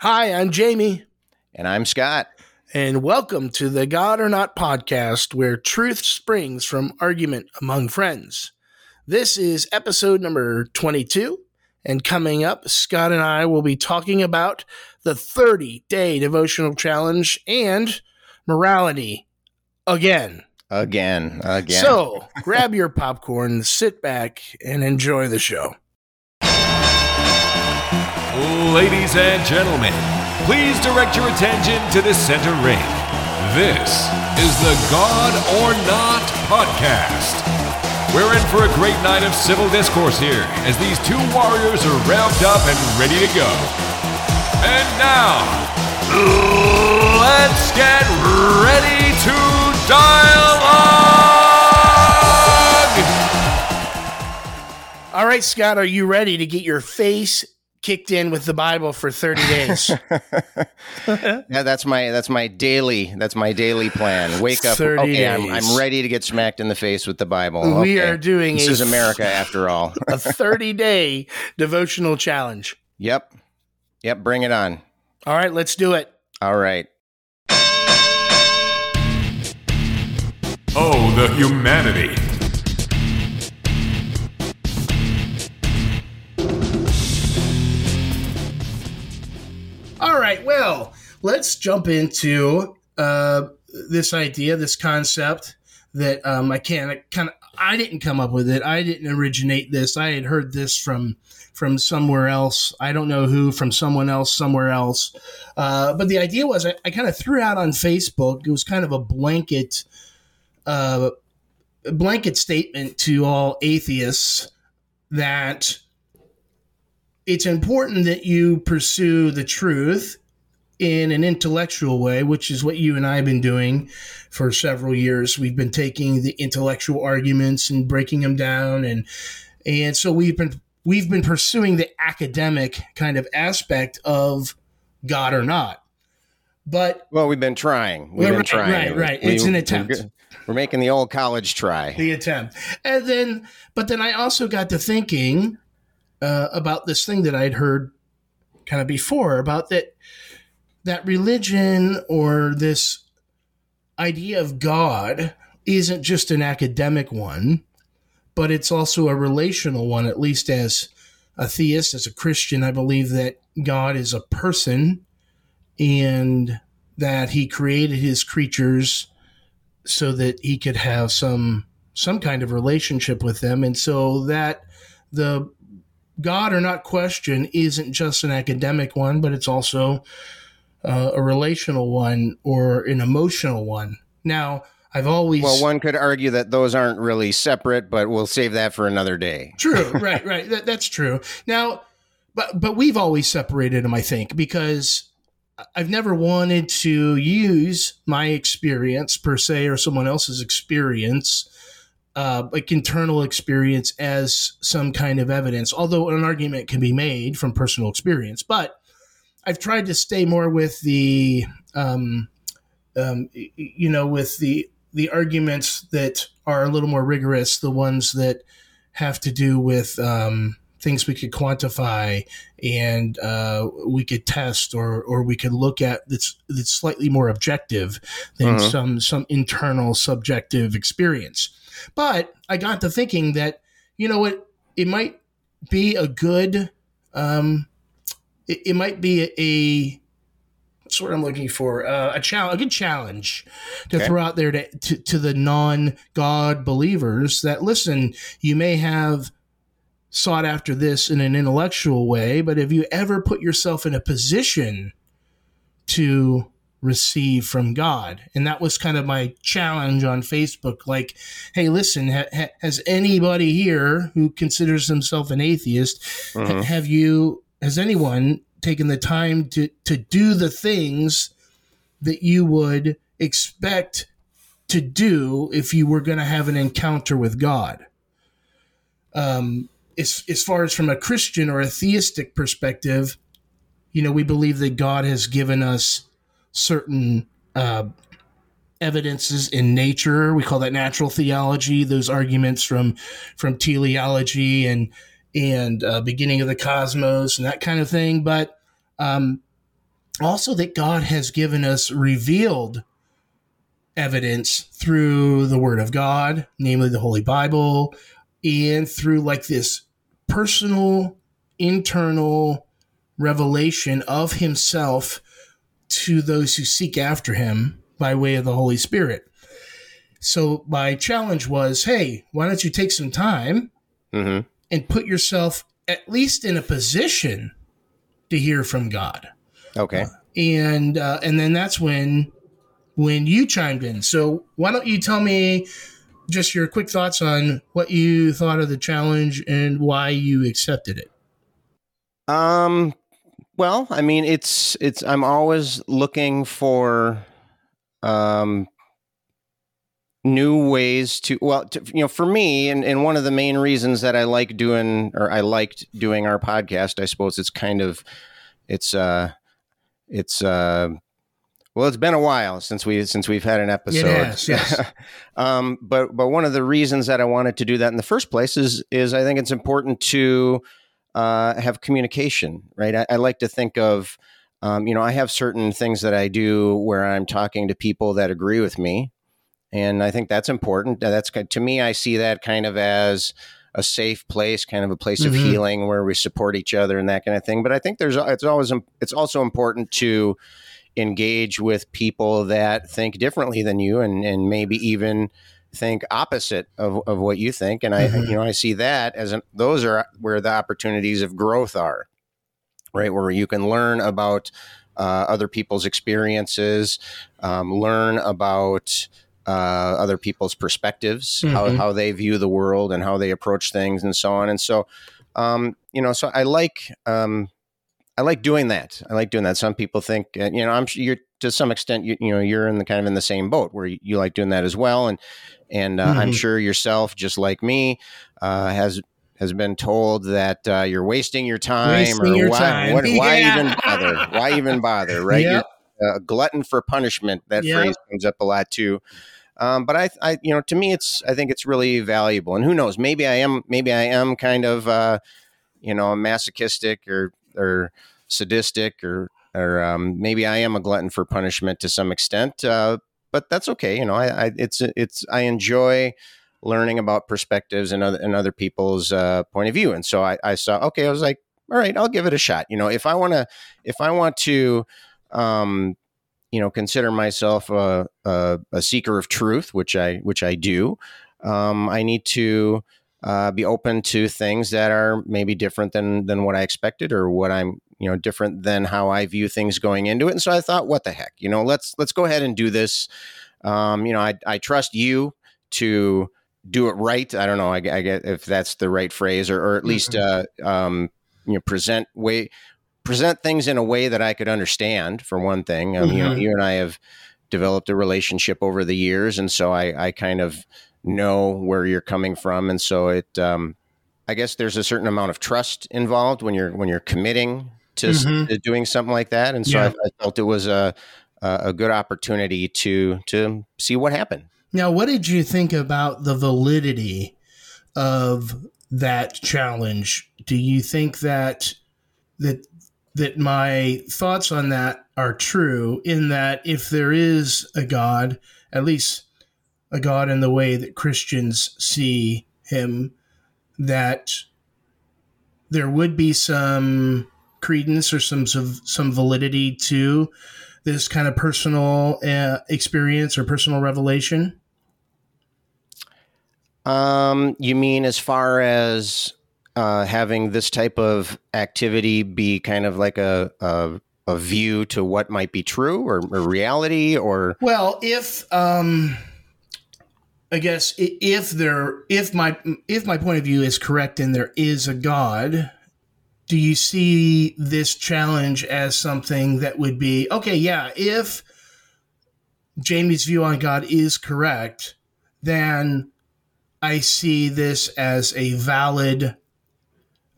Hi, I'm Jamie, And I'm Scott. and welcome to the God or Not podcast, where truth springs from argument among friends. This is episode number 22, and coming up, Scott and I will be talking about the 30 day devotional challenge and morality again. Again, again. So grab your popcorn, sit back, and enjoy the show. Ladies and gentlemen, please direct your attention to the center ring. This is the God or Not podcast. We're in for a great night of civil discourse here as these two warriors are revved up and ready to go. And now, let's get ready to dialogue! All right, Scott, are you ready to get your face kicked in with the Bible for 30 days? yeah, that's my that's my daily that's my daily plan. Wake up. 30 Okay, I'm. I'm ready to get smacked in the face with the Bible. We Okay. are doing This a- is America after all. a 30 day devotional challenge. yep. Yep, bring it on. All right, let's do it. All right. Oh, the humanity. Right, well, let's jump into uh, this idea, this concept that um, I can't kind of. I didn't come up with it. I didn't originate this. I had heard this from from somewhere else. I don't know who. From someone else, somewhere else. Uh, but the idea was, I, I kind of threw out on Facebook. It was kind of a blanket, uh, blanket statement to all atheists that it's important that you pursue the truth in an intellectual way, which is what you and I have been doing for several years. We've been taking the intellectual arguments and breaking them down, and and so we've been we've been pursuing the academic kind of aspect of God or not. But Well, we've been trying. We've been right, trying. right, right. It's an attempt. We're making the old college try. the attempt. And then, but then I also got to thinking uh, about this thing that I'd heard kind of before about that that religion or this idea of God isn't just an academic one, but it's also a relational one. At least as a theist, as a Christian, I believe that God is a person and that He created His creatures so that he could have some some kind of relationship with them and so that the god or not question isn't just an academic one but it's also uh, a relational one or an emotional one now i've always Well, one could argue that those aren't really separate, but we'll save that for another day. True, right, right. That, that's true. Now, but but we've always separated them, I think, because I've never wanted to use my experience per se or someone else's experience, uh, like internal experience, as some kind of evidence. Although an argument can be made from personal experience, but I've tried to stay more with the, um, um, you know, with the the arguments that are a little more rigorous, the ones that have to do with um, things we could quantify and uh, we could test or or we could look at that's that's slightly more objective than Mhm. some some internal subjective experience. But I got to thinking that you know what it might be a good um, it, it might be a, a what's what I'm looking for uh, a challenge a good challenge to Okay. throw out there to, to to the non God believers that listen you may have sought after this in an intellectual way, but have you ever put yourself in a position to receive from God? And that was kind of my challenge on Facebook. Like, hey, listen, ha- ha- has anybody here who considers himself an atheist, ha- Mhm. have you, has anyone taken the time to, to do the things that you would expect to do if you were going to have an encounter with God? um, as, as far as from a Christian or a theistic perspective, you know, we believe that God has given us certain uh, evidences in nature. We call that natural theology. Those arguments from from teleology and and uh, beginning of the cosmos and that kind of thing. But um, also that God has given us revealed evidence through the Word of God, namely the Holy Bible, and through like this personal, internal revelation of Himself to those who seek after Him by way of the Holy Spirit. So my challenge was, hey, why don't you take some time Mm-hmm. And put yourself at least in a position to hear from God? Okay. and uh, and then that's when when you chimed in. So why don't you tell me just your quick thoughts on what you thought of the challenge and why you accepted it? Um. Well, I mean, it's it's. I'm always looking for, um, new ways to. Well, to, you know, for me, and and one of the main reasons that I like doing, or I liked doing our podcast, I suppose it's kind of, it's uh, it's uh. Well, it's been a while since we since we've had an episode. yes. um, but but one of the reasons that I wanted to do that in the first place is is I think it's important to uh, have communication, right? I, I like to think of, um, you know, I have certain things that I do where I'm talking to people that agree with me, and I think that's important. That's to me, I see that kind of as a safe place, kind of a place of Mhm. healing where we support each other and that kind of thing. But I think there's it's always it's also important to engage with people that think differently than you and and maybe even think opposite of, of what you think and i Mhm. you know i see that as an, those are where the opportunities of growth are right where you can learn about uh, other people's experiences um, learn about uh, other people's perspectives how, Mhm. how they view the world and how they approach things and so on and so um, you know so i like um, I like doing that. I like doing that. Some people think, uh, you know, I'm sure you're to some extent, you, you know, you're in the kind of in the same boat where you, you like doing that as well. And and uh, I'm Mhm. sure yourself, just like me, uh, has has been told that uh, you're wasting your time Wasting or your why, time. What, why Yeah. even bother? Why even bother? Right? Yep. A glutton for punishment. That Yep. phrase comes up a lot too. Um, but I, I, you know, to me, it's I think it's really valuable. And who knows? Maybe I am. Maybe I am kind of, uh, you know, masochistic or or sadistic or or um, maybe I am a glutton for punishment to some extent. Uh, but that's okay. You know, I, I it's it's I enjoy learning about perspectives and other and other people's uh, point of view. And so I, I saw okay, I was like, all right, I'll give it a shot. You know, if I want to if I want to um, you know consider myself a, a, a seeker of truth, which I which I do, um, I need to uh, be open to things that are maybe different than than what I expected or what I'm you know different than how I view things going into it. And so I thought, what the heck, you know, let's let's go ahead and do this. Um, you know, I I trust you to do it right. I don't know, I, I get if that's the right phrase, or or at least uh, um, you know present way present things in a way that I could understand. For one thing, um, you know, Mhm. you and I have developed a relationship over the years, and so I I kind of know where you're coming from, and so it. Um, I guess there's a certain amount of trust involved when you're when you're committing to, Mhm. to doing something like that, and so Yeah. I, I felt it was a a a good opportunity to to see what happened. Now, what did you think about the validity of that challenge? Do you think that that that my thoughts on that are true in that if there is a God, at least a God in the way that Christians see him, that there would be some credence or some some, validity to this kind of personal uh, experience or personal revelation? Um, you mean as far as uh, having this type of activity be kind of like a a, a view to what might be true or, or reality, or Well, if um, I guess if there if my if my point of view is correct and there is a God, do you see this challenge as something that would be okay? Yeah, if Jamie's view on God is correct, then I see this as a valid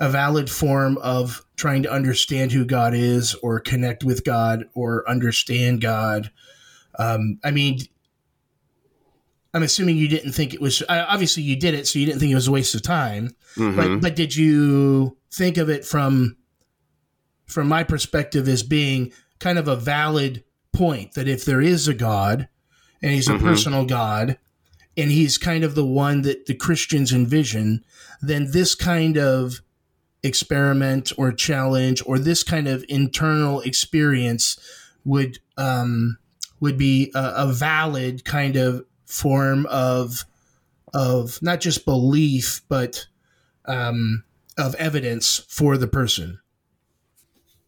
a valid form of trying to understand who God is or connect with God or understand God. Um, I mean, I'm assuming you didn't think it was. Obviously, you did it, so you didn't think it was a waste of time. Mhm. But but did you think of it from from my perspective as being kind of a valid point that if there is a God and he's a Mhm. personal God and he's kind of the one that the Christians envision, then this kind of experiment or challenge or this kind of internal experience would um, would be a, a valid kind of form of of not just belief but um, of evidence for the person.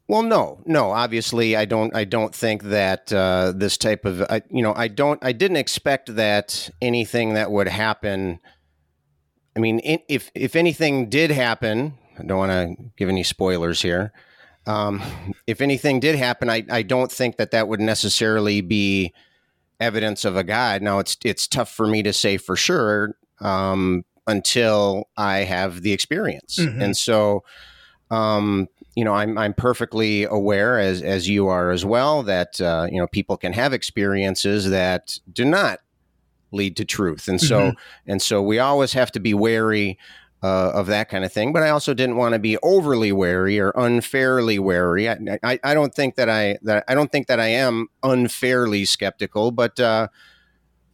Well, no, no. Obviously, I don't. I don't think that uh, this type of, I, you know, I don't. I didn't expect that anything that would happen. I mean, if if anything did happen, I don't want to give any spoilers here. Um, if anything did happen, I, I don't think that that would necessarily be evidence of a god. Now, it's it's tough for me to say for sure um, until I have the experience, Mhm. and so. Um, you know, I'm I'm perfectly aware, as as you are as well, that uh, you know people can have experiences that do not lead to truth, and so and so we always have to be wary uh, of that kind of thing. But I also didn't want to be overly wary or unfairly wary. I, I, I don't think that I that I don't think that I am unfairly skeptical, but uh,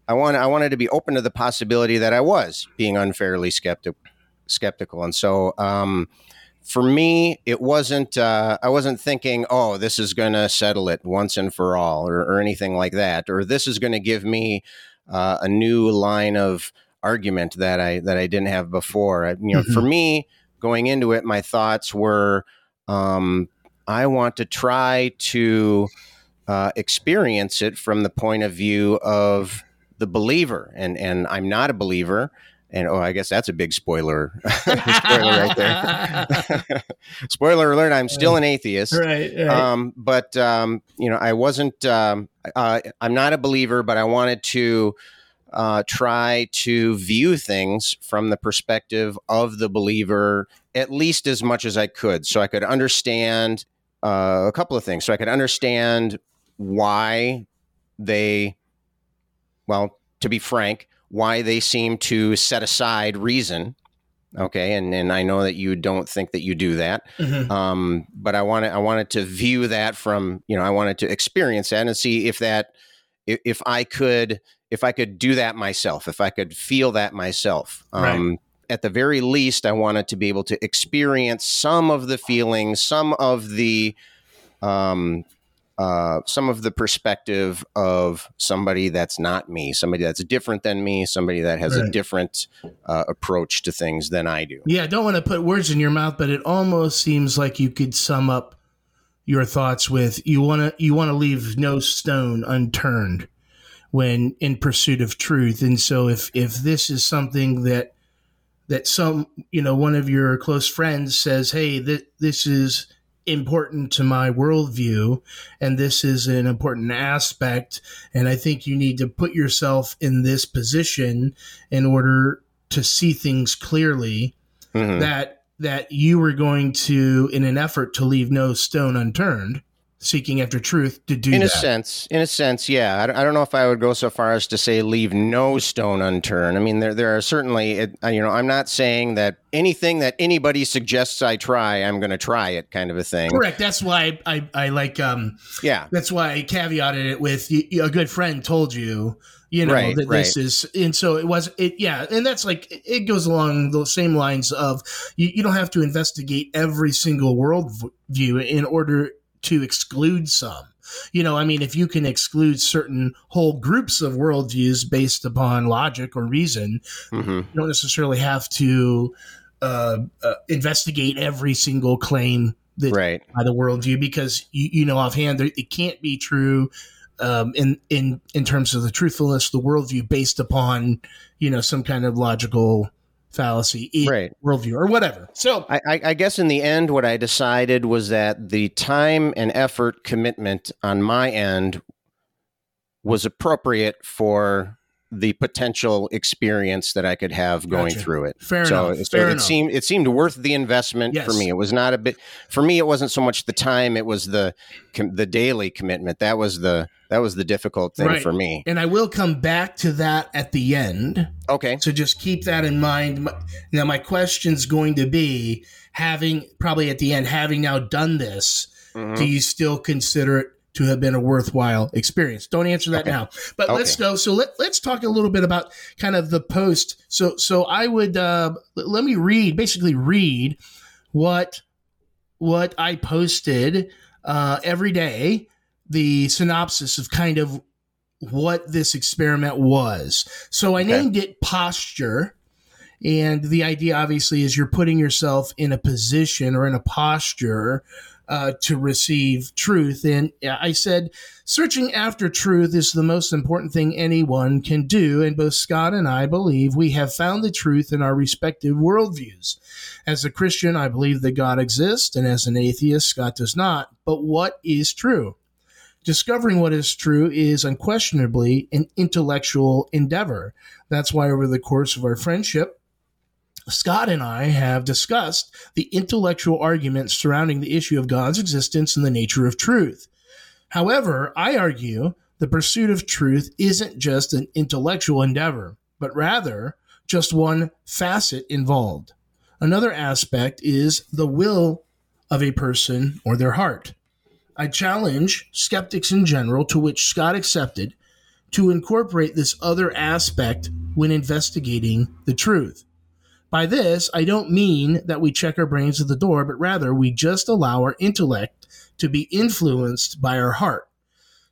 I want I wanted to be open to the possibility that I was being unfairly skeptic, skeptical, and so. Um, for me, it wasn't. Uh, I wasn't thinking, "Oh, this is going to settle it once and for all," or, or anything like that, or this is going to give me uh, a new line of argument that I that I didn't have before. I, you know, for me, going into it, my thoughts were, um, I want to try to uh, experience it from the point of view of the believer, and and I'm not a believer. And oh, I guess that's a big spoiler. spoiler right there. spoiler alert! I'm still an atheist. right. right. Um, but um, you know, I wasn't. Um, uh, I'm not a believer, but I wanted to uh, try to view things from the perspective of the believer at least as much as I could, so I could understand uh, a couple of things. So I could understand why they, well, to be frank, why they seem to set aside reason. Okay, and and I know that you don't think that you do that, Mhm. um, but I wanted I wanted to view that from you know I wanted to experience that and see if that if, if I could if I could do that myself, if I could feel that myself. Um, At the very least, I wanted to be able to experience some of the feelings, some of the um, uh, some of the perspective of somebody that's not me, somebody that's different than me, somebody that has a different uh, approach to things than I do. Yeah, I don't want to put words in your mouth, but it almost seems like you could sum up your thoughts with you want to you want to leave no stone unturned when in pursuit of truth. And so if if this is something that that some you know one of your close friends says, "Hey, th- this is important to my worldview, and this is an important aspect, and I think you need to put yourself in this position in order to see things clearly." Mhm. that that you were going to in an effort to leave no stone unturned seeking after truth to do in a sense in a sense yeah. I, don't- I don't know if i would go so far as to say leave no stone unturned. I mean there, there are certainly it, you know i'm not saying that anything that anybody suggests i try i'm going to try it kind of a thing. Correct. That's why I, I i like um yeah. that's why i caveated it with a good friend told you you know Right, that this is and so it was it yeah and that's like it- it goes along the same lines of you, you don't have to investigate every single world view in order to exclude some. You know i mean if you can exclude certain whole groups of worldviews based upon logic or reason hmm you don't necessarily have to uh, uh, investigate every single claim that right. by the worldview because you, you know offhand there, it can't be true um, in in in terms of the truthfulness of the worldview based upon you know some kind of logical fallacy in right worldview or whatever. So I, I guess in the end, what I decided was that the time and effort commitment on my end was appropriate for the potential experience that I could have going Gotcha. through it. fair so, enough. so fair it enough. seemed it seemed worth the investment for me. It was not a bit for me. It wasn't so much the time; it was the com- the daily commitment. That was the that was the difficult thing Right. for me. and I will come back to that at the end. Okay, So just keep that in mind. Now, my question's going to be having probably at the end, having now done this, Mhm. do you still consider it to have been a worthwhile experience. Don't answer that Okay. now. But Okay. let's go. So let, let's talk a little bit about kind of the post. So so I would uh, let me read basically read what what I posted uh, every day, the synopsis of kind of what this experiment was. So I Okay. named it posture. And the idea, obviously, is you're putting yourself in a position or in a posture uh, to receive truth. And I said, searching after truth is the most important thing anyone can do. And both Scott and I believe we have found the truth in our respective worldviews. As a Christian, I believe that God exists, and as an atheist, Scott does not. But what is true? Discovering what is true is unquestionably an intellectual endeavor. That's why, over the course of our friendship, Scott and I have discussed the intellectual arguments surrounding the issue of God's existence and the nature of truth. However, I argue the pursuit of truth isn't just an intellectual endeavor, but rather just one facet involved. Another aspect is the will of a person or their heart. I challenge skeptics in general, to which Scott accepted, to incorporate this other aspect when investigating the truth. By this, I don't mean that we check our brains at the door, but rather we just allow our intellect to be influenced by our heart.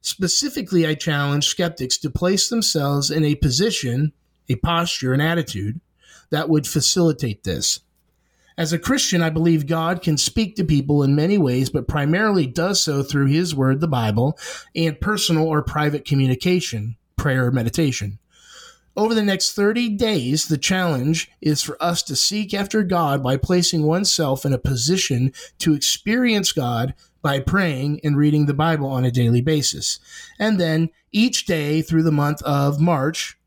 Specifically, I challenge skeptics to place themselves in a position, a posture, an attitude that would facilitate this. As a Christian, I believe God can speak to people in many ways, but primarily does so through His Word, the Bible, and personal or private communication, prayer, meditation. Over the next 30 days, the challenge is for us to seek after God by placing oneself in a position to experience God by praying and reading the Bible on a daily basis. And then each day through the month of March,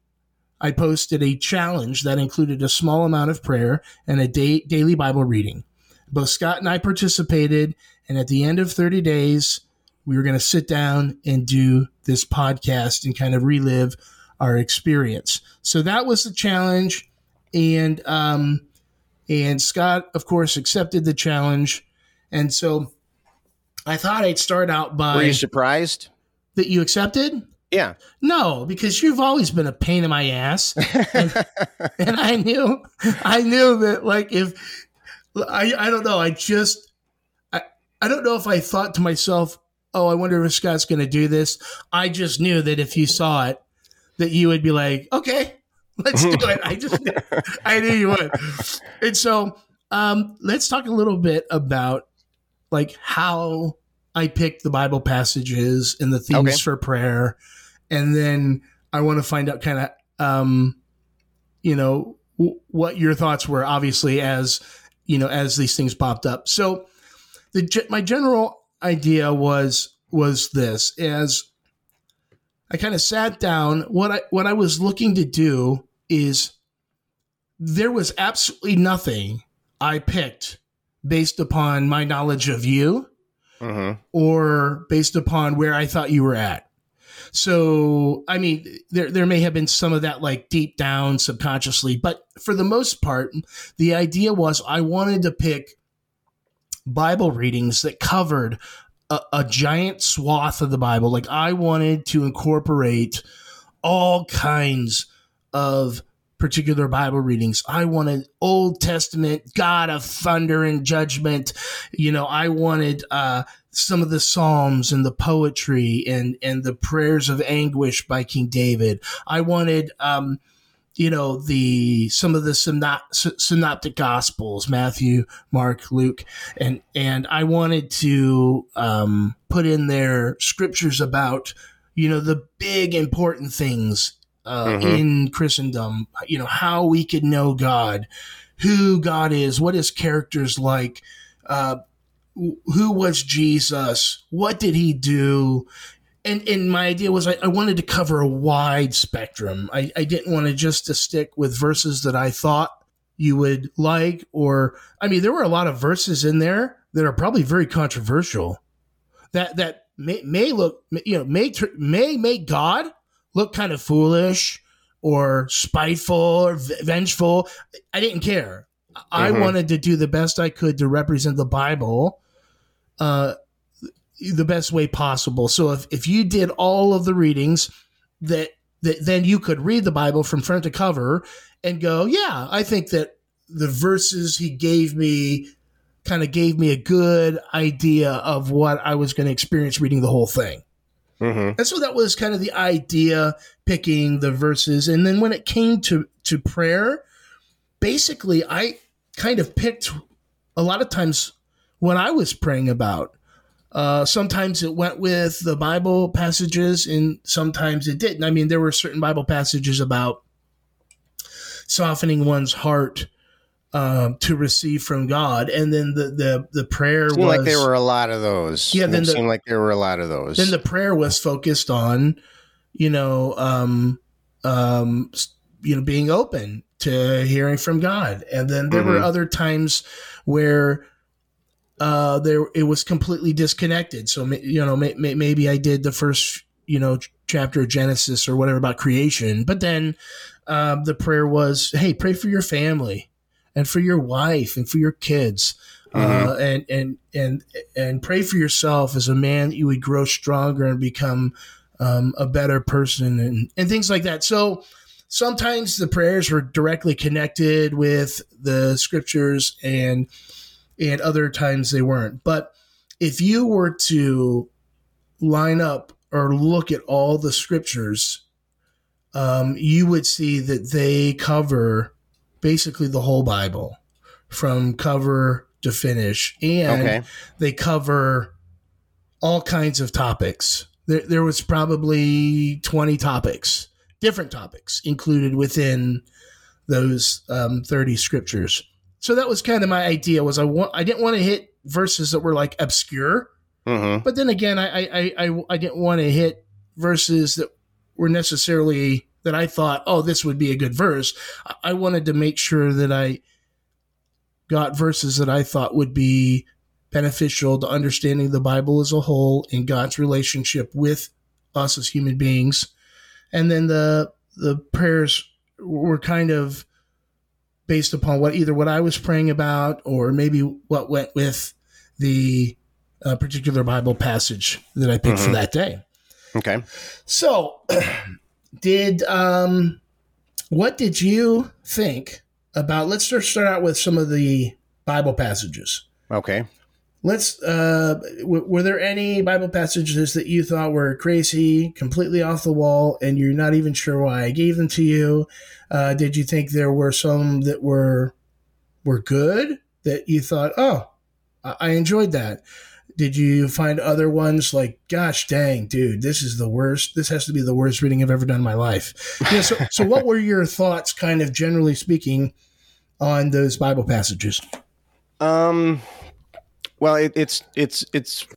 I posted a challenge that included a small amount of prayer and a day, daily Bible reading. Both Scott and I participated, and at the end of 30 days, we were going to sit down and do this podcast and kind of relive our experience. So that was the challenge, and um, and Scott, of course, accepted the challenge, and so I thought I'd start out by. Were you surprised? that you accepted. Yeah. No, because you've always been a pain in my ass, and, and I knew, I knew that like if I, I don't know, I just, I, I don't know if I thought to myself, oh, I wonder if Scott's going to do this. I just knew that if you saw it, that you would be like, okay, let's do it. I just, knew, I knew you would. And so, um, let's talk a little bit about like how I picked the Bible passages and the themes Okay. for prayer, and then I want to find out kind of, um, you know, w- what your thoughts were. Obviously, as you know, as these things popped up. So, the my general idea was was this: as I kind of sat down, what I what I was looking to do is there was absolutely nothing I picked based upon my knowledge of you hmm or based upon where I thought you were at. So, I mean, there there may have been some of that like deep down subconsciously, but for the most part, the idea was I wanted to pick Bible readings that covered a, a giant swath of the Bible. Like I wanted to incorporate all kinds of particular Bible readings. I wanted Old Testament, God of thunder and judgment. You know, I wanted uh, some of the Psalms and the poetry and and the prayers of anguish by King David. I wanted. Um, you know the some of the synoptic gospels matthew mark luke and and i wanted to um, put in there scriptures about you know the big important things uh, Mhm. in christendom you know how we could know god who god is what his characters like uh, who was jesus what did he do and and my idea was I, I wanted to cover a wide spectrum. I, I didn't want to just to stick with verses that I thought you would like, or I mean, there were a lot of verses in there that are probably very controversial. That that may, may look you know may may make God look kind of foolish or spiteful or vengeful. I didn't care. I Mhm. wanted to do the best I could to represent the Bible. Uh, the best way possible. So if, if you did all of the readings that that then you could read the Bible from front to cover and go, yeah, I think that the verses he gave me kind of gave me a good idea of what I was going to experience reading the whole thing. Mm-hmm. And so that was kind of the idea, picking the verses. And then when it came to, to prayer, basically, I kind of picked a lot of times what I was praying about. Uh, sometimes it went with the Bible passages, and sometimes it didn't. I mean, there were certain Bible passages about softening one's heart um, to receive from God, and then the the the prayer was like there were a lot of those. Yeah, It then the- seemed like there were a lot of those. then the prayer was focused on you know um um you know being open to hearing from god and then there were Mhm. other times where uh there it was completely disconnected so you know may, may, maybe i did the first you know chapter of genesis or whatever about creation but then um the prayer was hey pray for your family and for your wife and for your kids uh, and and and and pray for yourself as a man that you would grow stronger and become um, a better person and and things like that. So sometimes the prayers were directly connected with the scriptures, and and other times they weren't. But if you were to line up or look at all the scriptures, um, you would see that they cover basically the whole Bible from cover to finish, and okay. they cover all kinds of topics. There, there was probably 20 topics, different topics included within those um, 30 scriptures. So that was kind of my idea was I want I didn't want to hit verses that were like obscure, Mm-hmm. but then again I I, I, I, didn't want to hit verses that were necessarily that I thought oh this would be a good verse. I- I wanted to make sure that I got verses that I thought would be beneficial to understanding the Bible as a whole and God's relationship with us as human beings. And then the the prayers were kind of based upon what either what I was praying about or maybe what went with the uh, particular Bible passage that I picked for Mhm. that day. Okay. So, did um, what did you think about? Let's just start out with some of the Bible passages. Okay. Let's. Uh, w- were there any Bible passages that you thought were crazy, completely off the wall, and you're not even sure why I gave them to you? Uh, did you think there were some that were were good that you thought, oh, I, I enjoyed that? Did you find other ones like, gosh dang, dude, this is the worst. This has to be the worst reading I've ever done in my life. Yeah. So, so what were your thoughts, kind of generally speaking, on those Bible passages? Um. Well, it, it's it's it's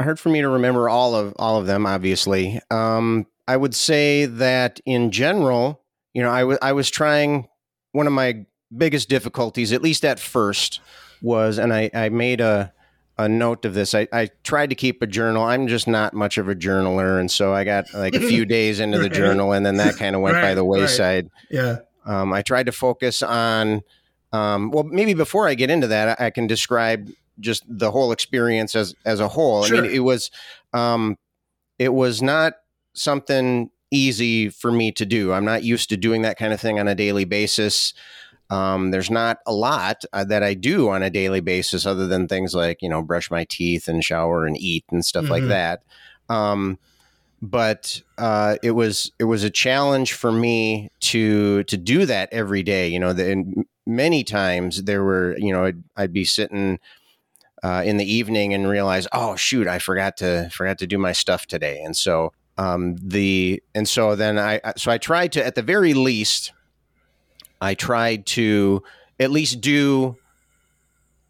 hard for me to remember all of all of them. Obviously, um, I would say that in general, you know, I was I was trying. One of my biggest difficulties, at least at first, was, and I I made a a note of this. I, I tried to keep a journal. I'm just not much of a journaler, and so I got like a few days into the journal, and then that kind of went by Right, the right. wayside. Yeah. Um, I tried to focus on, um, well, maybe before I get into that, I, I can describe just the whole experience as as a whole. I Sure. mean, it was, um, it was not something easy for me to do. I'm not used to doing that kind of thing on a daily basis. Um, there's not a lot uh, that I do on a daily basis other than things like, you know, brush my teeth and shower and eat and stuff like Mhm. that. Um, but uh, it was it was a challenge for me to to do that every day. You know, the, and many times there were, you know, I'd, I'd be sitting uh, in the evening and realize, oh shoot, I forgot to forgot to do my stuff today, and so um, the and so then I so I tried to at the very least, I tried to at least do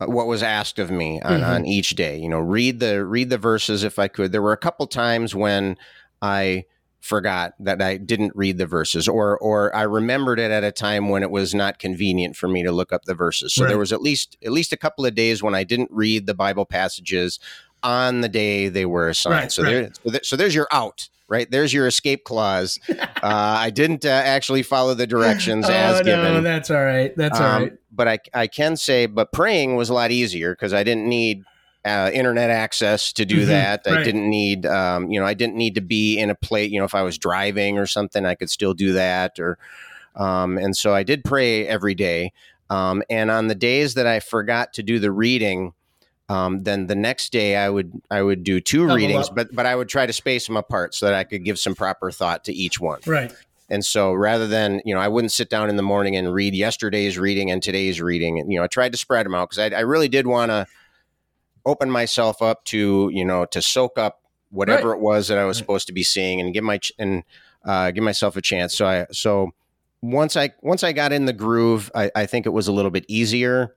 uh, what was asked of me on, Mhm. on each day. You know, read the read the verses if I could. There were a couple times when I forgot that I didn't read the verses, or or I remembered it at a time when it was not convenient for me to look up the verses. So Right. there was at least at least a couple of days when I didn't read the Bible passages on the day they were assigned. Right, so right. there, so, there, so there's your out. Right there's your escape clause. uh, I didn't uh, actually follow the directions as oh, given. no, that's all right. That's all Um, right. But I, I can say, but praying was a lot easier because I didn't need uh, internet access to do Mhm, that. I didn't need, um, you know, I didn't need to be in a place. You know, if I was driving or something, I could still do that. Or, um, and so I did pray every day. Um, and on the days that I forgot to do the reading, um, then the next day I would I would do two Double readings, up. but but I would try to space them apart so that I could give some proper thought to each one. Right. And so rather than, you know, I wouldn't sit down in the morning and read yesterday's reading and today's reading. And, you know, I tried to spread them out because I, I really did want to open myself up to, you know, to soak up whatever it was that I was Right. supposed to be seeing and give my, ch- and uh, give myself a chance. So I, so once I, once I got in the groove, I, I think it was a little bit easier.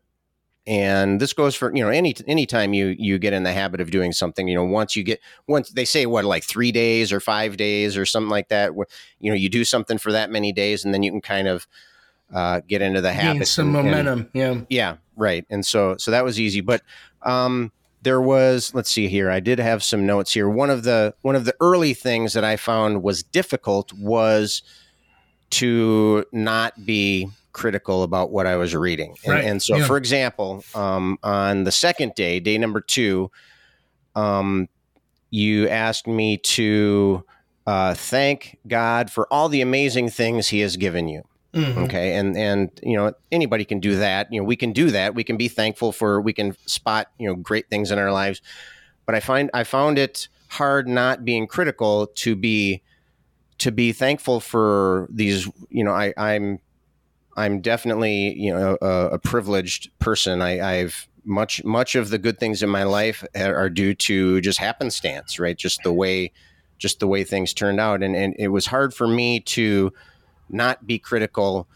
And this goes for, you know, any, anytime you, you get in the habit of doing something, you know, once you get, once they say what, like three days or five days or something like that, where, you know, you do something for that many days and then you can kind of uh, get into the Gain habit. some and- and- momentum. yeah. yeah, right. And so so that was easy. But um there was let's see here. I did have some notes here. One of the one of the early things that I found was difficult was to not be critical about what I was reading. And, Right, and so yeah. for example, um on the second day, day number 2, um you asked me to uh, thank God for all the amazing things He has given you Mhm. okay and and you know anybody can do that. You know we can do that. We can be thankful for we can spot you know great things in our lives. But i find i found it hard not being critical to be to be thankful for these you know i i'm i'm definitely you know a, a privileged person. I i've much much of the good things in my life are due to just happenstance right? Just the way just the way things turned out. And and it was hard for me to not be critical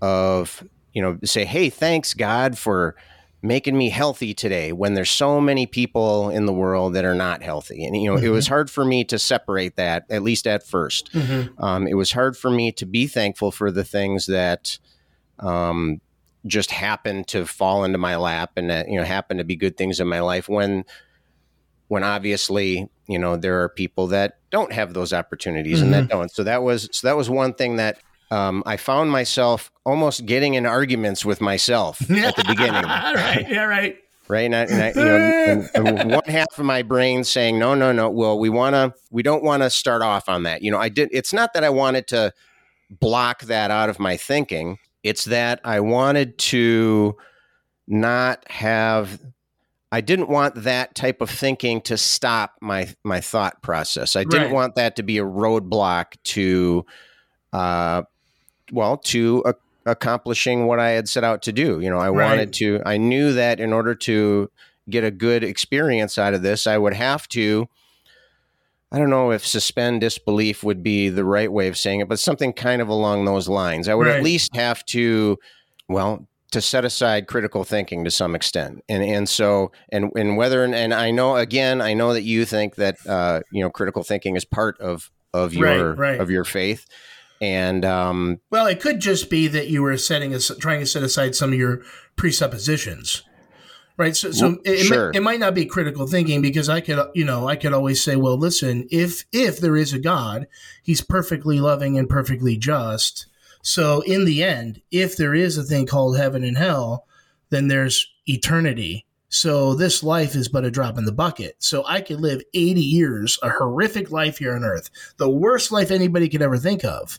of you know say hey thanks god for making me healthy today when there's so many people in the world that are not healthy. And you know it was hard for me to separate that at least at 1st Mhm. um, it was hard for me to be thankful for the things that um, just happened to fall into my lap and that you know happen to be good things in my life when when obviously you know there are people that don't have those opportunities and that don't. So that was so that was one thing that um, I found myself almost getting in arguments with myself at the beginning right. Yeah. Right. right? And, I, and, I, you know, and, and one half of my brain saying, "No, no, no. Well, we want to. We don't want to start off on that." You know, I did. It's not that I wanted to block that out of my thinking. It's that I wanted to not have. I didn't want that type of thinking to stop my my thought process. I didn't Right. want that to be a roadblock to, uh, well, to a, accomplishing what I had set out to do. You know, I Right. wanted to. I knew that in order to get a good experience out of this, I would have to. I don't know if suspend disbelief would be the right way of saying it, but something kind of along those lines. I would Right. at least have to, well, to set aside critical thinking to some extent, and and so and and whether and I know again, I know that you think that uh, you know critical thinking is part of of your Right, right. of your faith, and um, Well, it could just be that you were setting as trying to set aside some of your presuppositions, right? So, so Well, it, it, sure. might, it might not be critical thinking because I could, you know, I could always say, well, listen, if if there is a God, He's perfectly loving and perfectly just. So, in the end, if there is a thing called heaven and hell, then there's eternity. So this life is but a drop in the bucket. So I could live 80 years, a horrific life here on earth, the worst life anybody could ever think of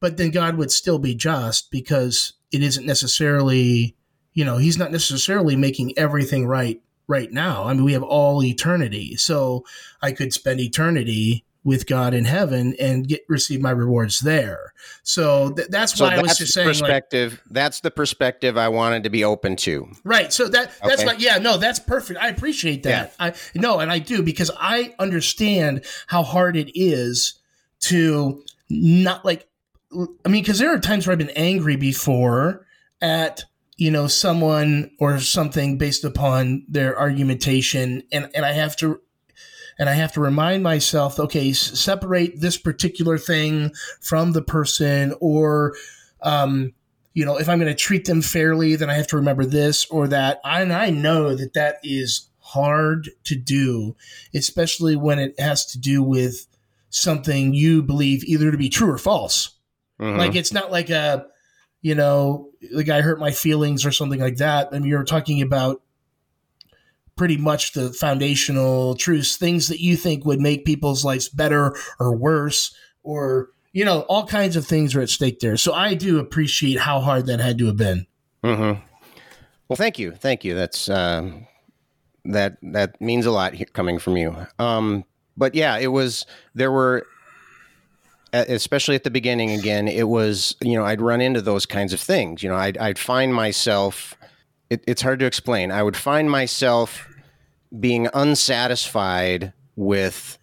but then God would still be just because it isn't necessarily, you know, He's not necessarily making everything right right now. I mean, we have all eternity, so I could spend eternity with God in heaven and get receive my rewards there. So th- that's so why I was just saying, like, perspective. that's the perspective I wanted to be open to. Right. So that that's Okay. like yeah, no, that's perfect. I appreciate that. I no, and I do because I understand how hard it is to not like I mean cuz there are times where I've been angry before at you know someone or something based upon their argumentation and and I have to and I have to remind myself, okay, s- separate this particular thing from the person, or, um, you know, if I'm going to treat them fairly, then I have to remember this or that. And I know that that is hard to do, especially when it has to do with something you believe either to be true or false. Mhm. Like it's not like a, you know, the guy hurt my feelings or something like that. I mean, you're talking about pretty much the foundational truths, things that you think would make people's lives better or worse, or you know, all kinds of things are at stake there. So I do appreciate how hard that had to have been. Mm-hmm. Well, thank you, thank you. That's um, that that means a lot coming from you. Um, but yeah, it was there were especially at the beginning again it was you know i'd run into those kinds of things. You know i'd, I'd find myself it, it's hard to explain. I would find myself being unsatisfied with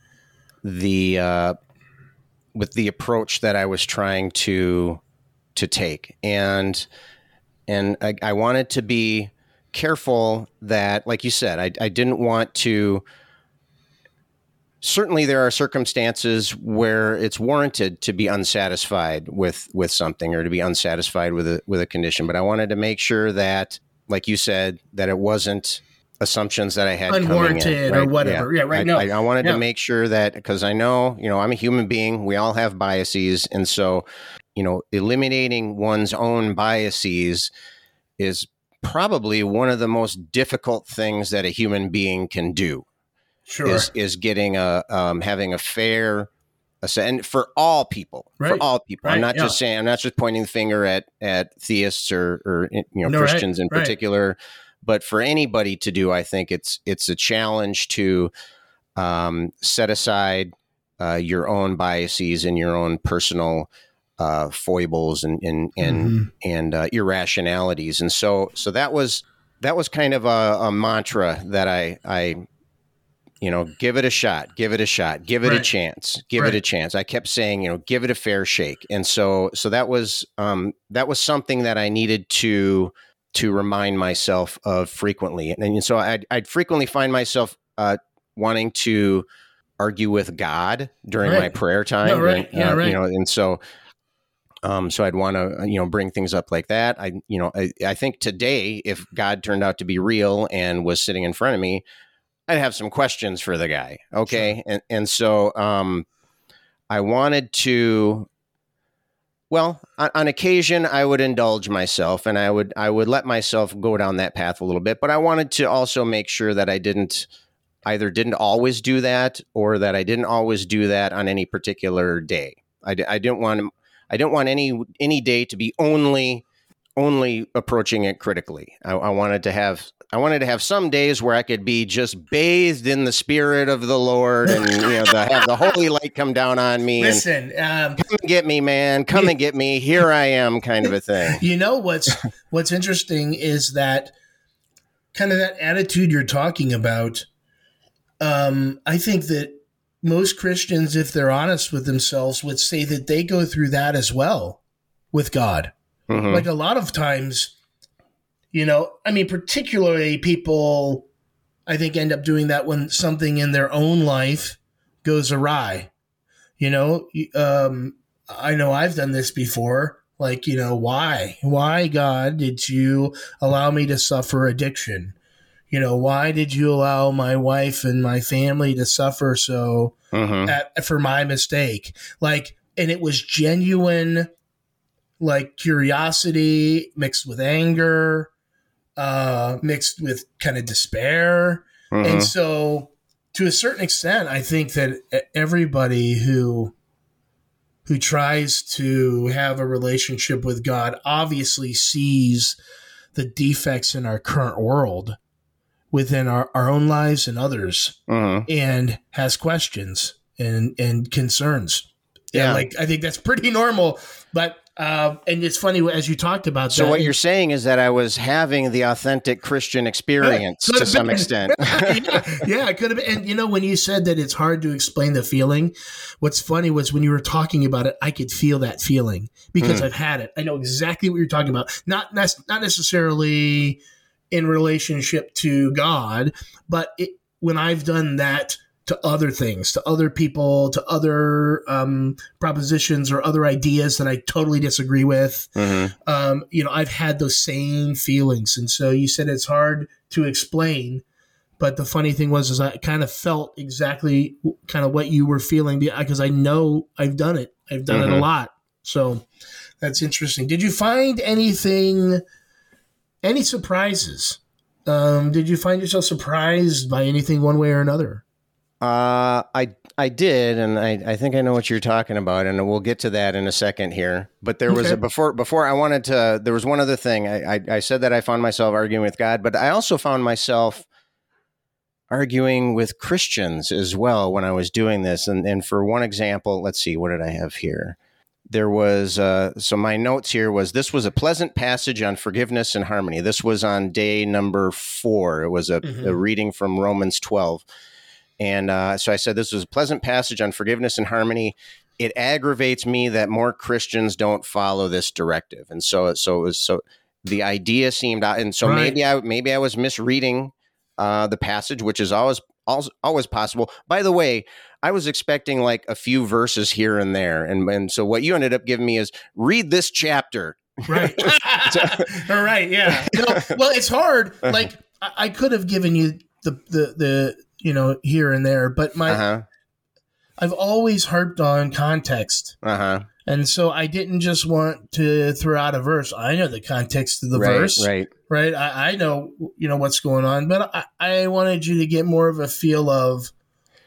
the uh, with the approach that i was trying to to take. And and I, I wanted to be careful that like you said I, I didn't want to certainly there are circumstances where it's warranted to be unsatisfied with with something or to be unsatisfied with a with a condition but i wanted to make sure that like you said that it wasn't assumptions that i had unwarranted in, right? or whatever yeah, yeah right. I, no. I, I wanted yeah. to make sure that because i know you know i'm a human being. We all have biases. And so you know eliminating one's own biases is probably one of the most difficult things that a human being can do sure. is is getting a um, having a fair and for all people right. for all people right. i'm not yeah. just saying i'm not just pointing the finger at at theists or or you know no, christians right. in particular but for anybody to do i think it's it's a challenge to um, set aside uh, your own biases and your own personal uh, foibles and and and, mm-hmm. and uh, irrationalities and so so that was that was kind of a, a mantra that I I you know, give it a shot, give it a shot, give it right. a chance, give right. it a chance. I kept saying, you know, give it a fair shake. And so, so that was, um, that was something that I needed to, to remind myself of frequently. And, and so I'd, I'd frequently find myself, uh, wanting to argue with God during right. my prayer time. No, right. And, yeah, uh, right. You know, and so, um, so I'd want to, you know, bring things up like that. I, you know, I, I think today, if God turned out to be real and was sitting in front of me, I'd have some questions for the guy. Okay. Sure. And, and so, um, I wanted to, well, on, on, occasion I would indulge myself and I would, I would let myself go down that path a little bit, but I wanted to also make sure that I didn't either didn't always do that or that I didn't always do that on any particular day. I, I didn't want, I didn't want any, any day to be only, only approaching it critically. I, I wanted to have I wanted to have some days where I could be just bathed in the spirit of the Lord and you know the, have the holy light come down on me. Listen, um, come and get me, man. Come and get me. Here I am, kind of a thing. You know what's what's interesting is that kind of that attitude you're talking about. Um, I think that most Christians, if they're honest with themselves, would say that they go through that as well with God. Mm-hmm. Like a lot of times you know, I mean, particularly people, I think, end up doing that when something in their own life goes awry. You know, um, I know I've done this before. Like, you know, why? Why, God, did you allow me to suffer addiction? You know, why did you allow my wife and my family to suffer so mm-hmm. at, for my mistake? Like, and it was genuine, like curiosity mixed with anger uh, mixed with kind of despair. Mm-hmm. And so, to a certain extent, I think that everybody who who tries to have a relationship with God obviously sees the defects in our current world within our, our own lives and others mm-hmm. and has questions and, and concerns. Yeah. And like I think that's pretty normal. But uh, and it's funny as you talked about. So that, what you're saying is that I was having the authentic Christian experience to some been. extent. yeah, yeah, it could have been. And you know, when you said that it's hard to explain the feeling, what's funny was when you were talking about it, I could feel that feeling because mm. I've had it. I know exactly what you're talking about. Not not necessarily in relationship to God, but it, when I've done that to other things, to other people, to other um, propositions or other ideas that I totally disagree with. Mm-hmm. Um, you know, I've had those same feelings, and so you said it's hard to explain. But the funny thing was, is I kind of felt exactly kind of what you were feeling because I know I've done it. I've done Mm-hmm. it a lot. So that's interesting. Did you find anything, any surprises Um, did you find yourself surprised by anything one way or another? Uh, I I did, and I, I think I know what you're talking about, and we'll get to that in a second here. But there was Okay. a before before I wanted to. There was one other thing. I, I I said that I found myself arguing with God, but I also found myself arguing with Christians as well when I was doing this. And and for one example, let's see, what did I have here? There was uh, so my notes here was this was a pleasant passage on forgiveness and harmony. This was on day number four. It was a, Mhm. a reading from Romans twelve. And uh, so I said, This was a pleasant passage on forgiveness and harmony. It aggravates me that more Christians don't follow this directive. And so, so it was so the idea seemed, and so Right. maybe I maybe I was misreading uh, the passage, which is always always always possible. By the way, I was expecting like a few verses here and there, and and so what you ended up giving me is read this chapter. Right. All right. Yeah. No, well, it's hard. Like I, I could have given you the, the the you know here and there, but my Uh huh. I've always harped on context, Uh huh. and so I didn't just want to throw out a verse. I know the context of the right. verse, Right. right? I, I know you know what's going on, but I, I wanted you to get more of a feel of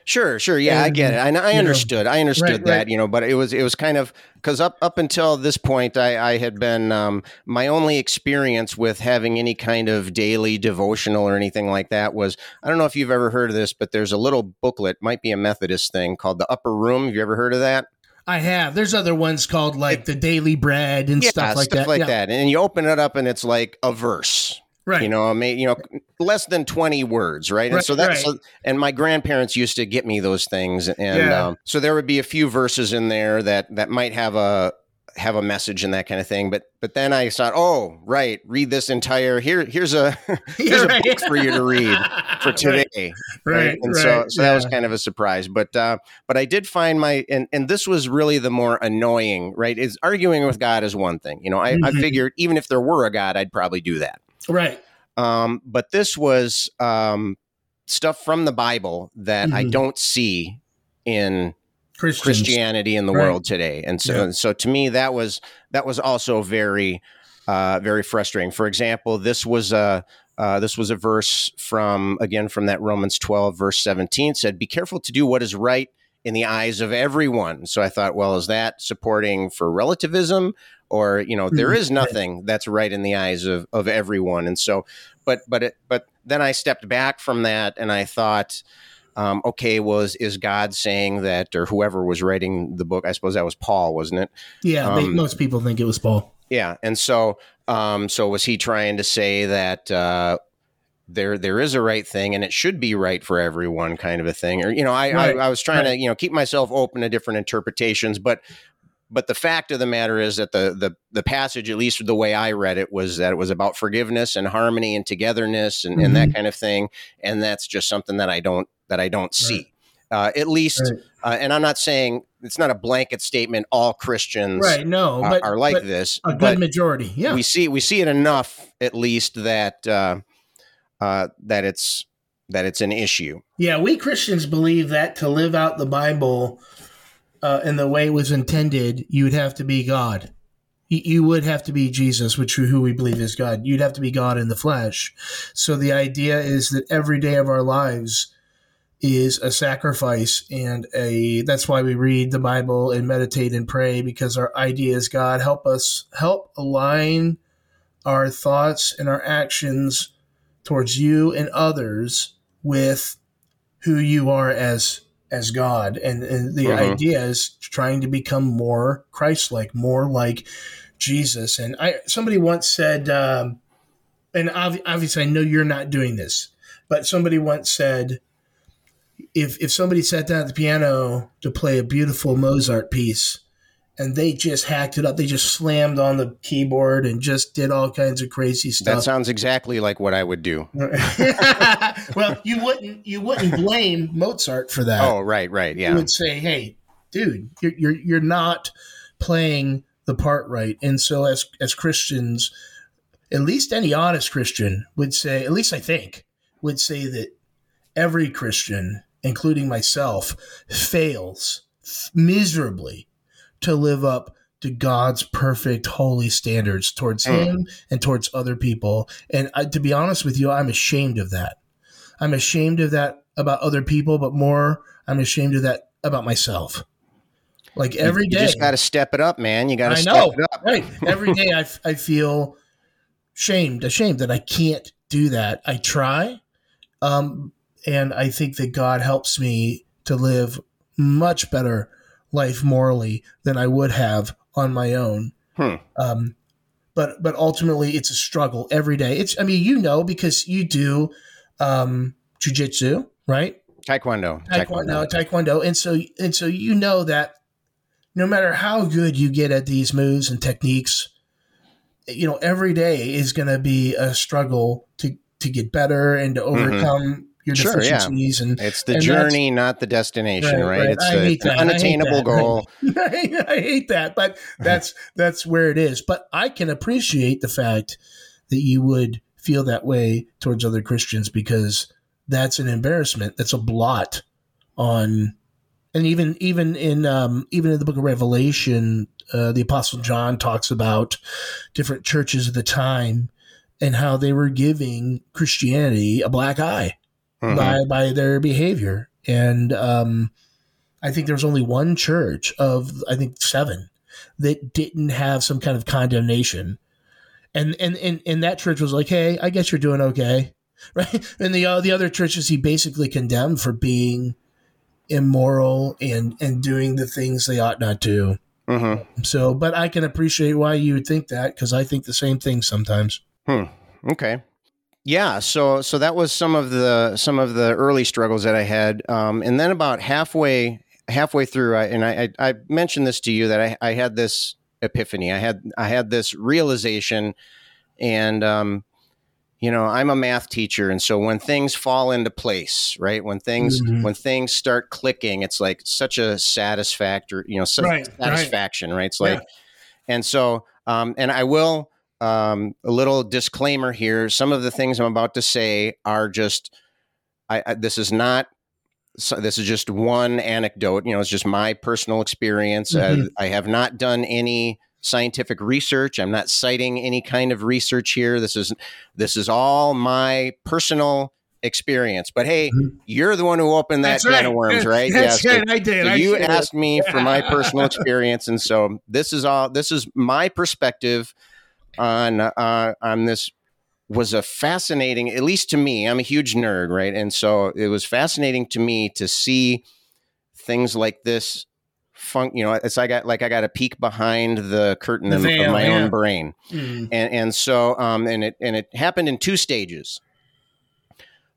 Sure, sure. Yeah, I get it. I, I you know, understood. I understood right, that, right. you know, but it was it was kind of because up up until this point, I, I had been um, my only experience with having any kind of daily devotional or anything like that was I don't know if you've ever heard of this, but there's a little booklet, might be a Methodist thing called the Upper Room. Have you ever heard of that? I have. There's other ones called like the Daily Bread and stuff like that. Yeah. that. And you open it up, and it's like a verse. Right. You know, I mean, you know, less than twenty words, right? and so that's right. and my grandparents used to get me those things, and Yeah. um, so there would be a few verses in there that that might have a have a message and that kind of thing. But but then I thought, oh, right, read this entire here. Here's a here's Right. a book for you to read for today, Right. And right, so so that was kind of a surprise. But uh, but I did find my and and this was really the more annoying, right? Is arguing with God is one thing. You know, I, I Mhm. figured even if there were a God, I'd probably do that. Right. Um, but this was um, stuff from the Bible that I Mhm. don't see in Christians. Christianity in the Right. world today, and so Yeah. so to me that was that was also very uh, very frustrating. For example, this was a uh, this was a verse from again from that Romans twelve verse seventeen said, "Be careful to do what is right." In the eyes of everyone. So I thought, well, is that supporting for relativism? Or, you know, there Mhm. nothing that's right in the eyes of, of everyone. And so, but, but, it, but then I stepped back from that and I thought, um, okay, was is God saying that, or whoever was writing the book? I suppose that was Paul, wasn't it? Yeah. they, Um, most people think it was Paul. Yeah, and so, um, so was he trying to say that uh, there there is a right thing and it should be right for everyone, kind of a thing? Or you know, I Right, I, I was trying right. to you know keep myself open to different interpretations, but but the fact of the matter is that the the the passage, at least the way I read it, was that it was about forgiveness and harmony and togetherness and, and Mm-hmm. that kind of thing, and that's just something that I don't that I don't see. Uh, at least, Right. uh, and I'm not saying it's not a blanket statement. All Christians Right. No, uh, but are like but this, a good majority. Yeah. we see we see it enough at least that uh, uh, that it's that it's an issue. Yeah, we Christians believe that to live out the Bible uh, in the way it was intended, you would have to be God. You- You would have to be Jesus, which who we believe is God. You'd have to be God in the flesh. So the idea is that every day of our lives is a sacrifice, and a that's why we read the Bible and meditate and pray because our idea is God help us help align our thoughts and our actions towards you and others with who you are as as God, and, and the Mhm. idea is trying to become more Christ-like, more like Jesus. And I somebody once said, um, and ob- obviously I know you're not doing this, but somebody once said, if if somebody sat down at the piano to play a beautiful Mozart piece. And they just hacked it up. They just slammed on the keyboard and just did all kinds of crazy stuff. That sounds exactly like what I would do. well, you wouldn't you wouldn't blame Mozart for that. Oh, right, right, yeah. You would say, "Hey, dude, you're you're, you're not playing the part right." And so, as as Christians, at least any honest Christian would say, at least I think, would say that every Christian, including myself, fails miserably to live up to God's perfect holy standards towards Mm. him and towards other people. And I, to be honest with you, I'm ashamed of that. I'm ashamed of that about other people, but more, I'm ashamed of that about myself. Like every you day, just got to step it up, man. You got to step know, it up. right? Every day, I, f- I feel shamed, ashamed that I can't do that. I try, um, and I think that God helps me to live much better life morally than I would have on my own. Hmm. Um, but but ultimately, it's a struggle every day. It's I mean, you know, because you do um, jujitsu, right? Taekwondo. taekwondo, taekwondo, and so and so you know that no matter how good you get at these moves and techniques, you know every day is going to be a struggle to to get better and to overcome your. Sure, yeah. and It's the And journey, not the destination, Right, right? right. It's I a, an. I unattainable goal. I hate that, but that's that's where it is. But I can appreciate the fact that you would feel that way towards other Christians because that's an embarrassment. That's a blot on, and even even in um, even in the Book of Revelation, uh, the Apostle John talks about different churches of the time and how they were giving Christianity a black eye Mhm. by by their behavior. And um, I think there was only one church of I think seven that didn't have some kind of condemnation. And and and, and that church was like, "Hey, I guess you're doing okay." Right? And the uh, the other churches he basically condemned for being immoral and and doing the things they ought not to. Mhm. So, but I can appreciate why you would think that because I think the same thing sometimes. Hmm. Okay. Yeah, so so that was some of the some of the early struggles that I had, um, and then about halfway halfway through, I, and I, I I mentioned this to you that I, I had this epiphany. I had I had this realization, and um, you know I'm a math teacher, and so when things fall into place, right? When things Mhm. when things start clicking, it's like such a satisfactory, you know, such Right, right. satisfaction, right? It's Yeah. like, and so um, and I will um, a little disclaimer here. Some of the things I'm about to say are just, I, I this is not. So this is just one anecdote. You know, it's just my personal experience. Uh, Mhm. I have not done any scientific research. I'm not citing any kind of research here. This is this is all my personal experience. But hey, Mhm. you're the one who opened that That's can right. of worms, right? That's Yeah, so- right. I did. so I you asked me for my personal experience, and so this is all. This is my perspective on uh, on this. Was a fascinating, at least to me. I'm a huge nerd, right? And so it was fascinating to me to see things like this. Fun, you know, it's like I got like I got a peek behind the curtain The of, veil, of my yeah. own brain Mm. and and so um and it and it happened in two stages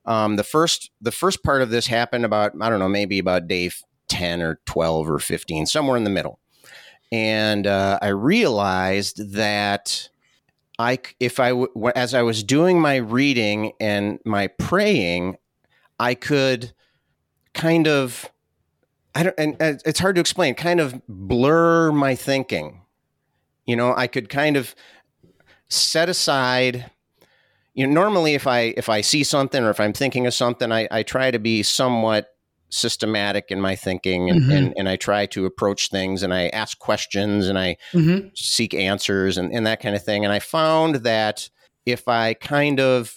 um the first the first part of this happened about i don't know maybe about day 10 or 12 or 15 somewhere in the middle and uh, i realized that i if i as i was doing my reading and my praying i could kind of i don't and uh, it's hard to explain kind of blur my thinking. You know i could kind of set aside you know normally if i if i see something or if i'm thinking of something i, I try to be somewhat systematic in my thinking and, Mhm. and, and i try to approach things and i ask questions and i Mhm. seek answers and, and that kind of thing and i found that if i kind of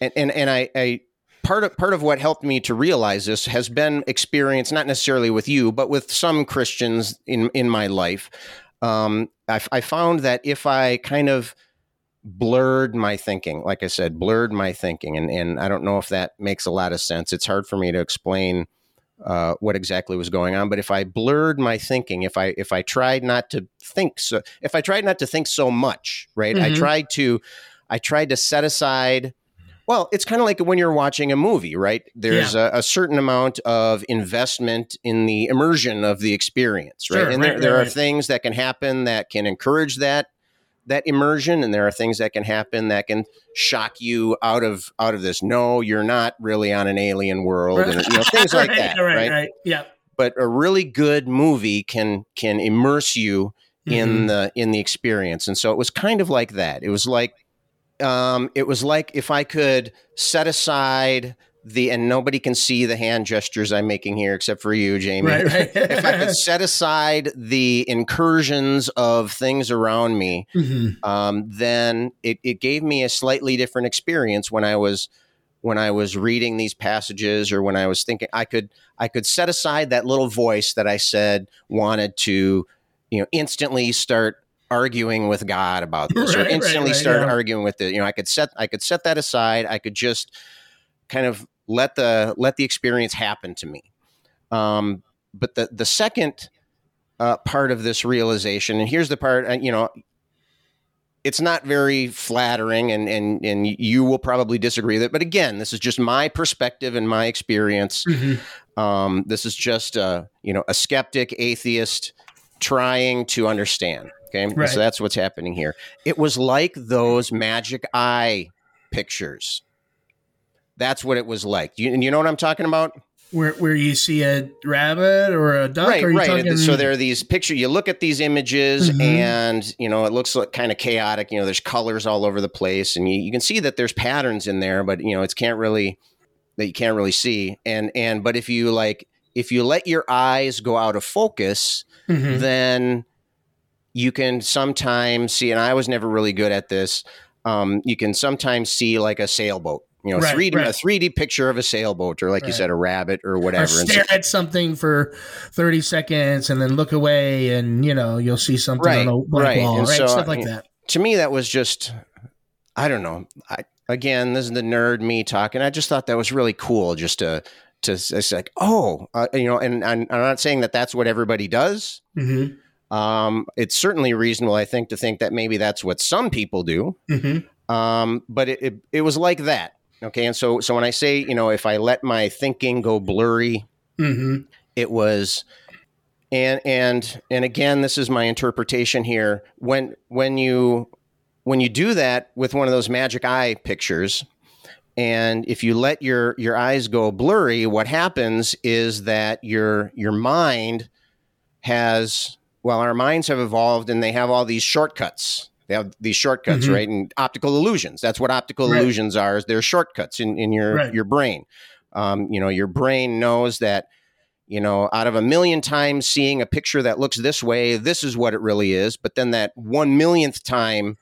and and, and I, I part of part of what helped me to realize this has been experience not necessarily with you but with some christians in in my life um, I, I found that if i kind of blurred my thinking like i said blurred my thinking and, and i don't know if that makes a lot of sense it's hard for me to explain uh, what exactly was going on but if i blurred my thinking if i if i tried not to think so if i tried not to think so much right i Mhm. tried to i tried to set aside well, it's kind of like when you're watching a movie, right? There's a, a certain amount of investment in the immersion of the experience, right? Sure, and right, there, there right, are right. things that can happen that can encourage that that immersion, and there are things that can happen that can shock you out of out of this. No, you're not really on an alien world, and you know, things like right, that, right, right? right. Yeah. But a really good movie can can immerse you in Mhm. the in the experience and so it was kind of like that it was like um it was like if i could set aside the and nobody can see the hand gestures I'm making here except for you, Jamie. Right, right. if I could set aside the incursions of things around me, Mhm. um, then it, it gave me a slightly different experience when I was when I was reading these passages or when I was thinking I could I could set aside that little voice that I said wanted to you know instantly start arguing with God about this Right, or instantly start yeah. arguing with it you know I could set I could set that aside I could just kind of let the let the experience happen to me. Um, but the the second uh, part of this realization and here's the part uh, you know it's not very flattering and and and you will probably disagree with it but again this is just my perspective and my experience. Mhm. um, this is just a you know a skeptic atheist trying to understand okay? Right. so that's what's happening here. It was like those magic eye pictures that's what it was like you, and you know what i'm talking about Where where you see a rabbit or a duck? right right talking- so there are these picture you look at these images Mhm. and you know it looks like kind of chaotic you know there's colors all over the place and you, you can see that there's patterns in there but you know it's can't really that you can't really see and and but if you like if you let your eyes go out of focus Mhm. then you can sometimes see and i was never really good at this um, you can sometimes see like a sailboat you know Right, 3d right. a 3d picture of a sailboat or like you said a rabbit or or whatever. And so- stare at something for 30 seconds and then look away and you know you'll see something Right, on a right. wall And right? so, stuff like you- that. to me that was just i don't know. I again this is the nerd me talking i just thought that was really cool just to to it's like oh uh, you know and, and i'm not saying that that's what everybody does. Hmm um it's certainly reasonable i think to think that maybe that's what some people do. Hmm um but it, it, it was like that okay and so so when i say you know if i let my thinking go blurry hmm it was and and and again this is my interpretation here. When when you when you do that with one of those magic eye pictures and if you let your your eyes go blurry what happens is that your your mind has well our minds have evolved and they have all these shortcuts they have these shortcuts Mhm. right and optical illusions that's what optical Right. illusions are is they're shortcuts in, in your Right. your brain um, you know your brain knows that you know out of a million times seeing a picture that looks this way this is what it really is but then that one millionth time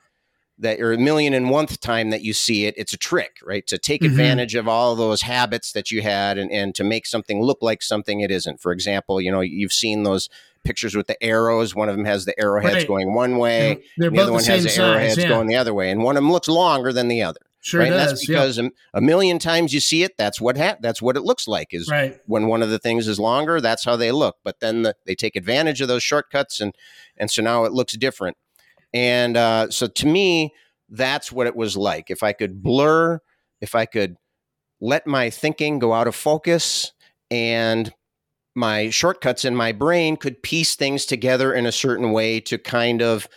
that or a million and one time that you see it it's a trick right? To take Mhm. advantage of all those habits that you had and, and to make something look like something it isn't. For example you know you've seen those pictures with the arrows. One of them has the arrowheads Right. going one way they're the other the one has the size arrowheads yeah. going the other way and one of them looks longer than the other sure right? Does that's because a, a million times you see it that's what ha- that's what it looks like is right. when one of the things is longer that's how they look. But then the, they take advantage of those shortcuts and and so now it looks different and uh, so to me that's what it was like if i could blur if i could let my thinking go out of focus and my shortcuts in my brain could piece things together in a certain way to kind of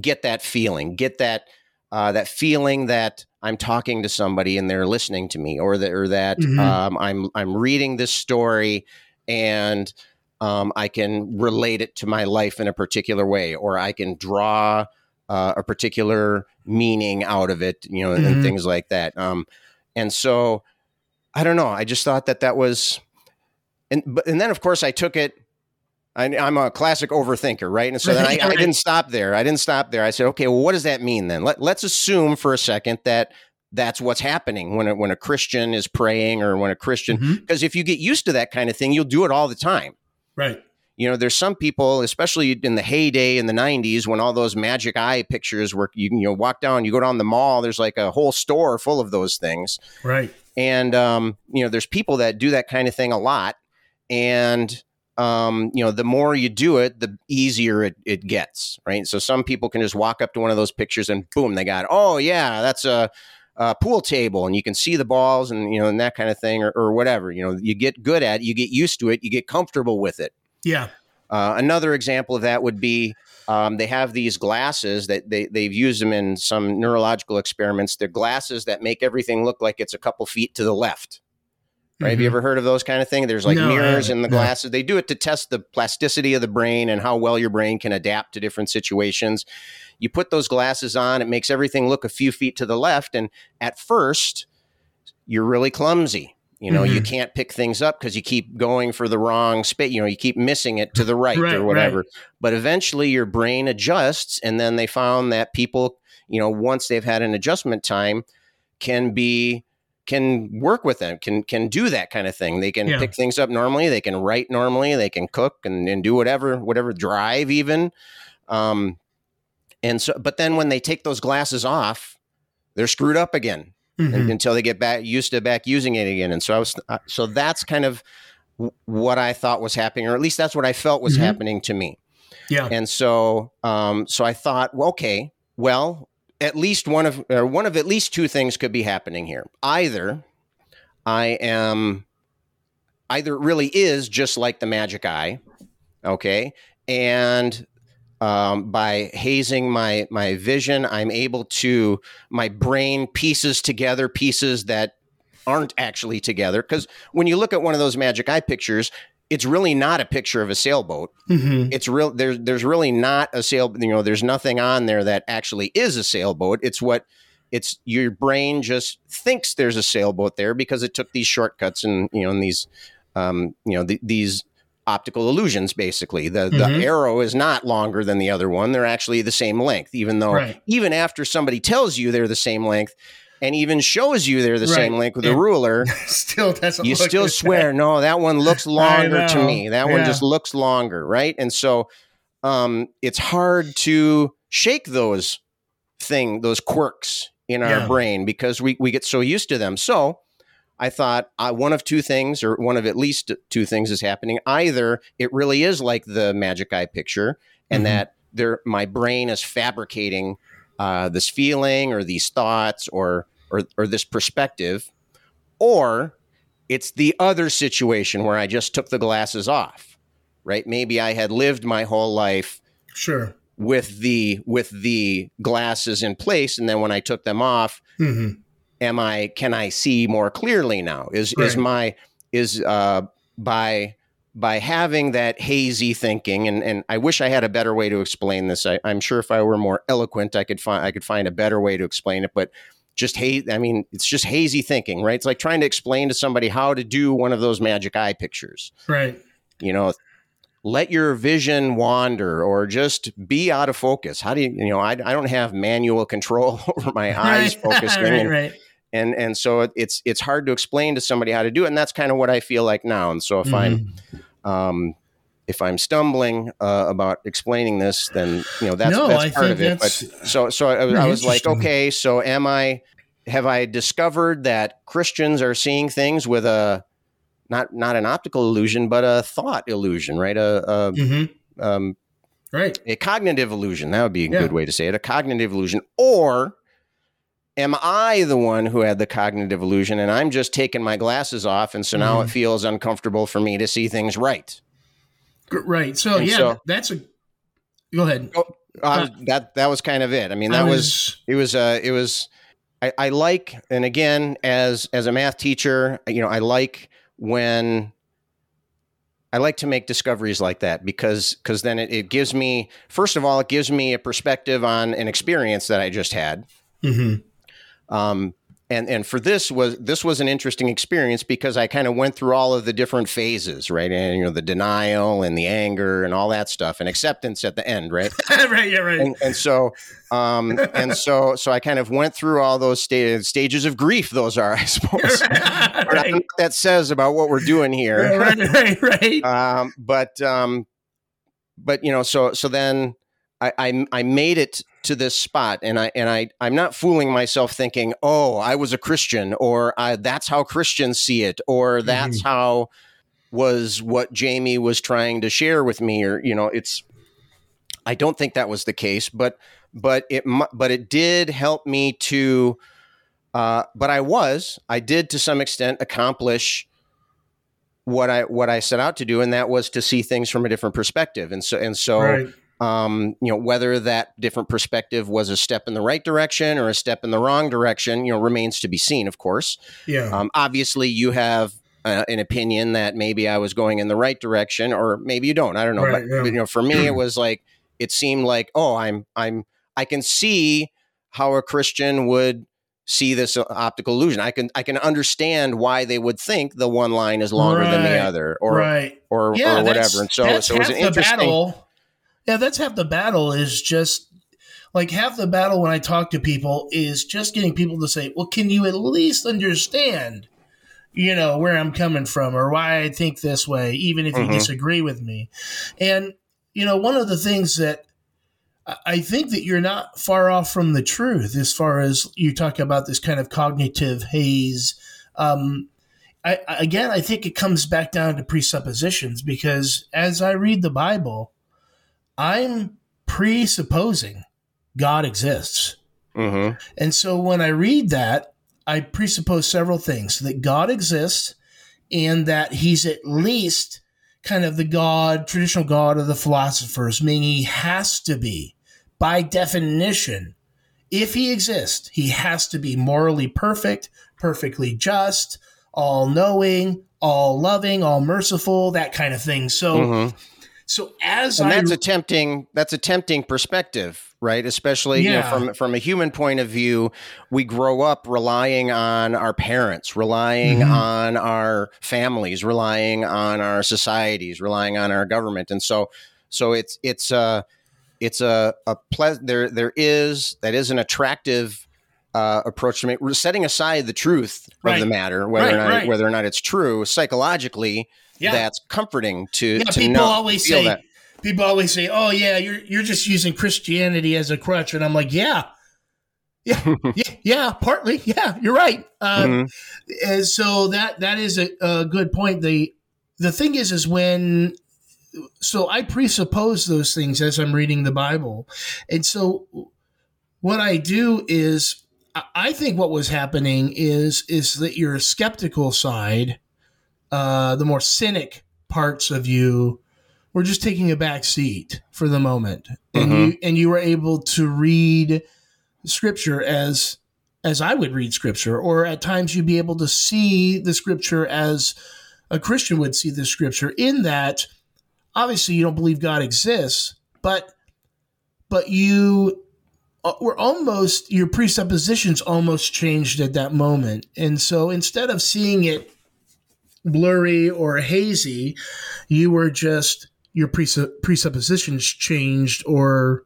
get that feeling get that uh, that feeling that I'm talking to somebody and they're listening to me, or that, or that Mhm. um, I'm I'm reading this story and um, I can relate it to my life in a particular way, or I can draw uh, a particular meaning out of it, you know, Mhm. and things like that. Um, and so I don't know. I just thought that that was, and but and then of course I took it. I, I'm a classic overthinker, right? And so then I, I didn't stop there. I didn't stop there. I said, okay, well, what does that mean then? Let, let's assume for a second that that's what's happening when a, when a Christian is praying or when a Christian, because if you get used to that kind of thing, you'll do it all the time. Right. You know, there's some people, especially in the heyday in the 90s when all those magic eye pictures were, you can, you know, walk down, you go down the mall, there's like a whole store full of those things. Right. And um, you know there's people that do that kind of thing a lot. And um, you know the more you do it the easier it, it gets right? So some people can just walk up to one of those pictures and boom they got oh yeah that's a, a pool table and you can see the balls and you know and that kind of thing or, or whatever you know you get good at it you get used to it you get comfortable with it yeah uh, another example of that would be um, they have these glasses that they, they've used them in some neurological experiments. They're glasses that make everything look like it's a couple feet to the left. Right? Have you Mhm. ever heard of those kind of things? There's like No, mirrors in the No. glasses. They do it to test the plasticity of the brain and how well your brain can adapt to different situations. You put those glasses on, it makes everything look a few feet to the left. And at first, you're really clumsy You know, you Mhm. can't pick things up because you keep going for the wrong space. You know, you keep missing it to the right, Right, or whatever. But eventually your brain adjusts. And then they found that people, you know, once they've had an adjustment time, can be can work with them, can can do that kind of thing. They can Yeah. pick things up normally, they can write normally, they can cook and, and do whatever, whatever drive even. Um and so but then when they take those glasses off, they're screwed up again Mhm. until they get back used to back using it again. And so I was, uh, so that's kind of what I thought was happening, or at least that's what I felt was Mhm. happening to me. yeah. And so, um, so I thought, well, okay, well, at least one of, or one of at least two things could be happening here. Either I am, either it really is just like the magic eye, okay, and um, by hazing my my vision, I'm able to my brain pieces together pieces that aren't actually together. Because when you look at one of those magic eye pictures, it's really not a picture of a sailboat. Mhm. It's real. There's there's really not a sail. You know, there's nothing on there that actually is a sailboat. It's what it's your brain just thinks there's a sailboat there because it took these shortcuts and you know and these um, you know th- these optical illusions basically the Mhm. the arrow is not longer than the other one they're actually the same length even though Right. even after somebody tells you they're the same length and even shows you they're the Right. same length with a ruler Still doesn't. you still swear no that one looks longer to me that one just looks longer right and so um it's hard to shake those thing those quirks in our Yeah. brain because we, we get so used to them so i thought uh, one of two things or one of at least two things is happening either it really is like the magic eye picture and Mhm. that there my brain is fabricating uh, this feeling or these thoughts or or, or this perspective or it's the other situation where I just took the glasses off, right? Maybe I had lived my whole life Sure. with the with the glasses in place, and then when I took them off, hmm am I can I see more clearly now? Is is my is uh by by having that hazy thinking and, and I wish I had a better way to explain this. I, I'm sure if I were more eloquent I could find I could find a better way to explain it, but just hate. I mean it's just hazy thinking, right? It's like trying to explain to somebody how to do one of those magic eye pictures. Right. You know, let your vision wander or just be out of focus. How do you, you know, I, I don't have manual control over my eyes focusing. right. and, Right. and and so it's it's hard to explain to somebody how to do it and that's kind of what i feel like now and so if i'm Mhm. um if i'm stumbling uh, about explaining this then you know that's No, that's I part of it but so so i, was- I was like okay so am i have i discovered that christians are seeing things with a not not an optical illusion but a thought illusion right a, a Mhm. um, Right. a cognitive illusion. That would be a Yeah. good way to say it. A cognitive illusion. Or am I the one who had the cognitive illusion and I'm just taking my glasses off and so now Mhm. it feels uncomfortable for me to see things right? Right. So And yeah, so- that's a. Go ahead. Uh, that that was kind of it. I mean, that I was, it was uh it was I, I like and again as as a math teacher, you know, I like when I like to make discoveries like that because because then it, it gives me first of all it gives me a perspective on an experience that I just had. Mhm. Um, and and for this was this was an interesting experience because I kind of went through all of the different phases, right? And you know the denial and the anger and all that stuff, and acceptance at the end, right? right. Yeah. Right. and, and so um, and so so I kind of went through all those sta- stages of grief. Those are, I suppose. Or I don't know right. what that says about what we're doing here. Right. Right. Right. um, but um, but you know, so so then I, I I made it to this spot, and I and I I'm not fooling myself thinking, oh, I was a Christian, or I, that's how Christians see it, or that's how was what Jamie was trying to share with me, or you know, it's. I don't think that was the case, but but it but it did help me to. Uh, but I was I did to some extent accomplish what I what I set out to do, and that was to see things from a different perspective. And so and so, right. Um, you know, whether that different perspective was a step in the right direction or a step in the wrong direction, you know, remains to be seen. Of course, Yeah. um, obviously, you have uh, an opinion that maybe I was going in the right direction, or maybe you don't. I don't know. Right, but, yeah. but, you know, for me, it was like it seemed like, oh, I'm I'm I can see how a Christian would see this optical illusion. I can I can understand why they would think the one line is longer than the other, or right. or, Yeah, or whatever. And so so it was an interesting. battle. Yeah, that's half the battle is just like half the battle when I talk to people is just getting people to say, "Well, can you at least understand, you know, where I'm coming from or why I think this way, even if you Mhm. disagree with me?" And you know, one of the things that I- think that you're not far off from the truth as far as you talk about this kind of cognitive haze. Um, I- again, I think it comes back down to presuppositions because as I read the Bible, I'm presupposing God exists. Mhm. And so when I read that, I presuppose several things that God exists and that he's at least kind of the God, traditional God of the philosophers, meaning he has to be, by definition, if he exists, he has to be morally perfect, perfectly just, all knowing, all loving, all merciful, that kind of thing. So, Mhm. So as and I that's a tempting that's a tempting perspective right especially you know, from from a human point of view we grow up relying on our parents relying Mhm. on our families relying on our societies relying on our government and so so it's it's a it's a a ple- there there is that is an attractive uh, approach to me, setting aside the truth Right. of the matter whether Right, or not right. whether or not it's true psychologically yeah. that's comforting to Yeah, to people always say that. people always say, "Oh yeah, you're you're just using Christianity as a crutch," and I'm like, "Yeah, yeah, yeah, yeah, partly, yeah, you're right." Um, Mhm. and so that that is a, a good point. the The thing is, is when so I presuppose those things as I'm reading the Bible, and so what I do is I- I think what was happening is is that your skeptical side, uh, the more cynic parts of you, were just taking a back seat for the moment, and Mhm. you and you were able to read scripture as as I would read scripture, or at times you'd be able to see the scripture as a Christian would see the scripture. In that, obviously, you don't believe God exists, but but you uh, were almost your presuppositions almost changed at that moment, and so instead of seeing it blurry or hazy, you were just your presu- presuppositions changed, or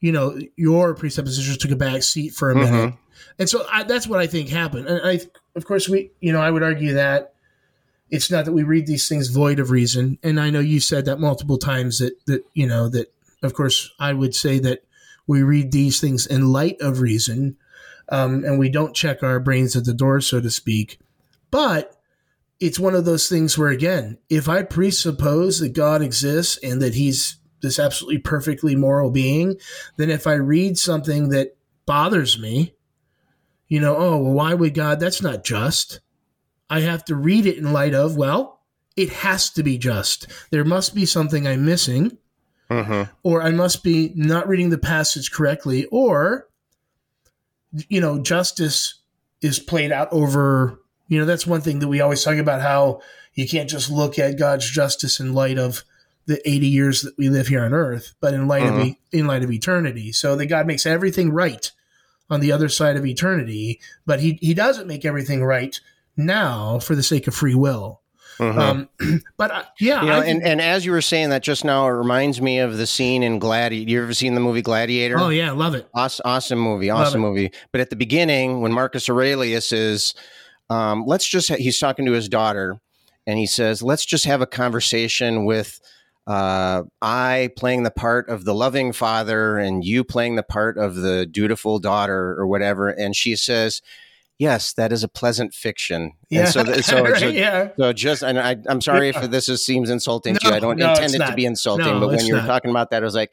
you know your presuppositions took a back seat for a Mhm. minute, and so I, that's what I think happened. And I, of course, we you know I would argue that it's not that we read these things void of reason, and I know you said that multiple times that that you know that of course I would say that we read these things in light of reason, um, and we don't check our brains at the door, so to speak. But it's one of those things where, again, if I presuppose that God exists and that He's this absolutely perfectly moral being, then if I read something that bothers me, you know, oh, well, why would God? That's not just. I have to read it in light of, well, it has to be just. There must be something I'm missing Mhm. or I must be not reading the passage correctly, or you know, justice is played out over. You know, that's one thing that we always talk about how you can't just look at God's justice in light of the 80 years that we live here on earth, but in light of Mhm. e- in light of eternity. So that God makes everything right on the other side of eternity, but he he doesn't make everything right now for the sake of free will. Mhm. Um, but uh, yeah, you know, and, and as you were saying that just now, it reminds me of the scene in Gladiator. You ever seen the movie Gladiator? oh yeah, love it. Awesome, awesome movie, awesome movie. But at the beginning, when Marcus Aurelius is, um, let's just, ha- he's talking to his daughter, and he says, let's just have a conversation with uh, I playing the part of the loving father and you playing the part of the dutiful daughter or whatever. And she says, yes, that is a pleasant fiction. Yeah, And so, th- so, right, so yeah. so just, and I, I'm sorry Yeah. if this is, seems insulting to you. I don't no, intend it to be insulting, No, but when you were not. talking about that, I was like,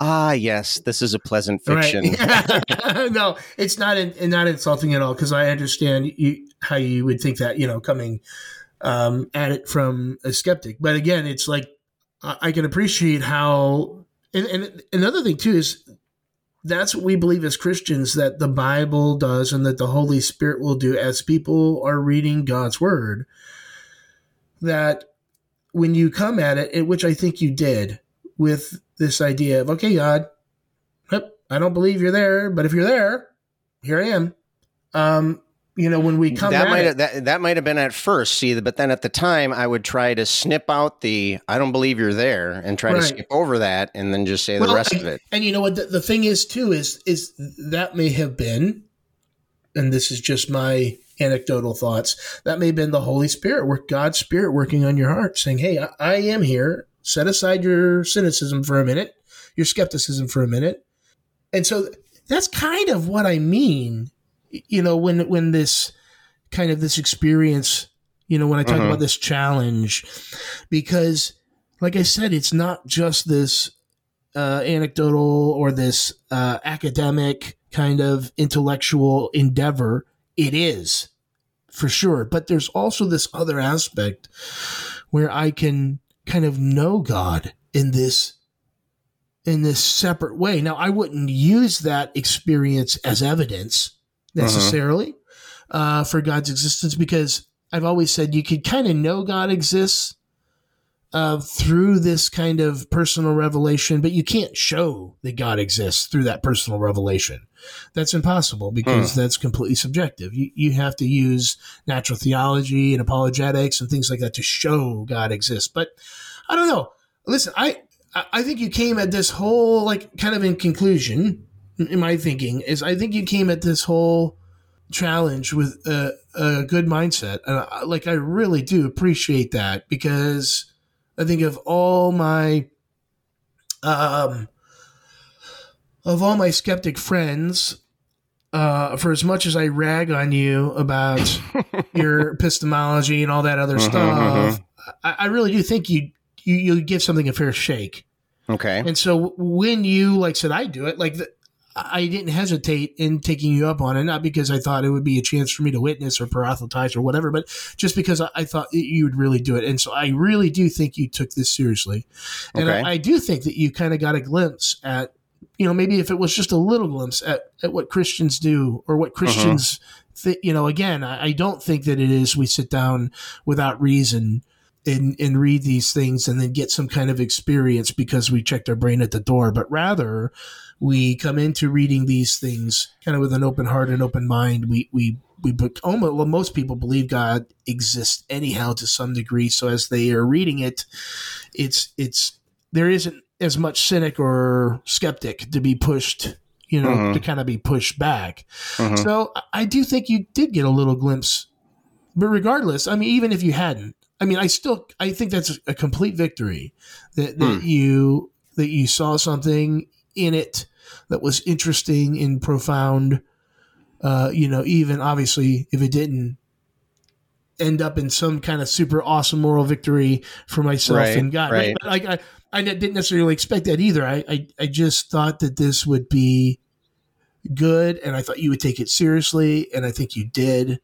ah, yes, this is a pleasant fiction. Right. no, it's not in, not insulting at all because I understand you, how you would think that you know coming um, at it from a skeptic. But again, it's like I, I can appreciate how. And, and another thing too is that's what we believe as Christians that the Bible does and that the Holy Spirit will do as people are reading God's word. That when you come at it, which I think you did with this idea of, okay, God, Yep, I don't believe you're there, but if you're there, here I am. um, you know, when we come that might have, that that might have been at first. See, but then at the time, I would try to snip out the "I don't believe you're there" and try to skip over that, and then just say the rest and, of it. And you know what? The, the thing is, too, is is that may have been, and this is just my anecdotal thoughts. That may have been the Holy Spirit, work God's Spirit working on your heart, saying, "Hey, I, I am here. Set aside your cynicism for a minute, your skepticism for a minute." And so that's kind of what I mean. You know, when when this kind of this experience, you know, when I talk Mhm. about this challenge, because, like I said, it's not just this uh, anecdotal or this uh, academic kind of intellectual endeavor. It is for sure, but there's also this other aspect where I can kind of know God in this in this separate way. Now, I wouldn't use that experience as evidence necessarily uh, for God's existence because I've always said you could kind of know God exists uh, through this kind of personal revelation, but you can't show that God exists through that personal revelation. That's impossible because that's completely subjective. You, you have to use natural theology and apologetics and things like that to show God exists. But I don't know. Listen, I I I think you came at this whole like kind of in conclusion. In my thinking is, I think you came at this whole challenge with a, a good mindset, and I, like I really do appreciate that because I think of all my um of all my skeptic friends, uh, for as much as I rag on you about your epistemology and all that other Mhm, stuff, I, I really do think you you you give something a fair shake. Okay. And so when you like said I do it, like the, I didn't hesitate in taking you up on it, not because I thought it would be a chance for me to witness or proselytize or whatever, but just because I, thought you would really do it. And so I really do think you took this seriously, and Okay. I, I do think that you kind of got a glimpse at, you know, maybe if it was just a little glimpse at at what Christians do or what uh-huh. Christians, thi- you know, again, I, I don't think that it is we sit down without reason and and read these things and then get some kind of experience because we checked our brain at the door, but rather we come into reading these things kind of with an open heart and open mind. We we we but almost well, most people believe God exists anyhow to some degree. So as they are reading it, it's it's there isn't as much cynic or skeptic to be pushed, you know, Mhm. to kind of be pushed back. Mhm. So I- I do think you did get a little glimpse. But regardless, I mean, even if you hadn't, I mean, I still I think that's a complete victory that, that Hmm. you that you saw something in it that was interesting and profound. Uh, you know, even obviously if it didn't end up in some kind of super awesome moral victory for myself Right, and God. right. But I, I, I didn't necessarily expect that either. I, I, I just thought that this would be good and I thought you would take it seriously and I think you did.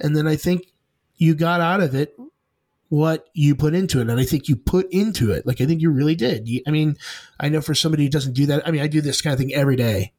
And then I think you got out of it what you put into it and I think you put into it. Like I think you really did. You, I mean, I know for somebody who doesn't do that, I mean, I do this kind of thing every day.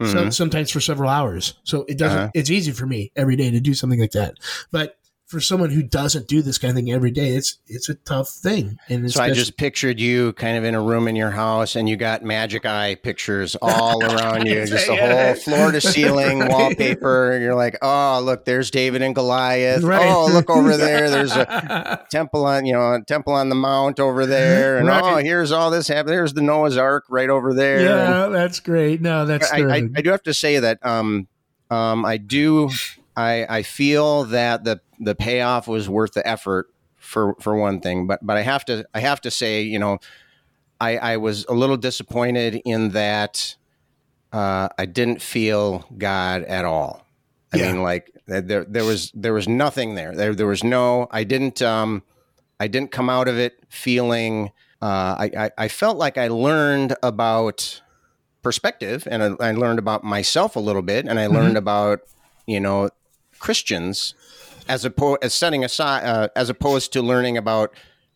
So, Mhm. sometimes for several hours. So it doesn't Uh-huh. it's easy for me every day to do something like that. But for someone who doesn't do this kind of thing every day, it's it's a tough thing. And So I just pictured you kind of in a room in your house, and you got magic eye pictures all around you, just a Yeah. whole floor to ceiling Right. wallpaper. And you're like, oh, look, there's David and Goliath. Right. Oh, look over there. There's a temple on, you know, a temple on the mount over there. And oh, here's all this happening. There's the Noah's Ark right over there. And yeah, that's great. No, that's I, I. I do have to say that um, um, I do I, I feel that the the payoff was worth the effort for for one thing, but but I have to I have to say you know I I was a little disappointed in that uh, I didn't feel God at all. I Yeah. mean, like there there was there was nothing there. There there was no. I didn't um I didn't come out of it feeling. Uh, I, I I felt like I learned about perspective and I, I learned about myself a little bit and I learned about you know Christians as opposed as setting aside uh, as opposed to learning about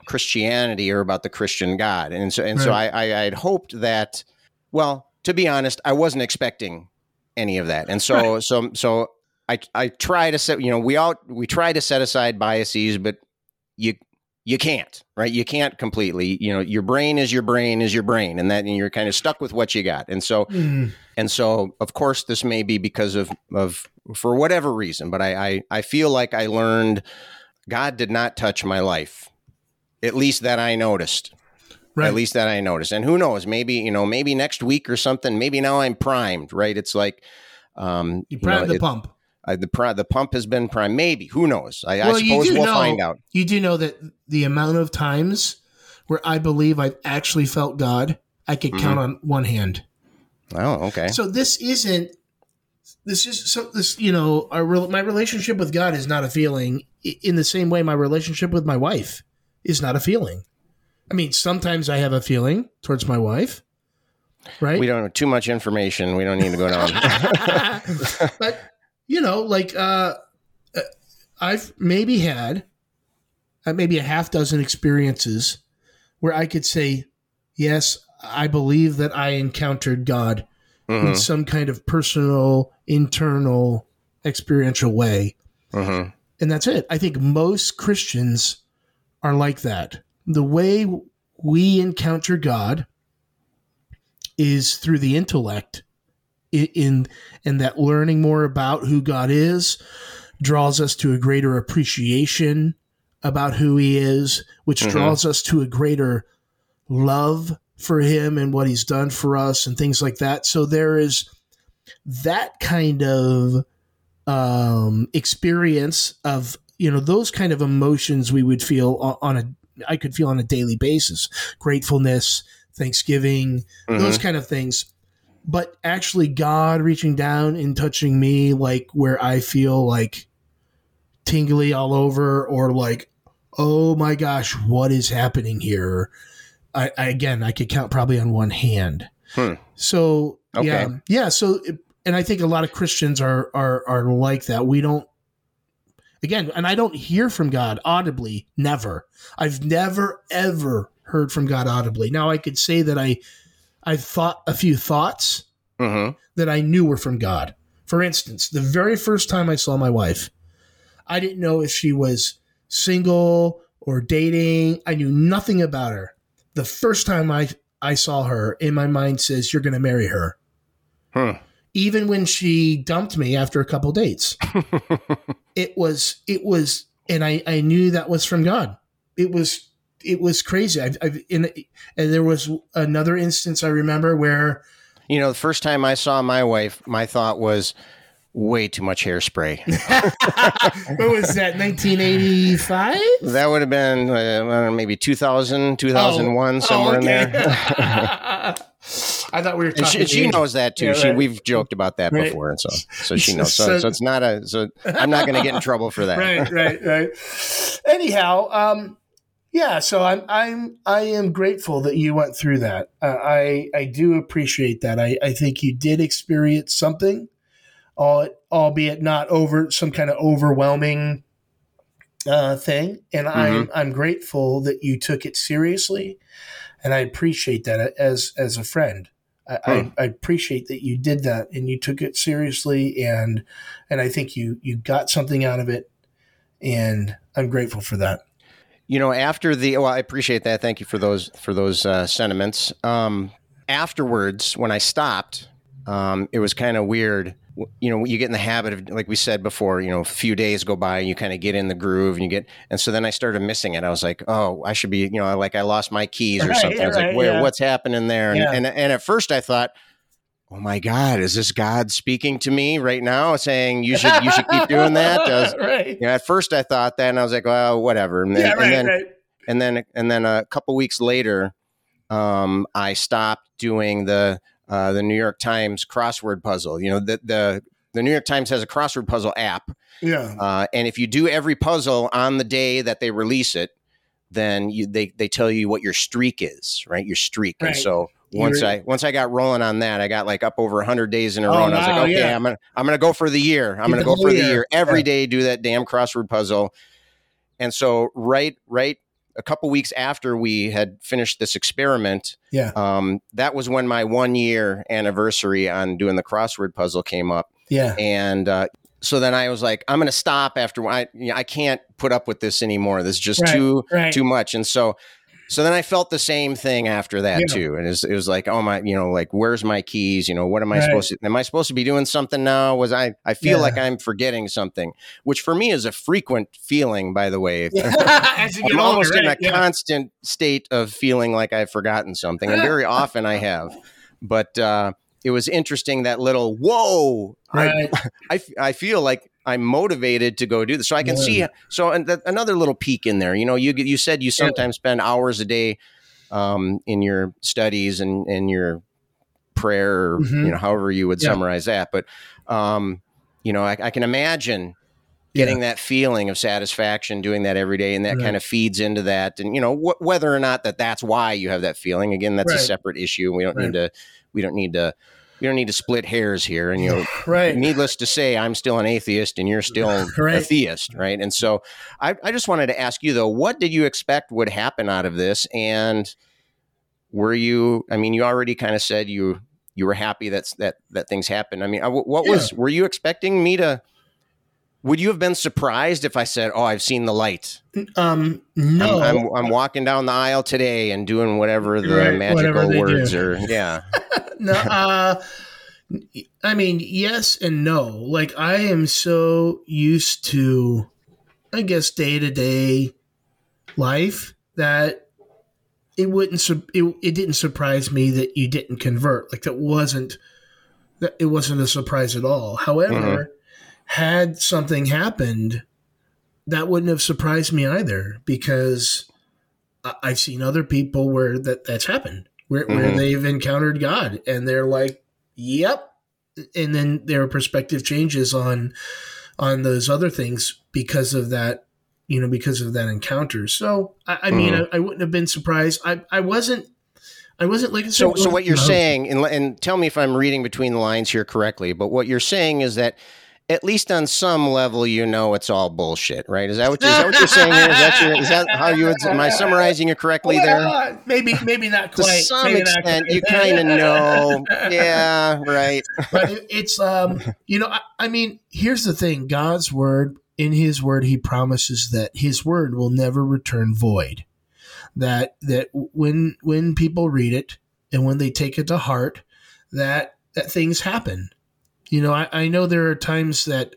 Christianity or about the Christian God. And so and so I, I I had hoped that well to be honest I wasn't expecting any of that. And so so so I I try to set you know we all we try to set aside biases but you you can't, right? You can't completely. You know, your brain is your brain is your brain, and that and you're kind of stuck with what you got. And so, Mm. and so, of course, this may be because of of for whatever reason, but I I, I feel like I learned God did not touch my life, at least that I noticed. Right. At least that I noticed. And who knows? Maybe you know, maybe next week or something. Maybe now I'm primed, right? It's like. Um, you you know, prime the it- pump. Uh, the the pump has been primed. Maybe who knows? I, Well, I suppose we'll know- find out. You do know that the amount of times where I believe I've actually felt God, I could count on one hand. Oh, okay. So this isn't. This is so. This you know, our my relationship with God is not a feeling. In the same way, my relationship with my wife is not a feeling. I mean, sometimes I have a feeling towards my wife, right? we don't have too much information. We don't need to go down. but you know, like uh, uh, I've maybe had uh, maybe a half dozen experiences where I could say, yes, I believe that I encountered God in Mhm, some kind of personal, internal, experiential way, mhm. and that's it. I think most Christians are like that. The way we encounter God is through the intellect in and that learning more about who God is draws us to a greater appreciation about who he is which Mhm. draws us to a greater love for him and what he's done for us and things like that so there is that kind of um experience of you know those kind of emotions we would feel on a I could feel on a daily basis gratefulness thanksgiving those Mhm. kind of things but actually god reaching down and touching me like where i feel like tingly all over or like oh my gosh what is happening here? I, I again i could count probably on one hand. Hmm. so Okay. yeah yeah so it- and i think a lot of christians are are are like that. We don't again and i don't hear from god audibly never. I've never ever heard from god audibly. Now i could say that i i thought a few thoughts Mhm. that i knew were from god. For instance the very first time i saw my wife i didn't know if she was single or dating. I knew nothing about her. The first time i i saw her in my mind says you're going to marry her. Hmm. even when she dumped me after a couple dates. It was it was and i i knew that was from god. It was it was crazy i've, I've in and there was another instance i remember where You know, the first time I saw my wife, my thought was way too much hairspray. what was that 1985 that would have been uh, maybe 2000, 2001, somewhere in there. i thought we were And she, she knows that too. Yeah, She, right. we've joked about that Right. before, and so so she knows. So- So, so it's not a. So I'm not going to get in trouble for that. right, right, right. Anyhow, um, yeah. So I'm, I'm, I am grateful that you went through that. Uh, I, I do appreciate that. I, I think you did experience something, all, albeit not over some kind of overwhelming uh, thing. And I'm, I'm grateful that you took it seriously, and I appreciate that as, as a friend. I, I, I appreciate that you did that and you took it seriously and and I think you you got something out of it and I'm grateful for that. You know, after the well, I appreciate that. Thank you for those for those uh, sentiments. Um, afterwards, when I stopped, um, it was kind of weird. You know, you get in the habit of, like we said before, you know, a few days go by, and you kind of get in the groove, and you get, and so then I started missing it. I was like, oh, I should be, you know, like I lost my keys or Right, something. I was right, like, where, yeah. what's happening there? And, Yeah. and and at first I thought. Oh my God! Is this God speaking to me right now, saying you should you should keep doing that? Was- right. you know, at first I thought that, and I was like, well, whatever. And then, yeah, right, and then right. and then and then a couple weeks later, um, I stopped doing the uh, the New York Times crossword puzzle. You know, the the the New York Times has a crossword puzzle app, Yeah. uh, and if you do every puzzle on the day that they release it, then you, they they tell you what your streak is, right? Your streak, Right. and so. Once I once I got rolling on that, I got like up over hundred days in a Oh, row, and I was wow, like, okay, yeah. I'm gonna I'm gonna go for the year. I'm gonna go for the year. year every Yeah. day. Do that damn crossword puzzle. And so right right a couple weeks after we had finished this experiment, Yeah. um, that was when my one year anniversary on doing the crossword puzzle came up. Yeah. And uh, so then I was like, I'm going to stop after I, you know, I can't put up with this anymore. This is just Right, too, right. too much. And so, so then I felt the same thing after that Yeah. too. And it was, it was like, oh my, you know, like, where's my keys? You know, what am I Right. supposed to, am I supposed to be doing something now? Was I, I feel Yeah. like I'm forgetting something, which for me is a frequent feeling, by the way. I'm older, almost in a? Yeah. constant state of feeling like I've forgotten something, and very often I have. But uh, it was interesting that little whoa. I, Right. I, f- I feel like I'm motivated to go do this, so I can Yeah. see. So and th- another little peek in there. You know, you you said you sometimes spend hours a day um, in your studies and and your prayer, or, Mhm. you know, however you would Yeah. summarize that. But um, you know, I, I can imagine getting that feeling of satisfaction doing that every day and that Right. kind of feeds into that and you know wh- whether or not that that's why you have that feeling again that's a separate issue we don't Right. need to we don't need to we don't need to split hairs here and you know right. needless to say i'm still an atheist and you're still a theist right? And so I, I just wanted to ask you though what did you expect would happen out of this? And were you i mean you already kind of said you you were happy that's that that things happened. I mean uh, what was were you expecting me to would you have been surprised if i said oh i've seen the light Um, no. I'm, I'm, I'm walking down the aisle today and doing whatever the Right, magical whatever words do. are yeah no, uh, I mean, yes and no. Like, I am so used to, I guess, day to day life that it wouldn't, it, it didn't surprise me that you didn't convert. Like, that wasn't, that it wasn't a surprise at all. However, had something happened, that wouldn't have surprised me either because I've seen other people where that that's happened where, where Mhm. they've encountered God and they're like, "Yep," and then their perspective changes on on those other things because of that, you know, because of that encounter. So I, I mean, Mhm. I, I wouldn't have been surprised. I I wasn't. I wasn't like So, so what you're No. saying, and, and tell me if I'm reading between the lines here correctly, but what you're saying is that at least on some level, you know it's all bullshit, right? Is that what, you, is that what you're saying here? Is that, your, is that how you would, am I summarizing it correctly there? Well, maybe maybe not quite. To some maybe extent, you kind of know. Yeah, right. but it, it's um you know I, I mean here's the thing god's word in his word he promises that his word will never return void that that when when people read it and when they take it to heart that that things happen you know i, I know there are times that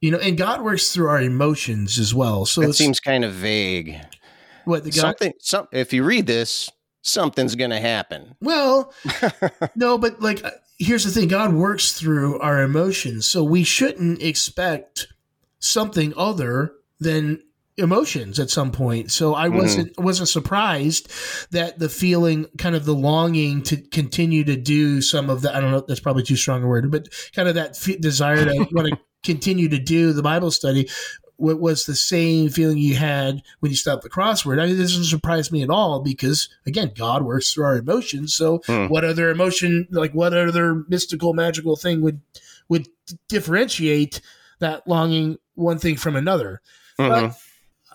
you know and god works through our emotions as well so it seems kind of vague. what the god Something, some, if you read this, something's going to happen. Well, no, but like, uh, here's the thing: God works through our emotions, so we shouldn't expect something other than emotions at some point. So I Mhm. wasn't wasn't surprised that the feeling, kind of the longing to continue to do some of the. I don't know. That's probably too strong a word, but kind of that f- desire to want to continue to do the Bible study. What was the same feeling you had when you stopped the crossword? I mean, this doesn't surprise me at all because, again, God works through our emotions. So, Hmm. what other emotion, like what other mystical, magical thing would would differentiate that longing one thing from another? Mhm.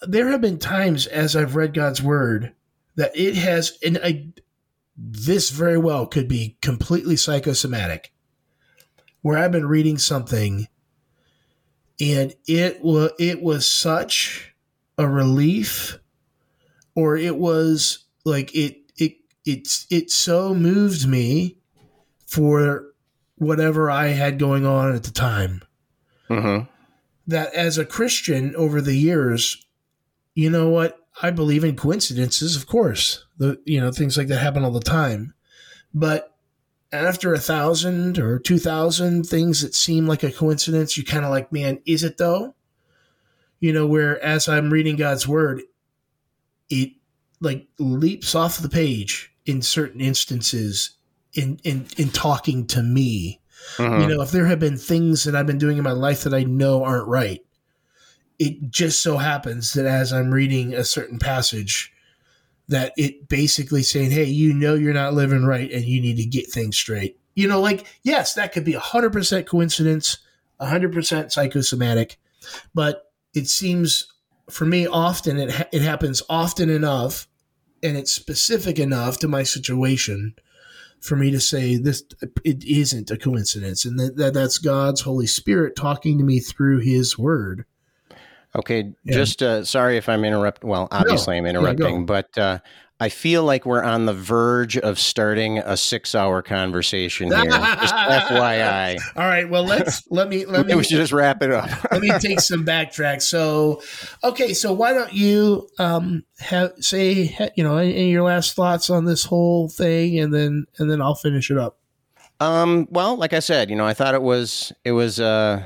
There have been times as I've read God's word that it has, and I, this very well could be completely psychosomatic, where I've been reading something, and it was it was such a relief, or it was like it it it's it so moved me for whatever I had going on at the time Mhm. that as a Christian over the years, you know what? I believe in coincidences, of course. The you know things like that happen all the time, but after a thousand or two thousand things that seem like a coincidence, you kind of like, man, is it though? You know, where as I'm reading God's word, it like leaps off the page in certain instances in in in talking to me Mhm. you know, if there have been things that I've been doing in my life that I know aren't right, it just so happens that as I'm reading a certain passage, that it basically saying, "Hey, you know you're not living right, and you need to get things straight." You know, like yes, that could be hundred percent coincidence, hundred percent psychosomatic, but it seems for me often it ha- it happens often enough, and it's specific enough to my situation for me to say this it isn't a coincidence and that, that that's god's holy spirit talking to me through his word Okay, Yeah. just uh, sorry if I'm interrupting. Well, obviously I'm interrupting, but uh, I feel like we're on the verge of starting a six-hour conversation here. just FYI, all right well let's let me let me we should just wrap it up. let me take some backtrack so okay so why don't you um have say you know any, any your last thoughts on this whole thing and then and then i'll finish it up Um, well, like I said, you know, I thought it was it was uh,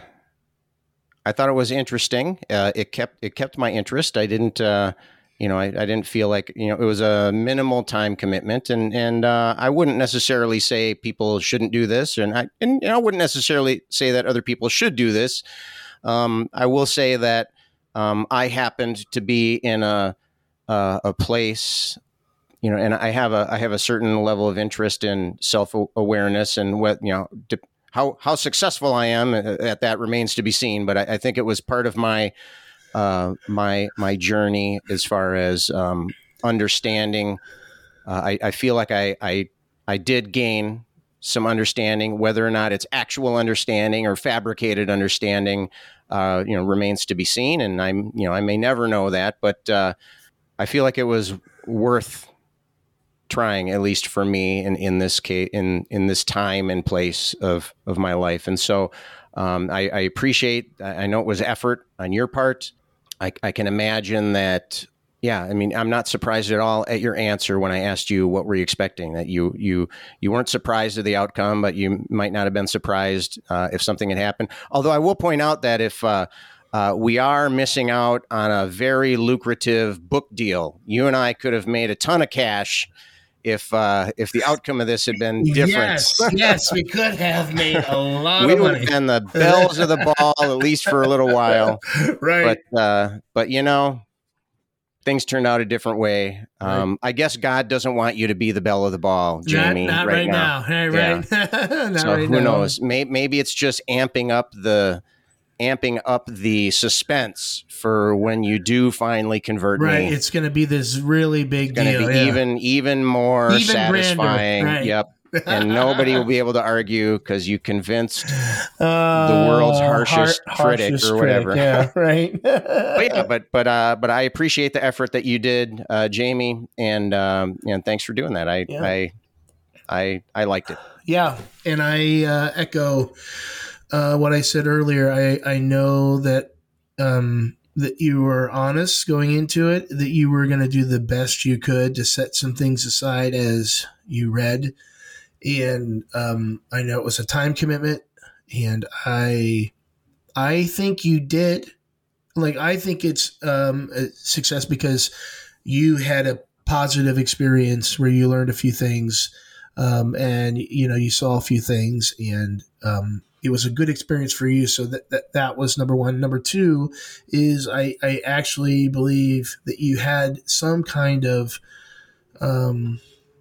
I thought it was interesting. Uh, it kept it kept my interest. I didn't uh, you know I, I didn't feel like you know it was a minimal time commitment, and and uh, I wouldn't necessarily say people shouldn't do this, and I and I wouldn't necessarily say that other people should do this. Um, I will say that um, I happened to be in a a place you know, and I have a I have a certain level of interest in self awareness and what you know de- how how successful I am uh, at that remains to be seen. But I, I think it was part of my uh, my my journey as far as um, understanding. Uh, I, I feel like I, I I did gain some understanding, whether or not it's actual understanding or fabricated understanding. Uh, you know, remains to be seen, and I'm you know I may never know that, but uh, I feel like it was worth trying at least for me in, in this case in in this time and place of of my life and so um, I, I appreciate I know it was effort on your part I, I can imagine that yeah I mean I'm not surprised at all at your answer when I asked you what were you expecting that you you you weren't surprised at the outcome but you might not have been surprised uh, if something had happened although I will point out that if uh, uh, we are missing out on a very lucrative book deal. You and I could have made a ton of cash if uh, if the outcome of this had been different. yes yes we could have made a lot we would have been the belles of the ball at least for a little while. right But uh, but you know, things turned out a different way. Um, I guess God doesn't want you to be the belle of the ball, Jamie. not, not right, now, Right, right. Not so right who now. knows? May, maybe it's just amping up the amping up the suspense for when you do finally convert Right, me. it's going to be this really big to deal. be yeah. even even more Even grander, satisfying. right. Yep. and nobody will be able to argue because you convinced. Uh, world's harshest har- critic or whatever. critic, Yeah, right. But yeah, but but uh, but I appreciate the effort that you did, uh, Jamie, and um, and thanks for doing that. I Yeah. I I I liked it. Yeah, and I uh, echo uh, what I said earlier. I I know that um, that you were honest going into it. That you were going to do the best you could to set some things aside as you read, and um, I know it was a time commitment, and I I think you did. Like I think it's um, a success because you had a positive experience where you learned a few things um, and you know you saw a few things and um, it was a good experience for you. So that, that that was number one. Number two is I, I actually believe that you had some kind of um,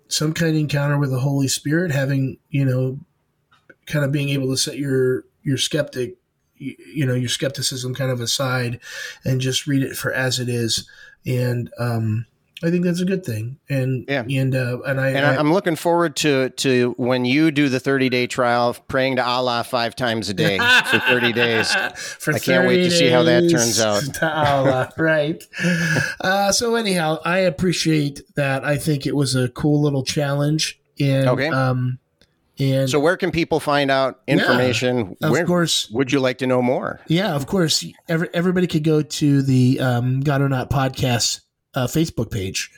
some kind of encounter with the holy spirit having you know kind of being able to set your your skeptic you, you know your skepticism kind of aside and just read it for as it is. And um, I think that's a good thing, and Yeah. and uh, and I, And I I'm looking forward to to when you do the 30 day trial, praying to Allah five times a day for 30 days. For I can't wait to see how that turns out. to Allah, right. Uh, so anyhow, I appreciate that. I think it was a cool little challenge, and Okay. um, and So where can people find out information? of where course, would you like to know more? yeah, of course, every, everybody could go to the um, God or Not podcast uh, Facebook page,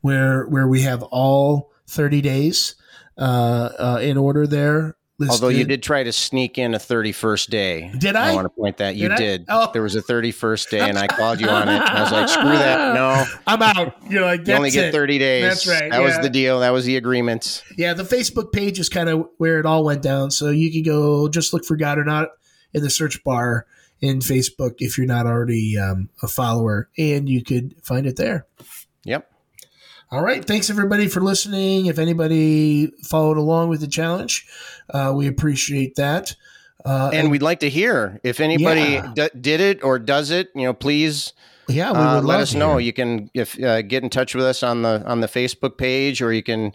where where we have all thirty days uh, uh, in order there. Although you did try to sneak in a 31st day. Did I? I want to point that you Did did. Oh. There was a 31st day, and I called you on it. I was like, "Screw that! No, I'm out. You're like you only get it. 30 days." That's right, That was the deal. That was the agreement. Yeah, the Facebook page is kind of where it all went down. So you can go just look for God or Not in the search bar in Facebook if you're not already um, a follower, and you could find it there. Yep. All right. Thanks everybody for listening. If anybody followed along with the challenge, uh, we appreciate that. Uh, And we'd like to hear if anybody Yeah. d- did it or does it. You know, please yeah, we uh, let us know. You can if uh, get in touch with us on the on the Facebook page, or you can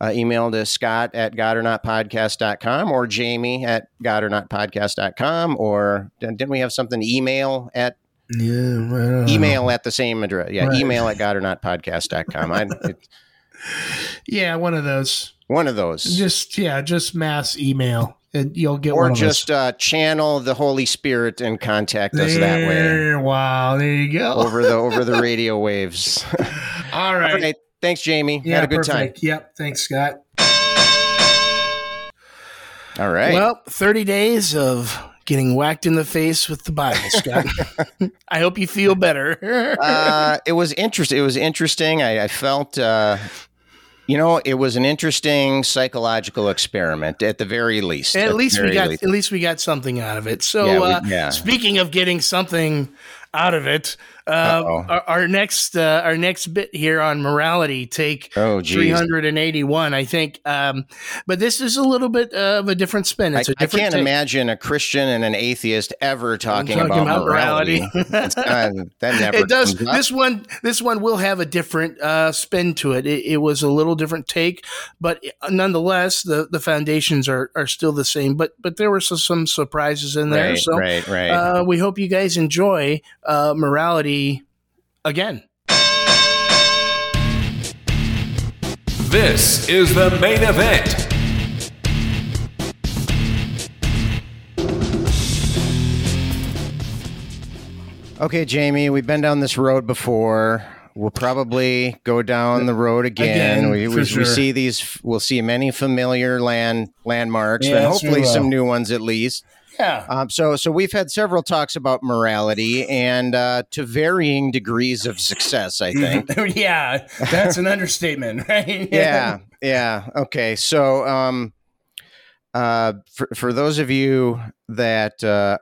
uh, email to Scott at godornotpodcast.com or Jamie at godornotpodcast.com or didn't we have something email at Yeah, email at the same address? Yeah, Right. email at godornotpodcast.com. I, it, Yeah, one of those. one of those. Just yeah, just mass email, and you'll get or one of just uh, channel the Holy Spirit and contact us that way Wow, there you go. over the over the radio waves. All right. okay, thanks, Jamie. Yeah, Had a good perfect. Yep. Thanks, Scott. All right. Well, 30 days of getting whacked in the face with the Bible, Scott. I hope you feel better. uh, it was interesting. It was interesting. I, I felt, uh, you know, it was an interesting psychological experiment at the very least. at the least we got least. at least we got something out of it. So, Yeah, we- uh, yeah. speaking of getting something out of it, uh, our, our next uh, our next bit here on morality take Oh, 381, I think. Um, but this is a little bit of a different spin. I, a I different can't take. imagine a Christian and an atheist ever talking, Talking about, about morality. morality. Uh, that never it does this one this one will have a different uh, spin to it. it it was a little different take but nonetheless the the foundations are are still the same but but there were some, some surprises in there Right, so right, right. uh, we hope you guys enjoy uh, morality again This is the main event. Okay, Jamie, we've been down this road before. We'll probably go down the road again. Again, we, we, sure. we, see these. We'll see many familiar land landmarks, Yes, and hopefully some new ones at least. Yeah Um, so, so we've had several talks about morality, and uh, to varying degrees of success. I think. yeah that's an understatement right yeah, yeah. Okay, so um, uh, for for those of you that uh,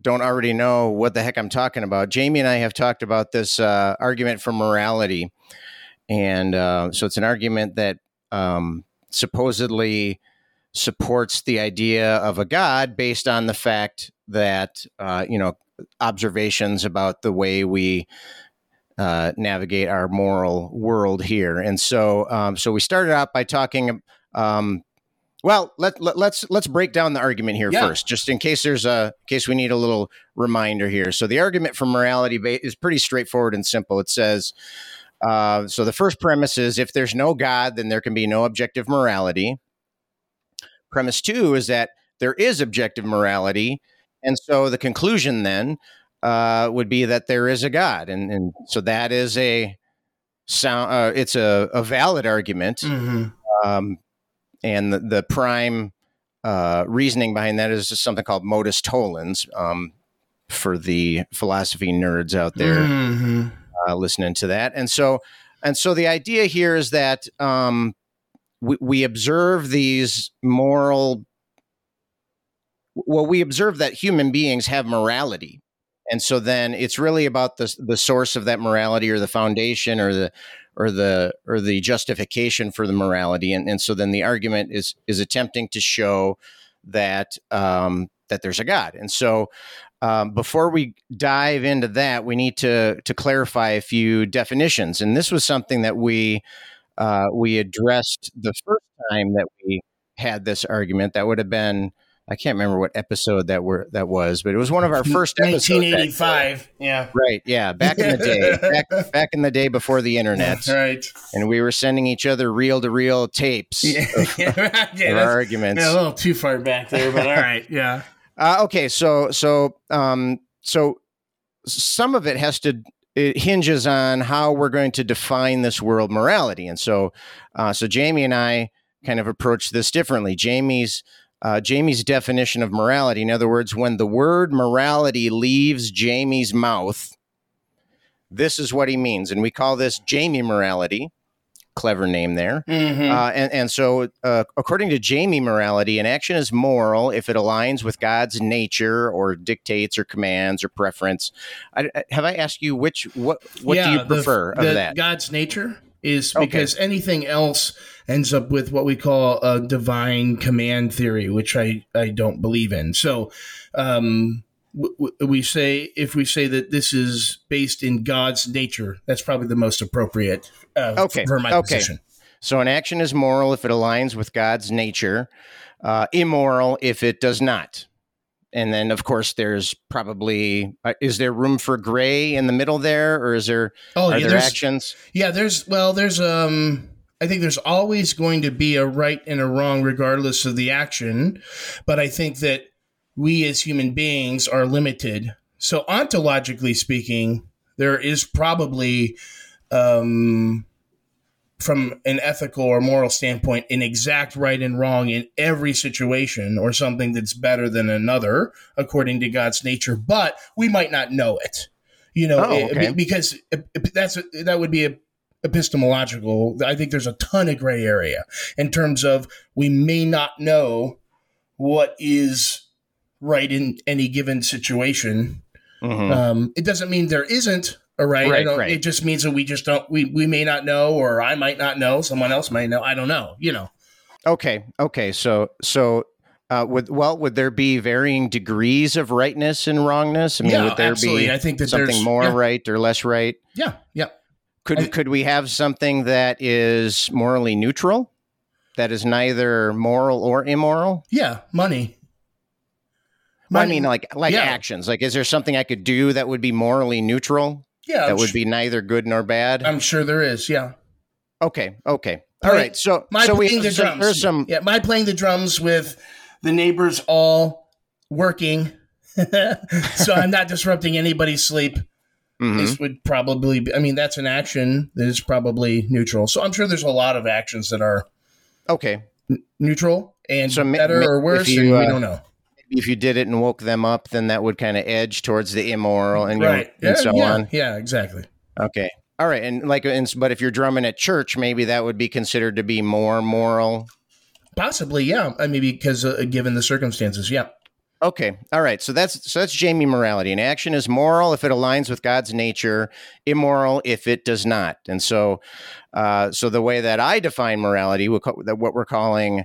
don't already know what the heck I'm talking about, Jamie and I have talked about this uh, argument for morality, and uh, so it's an argument that um, supposedly supports the idea of a god based on the fact that uh, you know observations about the way we uh, navigate our moral world here. And so, um, so we started out by talking. Um, well, let, let let's let's break down the argument here Yeah. first, just in case there's a in case we need a little reminder here. So the argument for morality is pretty straightforward and simple. It says. Uh, so the first premise is if there's no God, then there can be no objective morality. Premise two is that there is objective morality, and so the conclusion then uh, would be that there is a God, and and so that is a sound. Uh, it's a, a valid argument, Mhm. um, and the, the prime uh, reasoning behind that is just something called modus tollens. Um, for the philosophy nerds out there Mhm. uh, listening to that. And so, and so the idea here is that um, we, we observe these moral. Well, we observe that human beings have morality, and so then it's really about the the source of that morality, or the foundation, or the or the or the justification for the morality. And and so then the argument is is attempting to show that um, that there's a God. And so um, before we dive into that, we need to to clarify a few definitions. And this was something that we uh, we addressed the first time that we had this argument. That would have been I can't remember what episode that were that was, but it was one of our first episodes. 1985 yeah Right, yeah, back in the day, back, back in the day before the internet, right and we were sending each other reel to reel tapes yeah, of, yeah, of that's- our arguments. yeah, a little too far back there but all right yeah Uh, okay, so so um, so some of it has to it hinges on how we're going to define this world morality, and so uh, so Jamie and I kind of approach this differently. Jamie's uh, Jamie's definition of morality, in other words, when the word morality leaves Jamie's mouth, this is what he means, and we call this Jamie morality. Clever name there. Mhm. Uh, and, and so, uh, according to Jamie morality, an action is moral if it aligns with God's nature or dictates or commands or preference. I, have I asked you which what what do you prefer the of that? God's nature is Okay. because anything else ends up with what we call a divine command theory, which I, I don't believe in. So, um, we say if we say that this is based in God's nature, that's probably the most appropriate uh, Okay, for my okay. position. So an action is moral if it aligns with God's nature, uh, immoral if it does not. And then, of course, there's probably uh, is there room for gray in the middle there, or is there Oh, are yeah, there actions? Yeah, there's well, there's um I think there's always going to be a right and a wrong regardless of the action, but I think that we as human beings are limited. So ontologically speaking, there is probably um from an ethical or moral standpoint an exact right and wrong in every situation or something that's better than another according to God's nature, but we might not know it. You know, Oh, it- okay. because that's that would be a epistemological. I think there's a ton of gray area in terms of we may not know what is right in any given situation. Mhm. Um, it doesn't mean there isn't a right. Right, right. It just means that we just don't. We we may not know, or I might not know. Someone else might know. I don't know. You know. Okay, okay. So, so uh, would well, would there be varying degrees of rightness and wrongness? I mean, yeah, would there absolutely. be I think that something there's more yeah, right or less right? Yeah, yeah. Could I- could we have something that is morally neutral, that is neither moral or immoral? Yeah, money. Well, I mean, like like yeah. actions. Like, is there something I could do that would be morally neutral? yeah, that I'm would su- be neither good nor bad. I'm sure there is. Yeah. okay, okay, all Play- right. So, My so we playing the so drums. there's some. Yeah, my playing the drums with the neighbors all working, so I'm not disrupting anybody's sleep. Mhm. This would probably be. I mean, that's an action that is probably neutral. So I'm sure there's a lot of actions that are Okay, neutral and So better ma- or worse, you, and we uh, don't know. If you did it and woke them up, then that would kind of edge towards the immoral and Right. and yeah, so yeah, on. Yeah, exactly. Okay. All right. And like, and, but if you're drumming at church, maybe that would be considered to be more moral. Possibly, yeah. I mean, because uh, given the circumstances, yeah. Okay. All right. So that's, so that's Jamie morality. An action is moral if it aligns with God's nature, immoral if it does not. And so, uh, so the way that I define morality, that what we're calling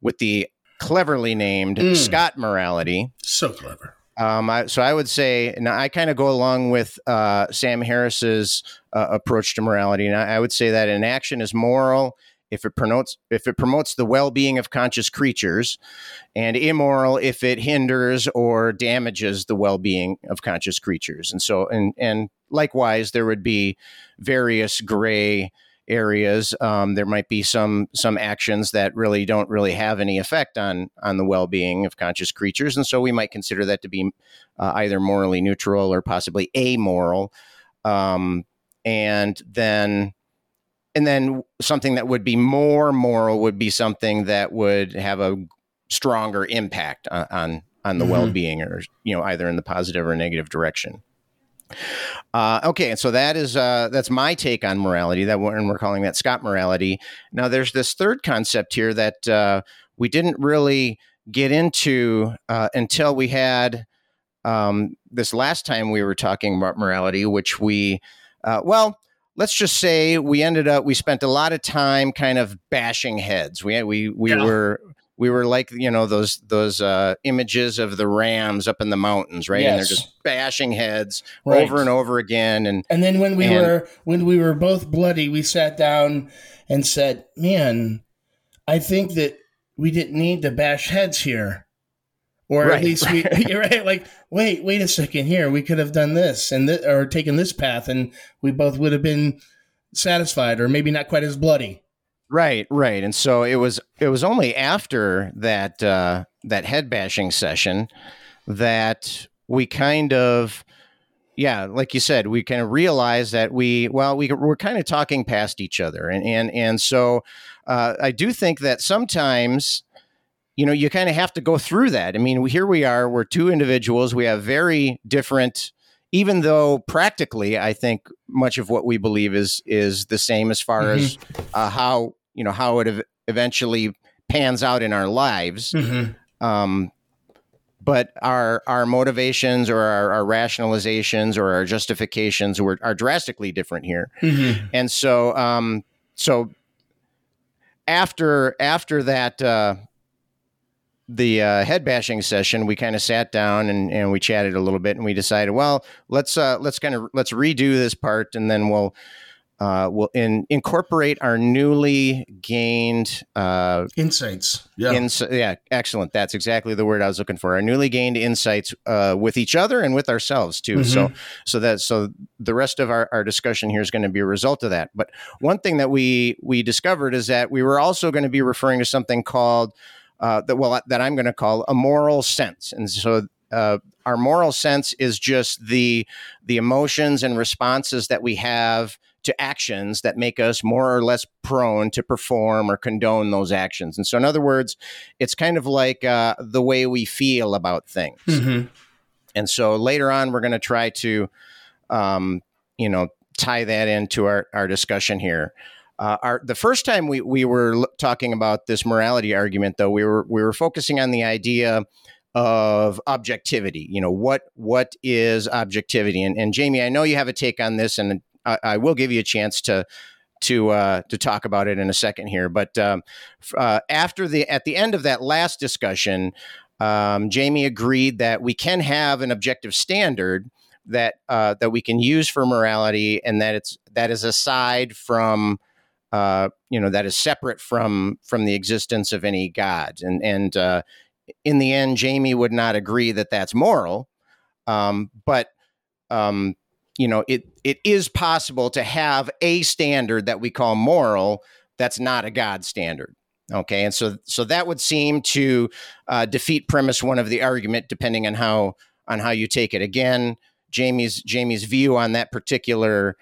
with the cleverly named Mm. Scott morality, So clever. Um, I, so I would say, now I kind of go along with uh, Sam Harris's uh, approach to morality, and I, I would say that an action is moral if it promotes if it promotes the well-being of conscious creatures, and immoral if it hinders or damages the well-being of conscious creatures. And so, and and likewise, there would be various gray areas. Um, there might be some some actions that really don't really have any effect on on the well being of conscious creatures, and so we might consider that to be uh, either morally neutral or possibly amoral. Um, and then and then something that would be more moral would be something that would have a stronger impact on on, on the Mhm. well being, or you know, either in the positive or negative direction. Uh, okay, and so that is uh, that's my take on morality. That and we're calling that Scott morality. Now, there's this third concept here that uh, we didn't really get into uh, until we had um, this last time we were talking about morality, which we, uh, well, let's just say we ended up we spent a lot of time kind of bashing heads. We we we Yeah. were. We were like, you know, those those uh, images of the rams up in the mountains, right? And they're just bashing heads Right. over and over again. And And then when we And- were when we were both bloody, we sat down and said, "Man, I think that we didn't need to bash heads here." Or Right, at least we you're right like wait, wait a second here. We could have done this and th- or taken this path and we both would have been satisfied or maybe not quite as bloody. Right, right. And so it was it was only after that uh that head bashing session that we kind of yeah, like you said, we kind of realized that we well we we're kind of talking past each other and and and so uh I do think that sometimes you know you kind of have to go through that. I mean, here we are, we're two individuals, we have very different even though practically I think much of what we believe is is the same as far as uh, how you know how it ev- eventually pans out in our lives. Mm-hmm. Um, but our our motivations or our, our rationalizations or our justifications were, are drastically different here. Mm-hmm. And so, um, so after after that, uh, the uh, head bashing session, we kind of sat down and, and we chatted a little bit, and we decided, well, let's uh, let's kind of let's redo this part, and then we'll uh, will in, incorporate our newly gained uh, insights. Yeah, ins- yeah, excellent. That's exactly the word I was looking for. Our newly gained insights uh, with each other and with ourselves too. Mhm. So, so that so the rest of our, our discussion here is going to be a result of that. But one thing that we we discovered is that we were also going to be referring to something called uh, that well that I'm going to call a moral sense, and so. Uh, our moral sense is just the the emotions and responses that we have to actions that make us more or less prone to perform or condone those actions. And so, in other words, it's kind of like uh, the way we feel about things. Mhm. And so later on, we're going to try to, um, you know, tie that into our, our discussion here. Uh, our, the first time we, we were l- talking about this morality argument, though, we were we were focusing on the idea of objectivity. You know, what what is objectivity? And, and Jamie, I know you have a take on this, and I, I will give you a chance to to uh, to talk about it in a second here. But um, uh, after the at the end of that last discussion, um, Jamie agreed that we can have an objective standard that uh, that we can use for morality, and that it's that is aside from uh, you know that is separate from from the existence of any God. And and uh, in the end, Jamie would not agree that that's moral, um, but um, you know it it is possible to have a standard that we call moral that's not a God standard. Okay, and so so that would seem to uh, defeat premise one of the argument, depending on how on how you take it. Again, Jamie's Jamie's view on that particular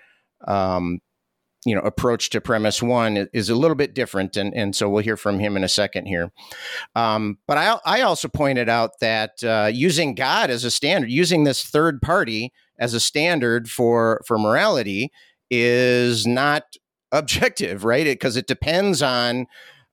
um, you know approach to premise one is a little bit different, and and so we'll hear from him in a second here. Um, but I I also pointed out that uh, using God as a standard, using this third party as a standard for for morality is not objective, right? Because it, depends on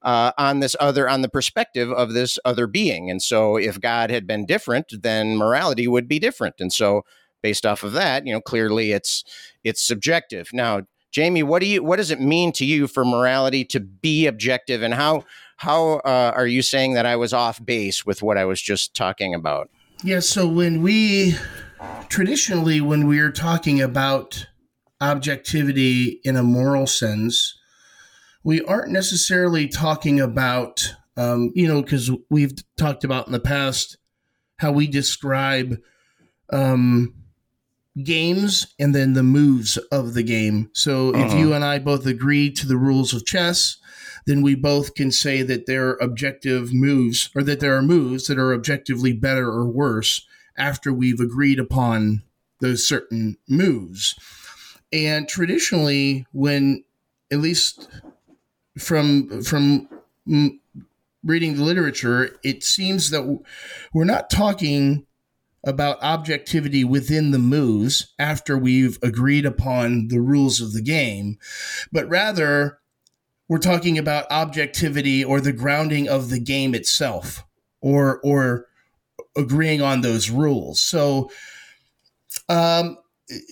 uh, on this other on the perspective of this other being, and so if God had been different, then morality would be different, and so based off of that, you know, clearly it's it's subjective. Now, Jamie, what do you what does it mean to you for morality to be objective, and how how uh, are you saying that I was off base with what I was just talking about? Yeah, so when we traditionally, when we're talking about objectivity in a moral sense, we aren't necessarily talking about, um, you know, because we've talked about in the past how we describe um, games and then the moves of the game. So if Uh-huh. you and I both agree to the rules of chess, then we both can say that there are objective moves or that there are moves that are objectively better or worse after we've agreed upon those certain moves. And traditionally, when at least from from reading the literature, it seems that we're not talking about objectivity within the moves after we've agreed upon the rules of the game, but rather we're talking about objectivity or the grounding of the game itself or or agreeing on those rules. So um,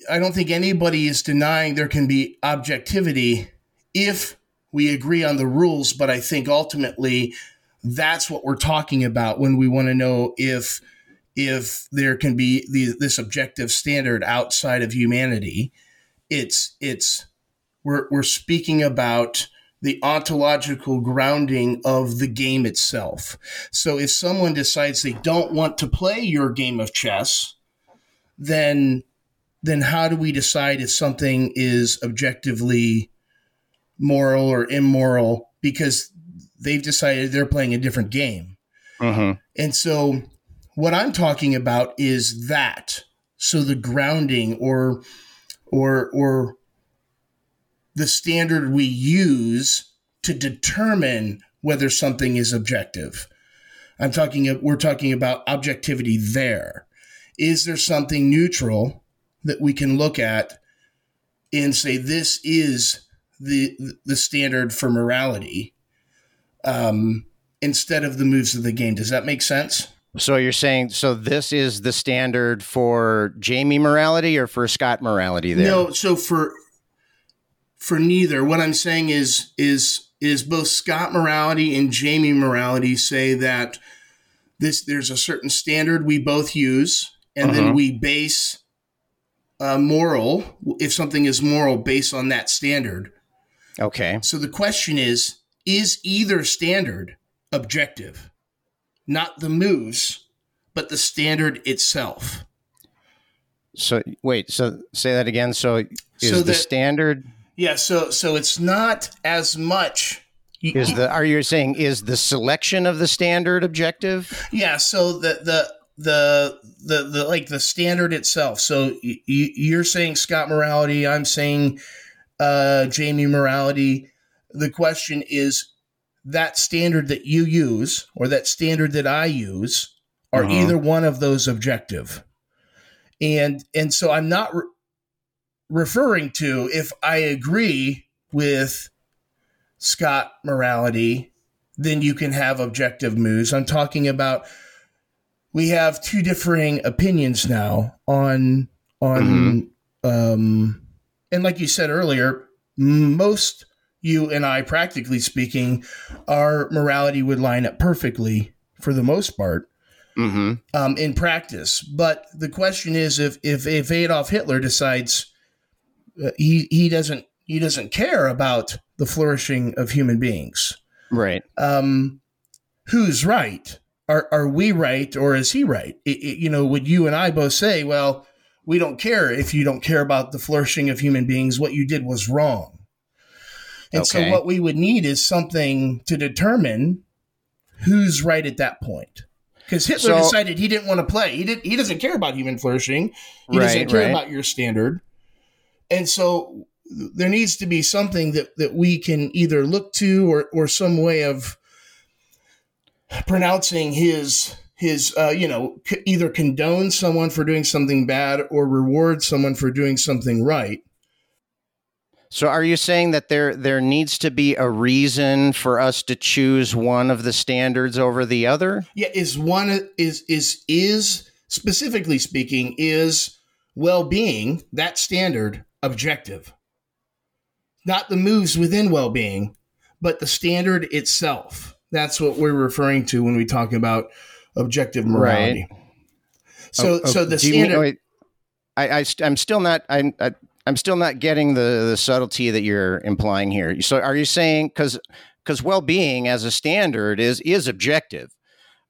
I don't think anybody is denying there can be objectivity if we agree on the rules, but I think ultimately that's what we're talking about when we want to know if if there can be the, this objective standard outside of humanity. It's it's we're we're speaking about the ontological grounding of the game itself. So if someone decides they don't want to play your game of chess, then then how do we decide if something is objectively moral or immoral because they've decided they're playing a different game. Mm-hmm. And so what I'm talking about is that. So the grounding or or or the standard we use to determine whether something is objective. I'm talking we're talking about objectivity there. Is there something neutral that we can look at and say this is the the standard for morality um, instead of the moves of the game? Does that make sense? So you're saying so this is the standard for Jamie morality or for Scott morality there? No, so for for neither, what I'm saying is is is both Scott morality and Jamie morality say that this there's a certain standard we both use, and Uh-huh. then we base uh, moral if something is moral based on that standard. Okay. So the question is is either standard objective? Not the moves, but the standard itself. So wait, so say that again. So is So the the- standard Yeah, so so it's not as much is the are you saying is the selection of the standard objective? Yeah, so the the the the, the like the standard itself. So y- y- you're saying Scott morality, I'm saying uh, Jamie morality. The question is that standard that you use or that standard that I use are Mhm. either one of those objective, and and so I'm not re- referring to if I agree with Scott morality then you can have objective moves. I'm talking about we have two differing opinions now on on um and like you said earlier, most you and I practically speaking, our morality would line up perfectly for the most part Mm-hmm. um, in practice. But the question is, if if, if Adolf Hitler decides uh, he he doesn't he doesn't care about the flourishing of human beings, Right. um, who's right? Are are we right or is he right? It, it- you know, would you and I both say, well, we don't care if you don't care about the flourishing of human beings. What you did was wrong. And so, what we would need is something to determine who's right at that point. Because Hitler So- decided he didn't want to play. He did. He doesn't care about human flourishing. He doesn't care right. about your standard. And so there needs to be something that, that we can either look to or, or some way of pronouncing his his uh, you know c- either condone someone for doing something bad or reward someone for doing something right. So are you saying that there there needs to be a reason for us to choose one of the standards over the other? Yeah, is one is is is specifically speaking is well-being that standard objective. Not the moves within well-being, but the standard itself. That's what we're referring to when we talk about objective morality. Right. So Oh, oh, so the you mean- standard wait, I, I, I'm still not I'm I, I'm still not getting the the subtlety that you're implying here. So are you saying because because well-being as a standard is is objective?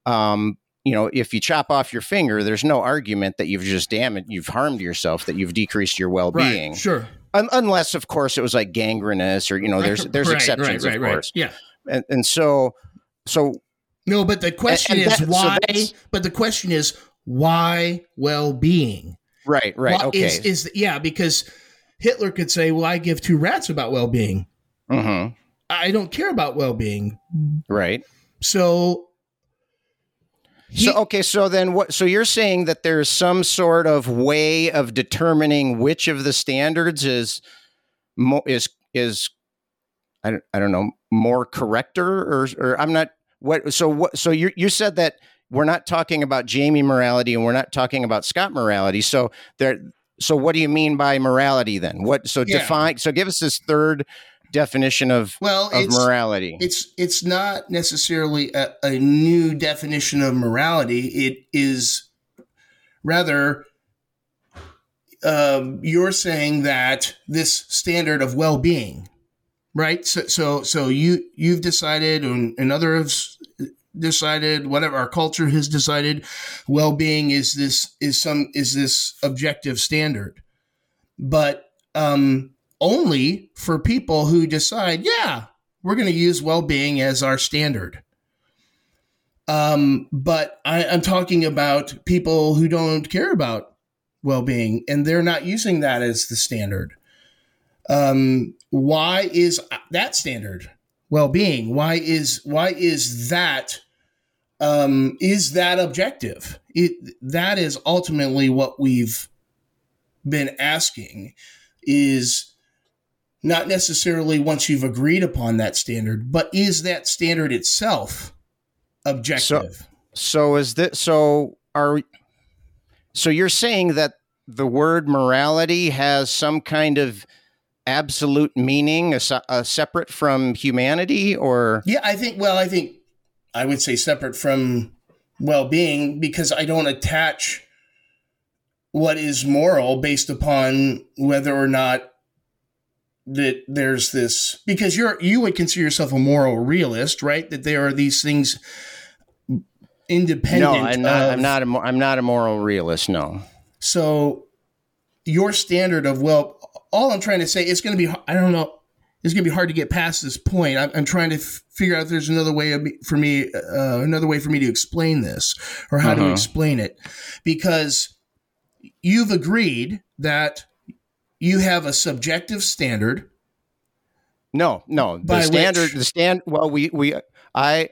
Um, you know, if you chop off your finger, there's no argument that you've just damaged, you've harmed yourself, that you've decreased your well-being. right, sure. Un- unless, of course, it was like gangrenous or you know, there's there's Right, exceptions, right, of course. Yeah. And, and so so No, but the question and is so why that's- but the question is why well-being? right right Why- okay Is, is yeah, because Hitler could say, "Well, I give two rats about well-being. hmm I don't care about well-being." right. So, he- So okay, so then what? So you're saying that there's some sort of way of determining which of the standards is mo- is is I don't, I don't know more corrector or or I'm not what so what so you you said that we're not talking about Jamie morality and we're not talking about Scott morality. So there so what do you mean by morality then? What so Yeah. define so give us this third definition of well, of it's morality. it's it's not necessarily a, a new definition of morality. It is rather um, you're saying that this standard of well-being, right? So so so you you've decided, and, and others decided, whatever our culture has decided, well-being is this is some is this objective standard, but um, only for people who decide, yeah, we're going to use well-being as our standard. Um, but I, I'm talking about people who don't care about well-being, and they're not using that as the standard. Um, why is that standard well-being? Why is why is that um, is that objective? It, that is ultimately what we've been asking. Is not necessarily once you've agreed upon that standard, but is that standard itself objective? So is this so are so you're saying that the word morality has some kind of absolute meaning a, a uh, separate from humanity or yeah, I think. Well, I think I would say separate from well-being because I don't attach what is moral based upon whether or not that there's this because you're you would consider yourself a moral realist, right? That there are these things independent. No, I'm not. of- I'm not. A, I'm not a moral realist. No. So your standard of well, all I'm trying to say it's going to be I don't know it's going to be hard to get past this point. I'm, I'm trying to f- figure out if there's another way of me, for me uh, another way for me to explain this or how to Uh-huh. explain it because you've agreed that you have a subjective standard No. No. The standard. which- The stand. Well, we we I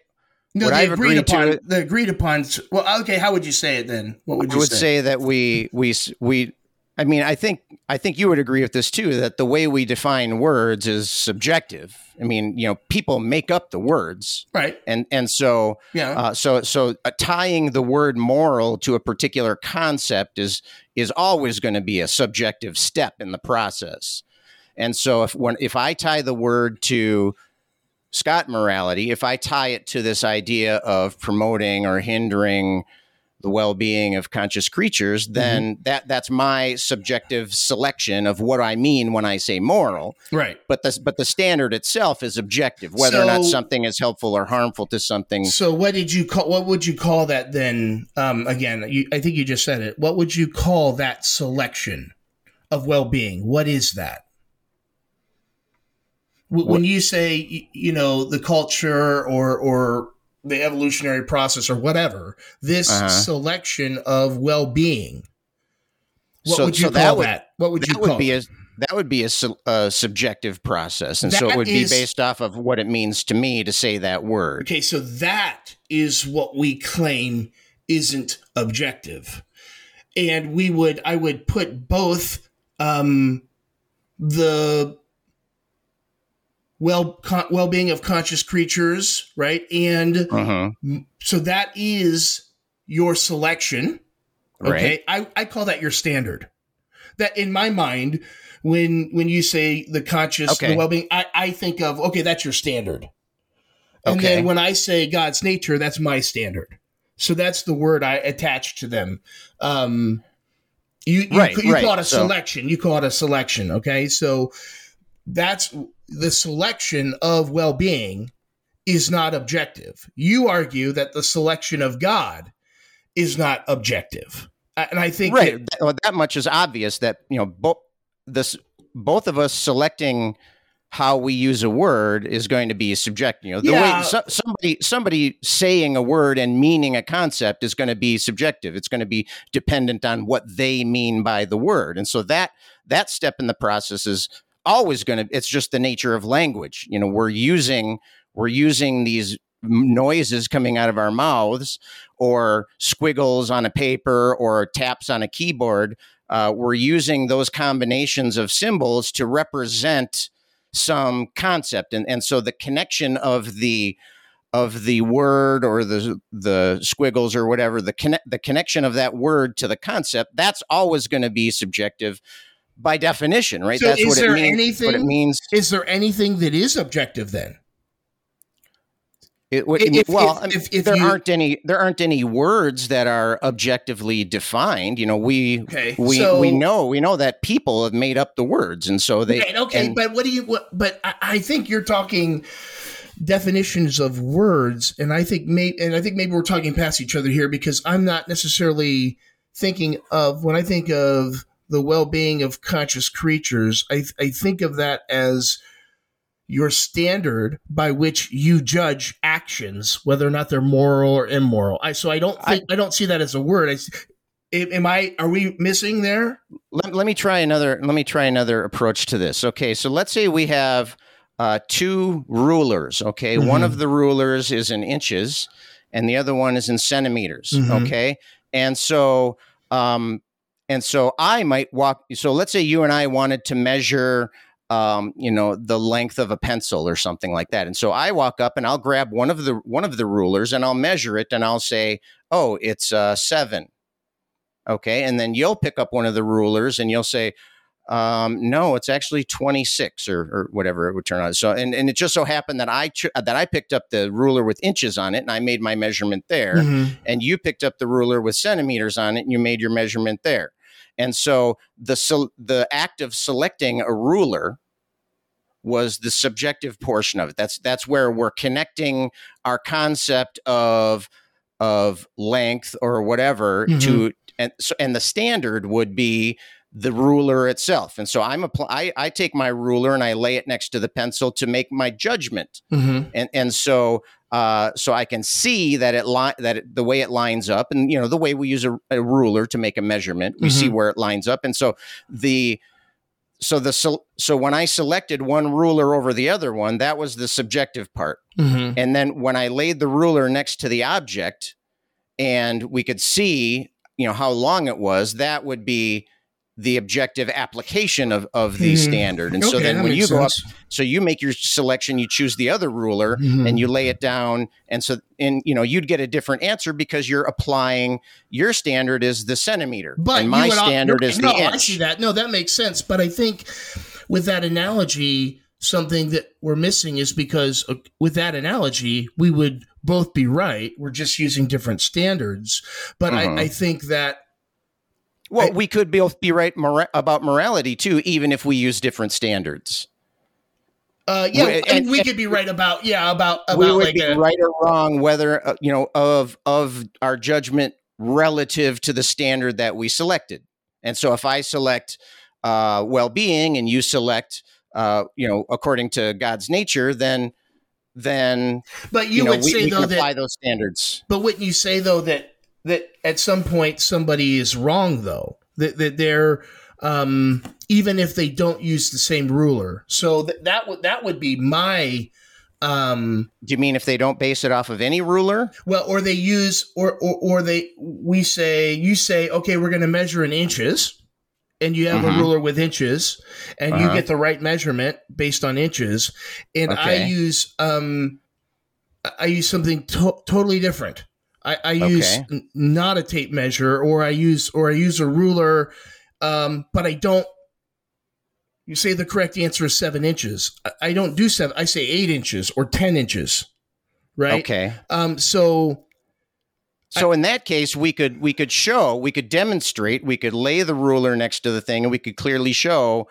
no What the I've agreed agreed upon the agreed upon well okay how would you say it then what would you? I would say that we we we. I mean, I think I think you would agree with this too. That the way we define words is subjective. I mean, you know, people make up the words, right and and so yeah Uh, so so uh, tying the word moral to a particular concept is is always going to be a subjective step in the process. And so if when if I tie the word to Scott morality, if I tie it to this idea of promoting or hindering the well-being of conscious creatures, then that that's my subjective selection of what I mean when I say moral. right But the but the standard itself is objective, whether or not something is helpful or harmful to something. So what did you call? What would you call that then? Um, again, you, I think you just said it. What would you call that selection of well-being? What is that? When you say you know the culture or or the evolutionary process or whatever, this Uh-huh. selection of well-being. What So- would you so that would- that? What would you that call would be it? a that would be a, su- a subjective process, and so it would is- be based off of what it means to me to say that word. Okay, so that is what we claim isn't objective. And we would I would put both um the well con- well-being of conscious creatures, right? And Mhm. so that is your selection. Okay. I, I call that your standard. That in my mind, when when you say the conscious, Okay. the well-being, I, I think of okay, that's your standard. And Okay. then when I say God's nature, that's my standard. So that's the word I attach to them. Um, you you, Right, you right. call it a So- selection. You call it a selection. Okay, so that's the selection of well-being is not objective. You argue that the selection of God is not objective, and I think right. that- well, that much is obvious that you know both this both of us selecting how we use a word is going to be subjective. You know, the Yeah. way so, somebody somebody saying a word and meaning a concept is going to be subjective. It's going to be dependent on what they mean by the word, and so that that step in the process is always going to. It's just the nature of language. You know, we're using we're using these noises coming out of our mouths or squiggles on a paper or taps on a keyboard. Uh, we're using those combinations of symbols to represent some concept, and and so the connection of the of the word or the the squiggles or whatever the connect the connection of that word to the concept that's always going to be subjective by definition, right? So that's is what it means. What it means. is there anything that is objective then? It, what, If- well, if- I mean, if- if there you- aren't any there aren't any words that are objectively defined. You know, we Okay, we so- we know we know that people have made up the words, and so they right, okay, and- but what do you? What, but I, I think you're talking definitions of words, and I think maybe, and I think maybe we're talking past each other here because I'm not necessarily thinking of when I think of the well-being of conscious creatures. I I think of that as your standard by which you judge actions, whether or not they're moral or immoral. I so I don't think I, don't see that as a word. I, am I? Are we missing there? let, let me try another let me try another approach to this okay so let's say we have uh, two rulers okay one Mhm. of the rulers is in inches and the other one is in centimeters Mhm. okay and so um and so i might walk so let's say you and i wanted to measure um, you know the length of a pencil or something like that and so i walk up and i'll grab one of the one of the rulers and i'll measure it and i'll say oh it's uh, seven Okay. And then you'll pick up one of the rulers and you'll say, um, no, it's actually 26 or, or whatever it would turn out. So, and, and it just so happened that I, ch- that I picked up the ruler with inches on it and I made my measurement there Mhm. and you picked up the ruler with centimeters on it and you made your measurement there. And so the the act of selecting a ruler was the subjective portion of it. That's that's where we're connecting our concept of of length or whatever Mhm. to and so and the standard would be the ruler itself. And so I'm apply I, I take my ruler and I lay it next to the pencil to make my judgment. Mm-hmm. And and so uh, so I can see that it li- that it, the way it lines up, and you know the way we use a, a ruler to make a measurement, we see where it lines up, and so the so the so, so when I selected one ruler over the other one, that was the subjective part, Mm-hmm. and then when I laid the ruler next to the object, and we could see you know how long it was, that would be the objective application of of the Mhm. standard, and so then when you go up so you make your selection you choose the other ruler Mhm. and you lay it down and so and you know you'd get a different answer because you're applying your standard is the centimeter But and my you would al- standard is no, the I see that. No, that makes sense. But I think with that analogy, something that we're missing is because uh, with that analogy, we would both be right. We're just using different standards. But Mhm. I, I think that well I- we could both be right mora- about morality too even if we use different standards uh, yeah, We- mean, and- we could be right about yeah about we would like be a, right or wrong whether uh, you know of of our judgment relative to the standard that we selected and so if i select uh, well-being and you select uh, you know according to god's nature then then But you, you, know would we, say we though apply that. those standards But wouldn't you say though that that at some point somebody is wrong though that that they're um, even if they don't use the same ruler. So that that would that would be my um, do you mean if they don't base it off of any ruler well, or they use or or, or they we say you say okay we're going to measure in inches. And you have a ruler with inches, and you Uh-huh. get the right measurement based on inches. And I use um, I use something to- totally different. I, I use Okay. n- not a tape measure, or I use or I use a ruler, um, but I don't. You say the correct answer is seven inches. I, I don't do seven. I say eight inches or ten inches, right? okay Um. So so in that case we could we could show we could demonstrate we could lay the ruler next to the thing and we could clearly show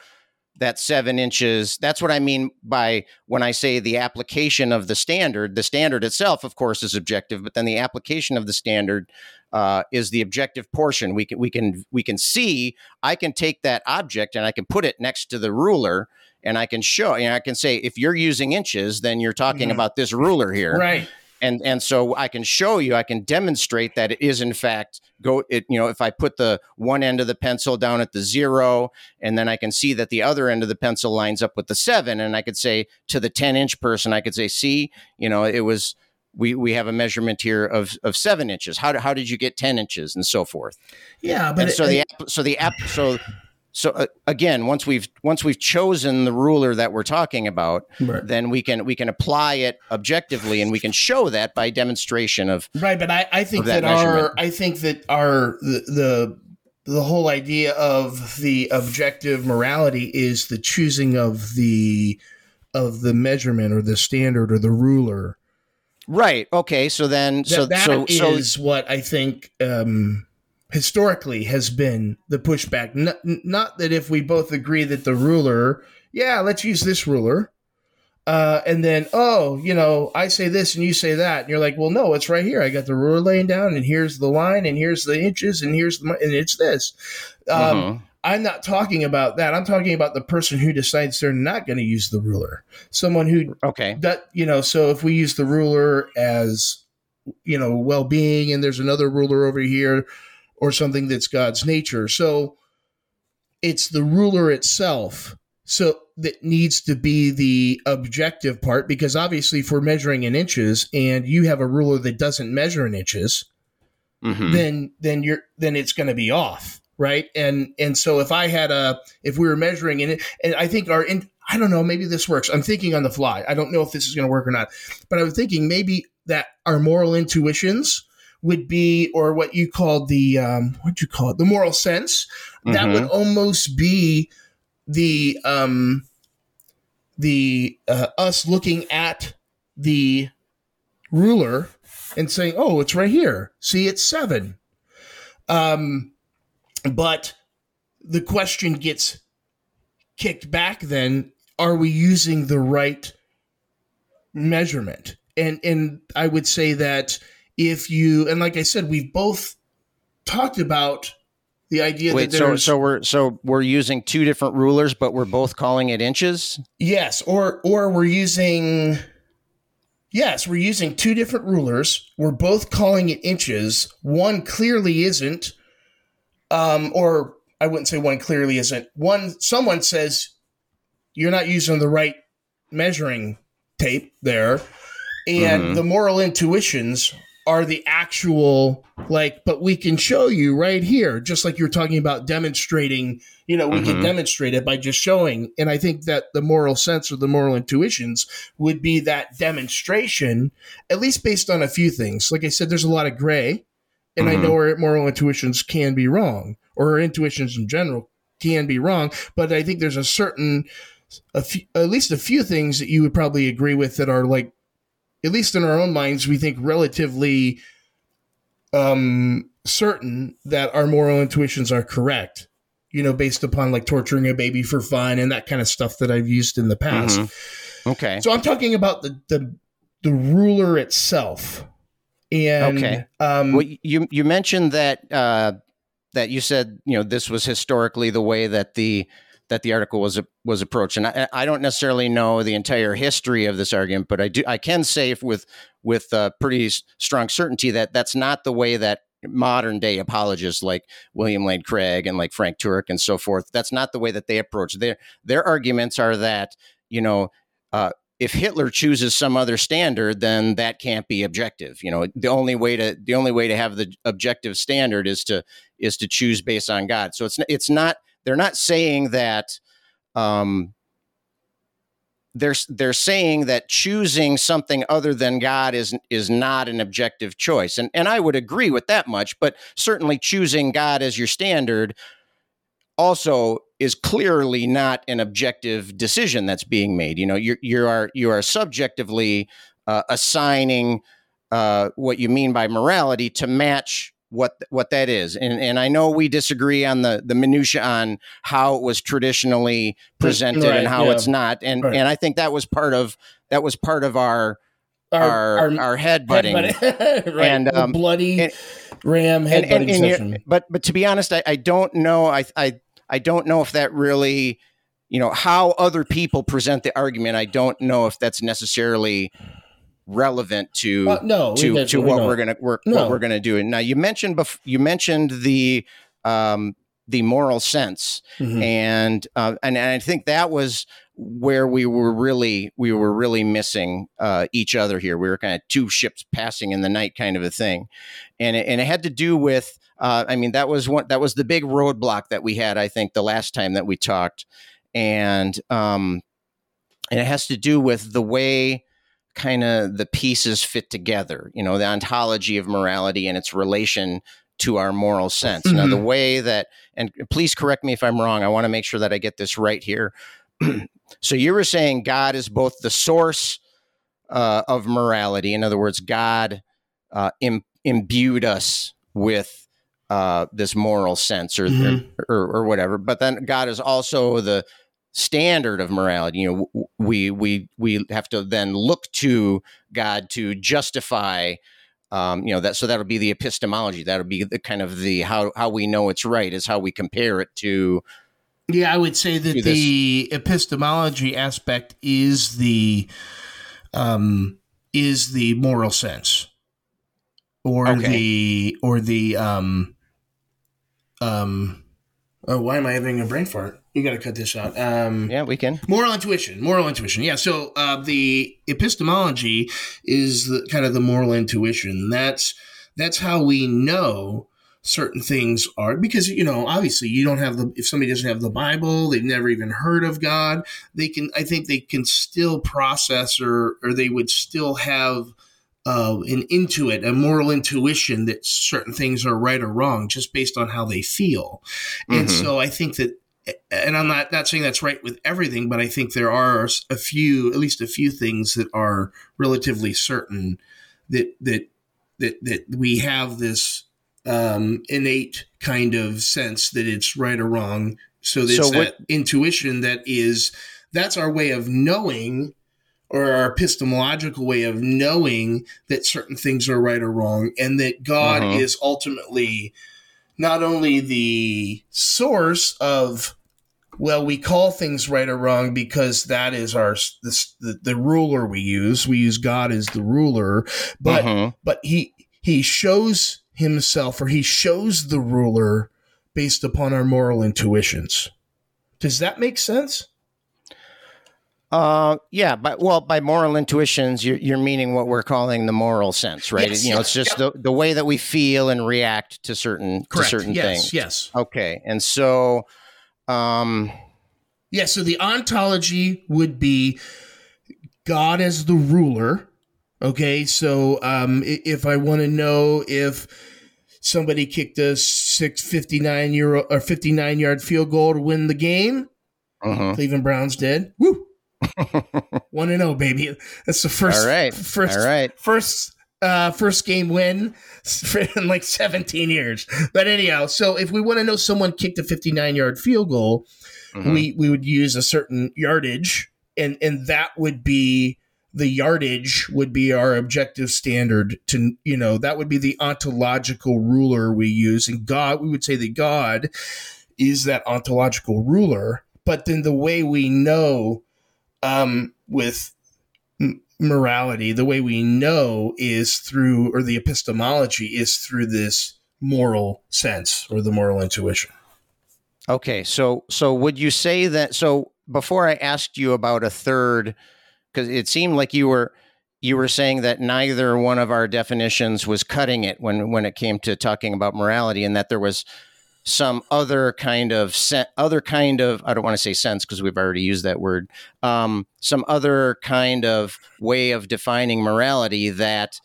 that seven inches that's what i mean by when i say the application of the standard the standard itself of course is objective but then the application of the standard uh, is the objective portion we can we can we can see i can take that object and i can put it next to the ruler and i can show and i can say if you're using inches then you're talking Mhm. about this ruler here right. And and so I can show you, I can demonstrate that it is in fact go. It you know if I put the one end of the pencil down at the zero, and then I can see that the other end of the pencil lines up with the seven, and I could say to the ten inch person, I could say, see, you know, it was. We, we have a measurement here of, of seven inches. How, how did you get ten inches and so forth? Yeah, but and so it- the app, so the app so so uh, again once we've once we've chosen the ruler that we're talking about, Right. then we can we can apply it objectively and we can show that by demonstration of Right, but I, I think that that, our. I think that our the, the the whole idea of the objective morality is the choosing of the of the measurement or the standard or the ruler. right okay so then That, so that so so what I think um, historically has been the pushback. Not, not that if we both agree that the ruler, yeah, let's use this ruler. Uh, and then, oh, you know, I say this and you say that, and you're like, well, no, it's right here. I got the ruler laying down, and here's the line, and here's the inches, and here's the, and it's this. Um, Mhm. I'm not talking about that. I'm talking about the person who decides they're not going to use the ruler. Someone who okay that you know so if we use the ruler as you know well-being and there's another ruler over here or something that's god's nature. So it's the ruler itself so that needs to be the objective part because obviously if we're measuring in inches and you have a ruler that doesn't measure in inches Mhm. then then you're then it's going to be off right? And and so if i had a if we were measuring in it and i think our in i don't know maybe this works. I'm thinking on the fly. I don't know if this is going to work or not. But i was thinking maybe that our moral intuitions would be or what you called the um what'd you call it? The moral sense. That Mhm. would almost be the um the uh, us looking at the ruler and saying oh it's right here. See it's seven. Um but the question gets kicked back then are we using the right measurement? And and i would say that if you and like i said we've both talked about the idea Wait, that there's so so we're so we're using two different rulers, but we're both calling it inches. yes or or we're using yes we're using two different rulers we're both calling it inches one clearly isn't um or i wouldn't say one clearly isn't one someone says you're not using the right measuring tape there and Mhm. the moral intuitions are the actual like but we can show you right here just like you're talking about demonstrating you know we can Mhm. demonstrate it by just showing and i think that the moral sense or the moral intuitions would be that demonstration at least based on a few things like i said there's a lot of gray and i Mhm. know our moral intuitions can be wrong or our intuitions in general can be wrong but i think there's a certain a few, at least a few things that you would probably agree with that are like at least in our own minds we think relatively um certain that our moral intuitions are correct you know based upon like torturing a baby for fun and that kind of stuff that i've used in the past Okay. so i'm talking about the the the ruler itself and Okay. um Well, you you mentioned that uh, that you said you know this was historically the way that the that the article was was approached, and I, I don't necessarily know the entire history of this argument, but I do I can say with with uh, pretty strong certainty that that's not the way that modern day apologists like William Lane Craig and like Frank Turek and so forth. That's not the way that they approach their their arguments are that you know. Uh, if Hitler chooses some other standard, then that can't be objective. You know, the only way to the only way to have the objective standard is to is to choose based on God. So it's it's not they're not saying that um, they're they're saying that choosing something other than God is is not an objective choice, and and I would agree with that much. But certainly choosing God as your standard also is clearly not an objective decision that's being made. You know, you you are you are subjectively uh, assigning uh, what you mean by morality to match what what that is. And and I know we disagree on the the minutia on how it was traditionally presented Right, and how yeah. it's not. And Right. and I think that was part of that was part of our our our, headbutting. headbutting. right, And, um, bloody and- ram headbutting and, and session. but but to be honest, I, I don't know. I I I don't know if that really, you know, how other people present the argument. I don't know if that's necessarily relevant to Uh, no, to we- to what we're gonna work No. what we're gonna do. And now you mentioned bef- you mentioned the um the moral sense Mhm. and uh, and and I think that was where we were really we were really missing uh, each other here. We were kind of two ships passing in the night, kind of a thing, and it, and it had to do with. Uh, I mean, that was one that was the big roadblock that we had. I think the last time that we talked, and um, and it has to do with the way kind of the pieces fit together. You know, the ontology of morality and its relation to our moral sense. Now, the way that, and please correct me if I'm wrong. I want to make sure that I get this right here. so you were saying God is both the source uh, of morality. In other words, God uh, Im- imbued us with uh, this moral sense, or, Mhm. or or whatever. But then God is also the standard of morality. You know, we we we have to then look to God to justify. Um, you know that so that'll be the epistemology. That'll be the kind of the how how we know it's right is how we compare it to Yeah, I would say that the epistemology aspect is the um is the moral sense. Or Okay. the or the um um oh why am I having a brain fart? You gotta cut this out. Um yeah we can Moral intuition, moral intuition. Yeah. So uh, the epistemology is the kind of the moral intuition. That's that's how we know certain things are because you know obviously you don't have the if somebody doesn't have the bible they've never even heard of god they can i think they can still process or or they would still have uh, an intuit a moral intuition that certain things are right or wrong just based on how they feel and Mhm. so i think that and I'm not not saying that's right with everything, but I think there are a few, at least a few things that are relatively certain that that that that we have this um, innate kind of sense that it's right or wrong. So there's So that intuition that is that's our way of knowing or our epistemological way of knowing that certain things are right or wrong and that God Mhm. is ultimately not only the source of well we call things right or wrong because that is our this, the, the ruler we use. We use god as the ruler but Mhm. but he he shows himself or he shows the ruler based upon our moral intuitions. Does that make sense Uh, yeah, but well, by moral intuitions, you're, you're meaning what we're calling the moral sense, right? Yes, you know, it's just the, the way that we feel and react to certain to certain yes things. yes Okay, and so, um, yeah so the ontology would be god as the ruler okay so um if i want to know if somebody kicked a 659 euro or 59 yard field goal to win the game mhm. Cleveland Browns did. Woo! One and zero, baby. That's the first. all right, First. all right. First. Uh, first game win in like 17 years. But anyhow, so if we want to know someone kicked a 59 yard field goal, Mhm. we we would use a certain yardage, and and that would be the yardage would be our objective standard to you know that would be the ontological ruler we use and god we would say that god is that ontological ruler but then the way we know um with m- morality the way we know is through or the epistemology is through this moral sense or the moral intuition Okay, so so would you say that? So before I asked you about a third, because it seemed like you were you were saying that neither one of our definitions was cutting it when when it came to talking about morality, and that there was some other kind of sen- other kind of I don't want to say sense because we've already used that word. Um, some other kind of way of defining morality that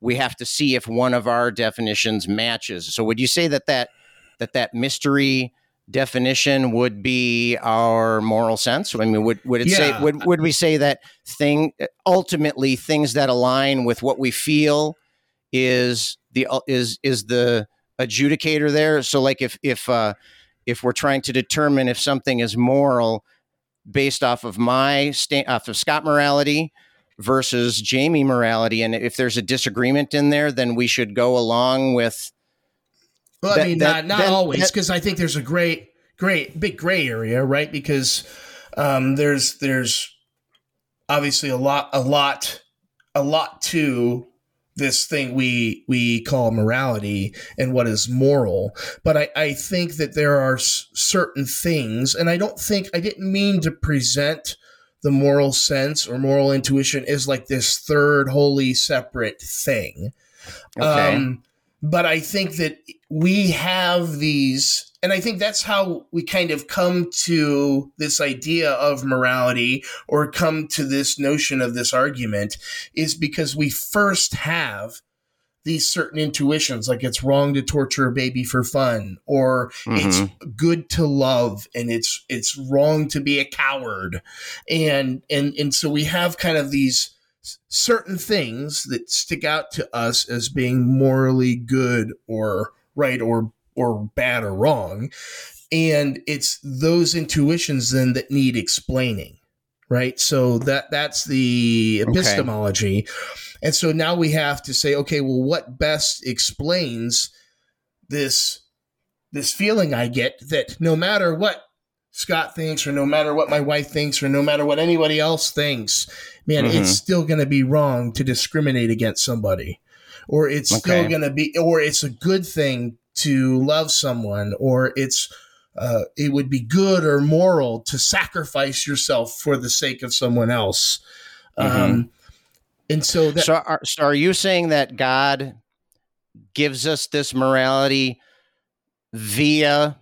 we have to see if one of our definitions matches. So would you say that that that that mystery definition would be our moral sense? I mean, would would it say would would we say that thing ultimately things that align with what we feel is the is is the adjudicator there? So like if if uh, if we're trying to determine if something is moral based off of my sta- off of Scott morality versus Jamie morality, and if there's a disagreement in there, then we should go along with Well, I mean, that- not not that- always, because I think there's a great, great, big gray area, right? Because um, there's there's obviously a lot, a lot, a lot to this thing we we call morality and what is moral. But I, I think that there are s- certain things, and I don't think I didn't mean to present the moral sense or moral intuition is like this third wholly separate thing. okay. Um, but I think that we have these, and I think that's how we kind of come to this idea of morality or come to this notion of this argument is because we first have these certain intuitions like it's wrong to torture a baby for fun or it's mm-hmm. good to love and it's it's wrong to be a coward. And and and so we have kind of these certain things that stick out to us as being morally good or right or or bad or wrong and it's those intuitions then that need explaining right so that that's the Okay. epistemology and so now we have to say okay well what best explains this this feeling i get that no matter what Scott thinks, or no matter what my wife thinks, or no matter what anybody else thinks, man, Mhm. it's still going to be wrong to discriminate against somebody, or it's still going to be, or it's a good thing to love someone, or it's uh, it would be good or moral to sacrifice yourself for the sake of someone else. Um, and so that so, are, so are you saying that God gives us this morality via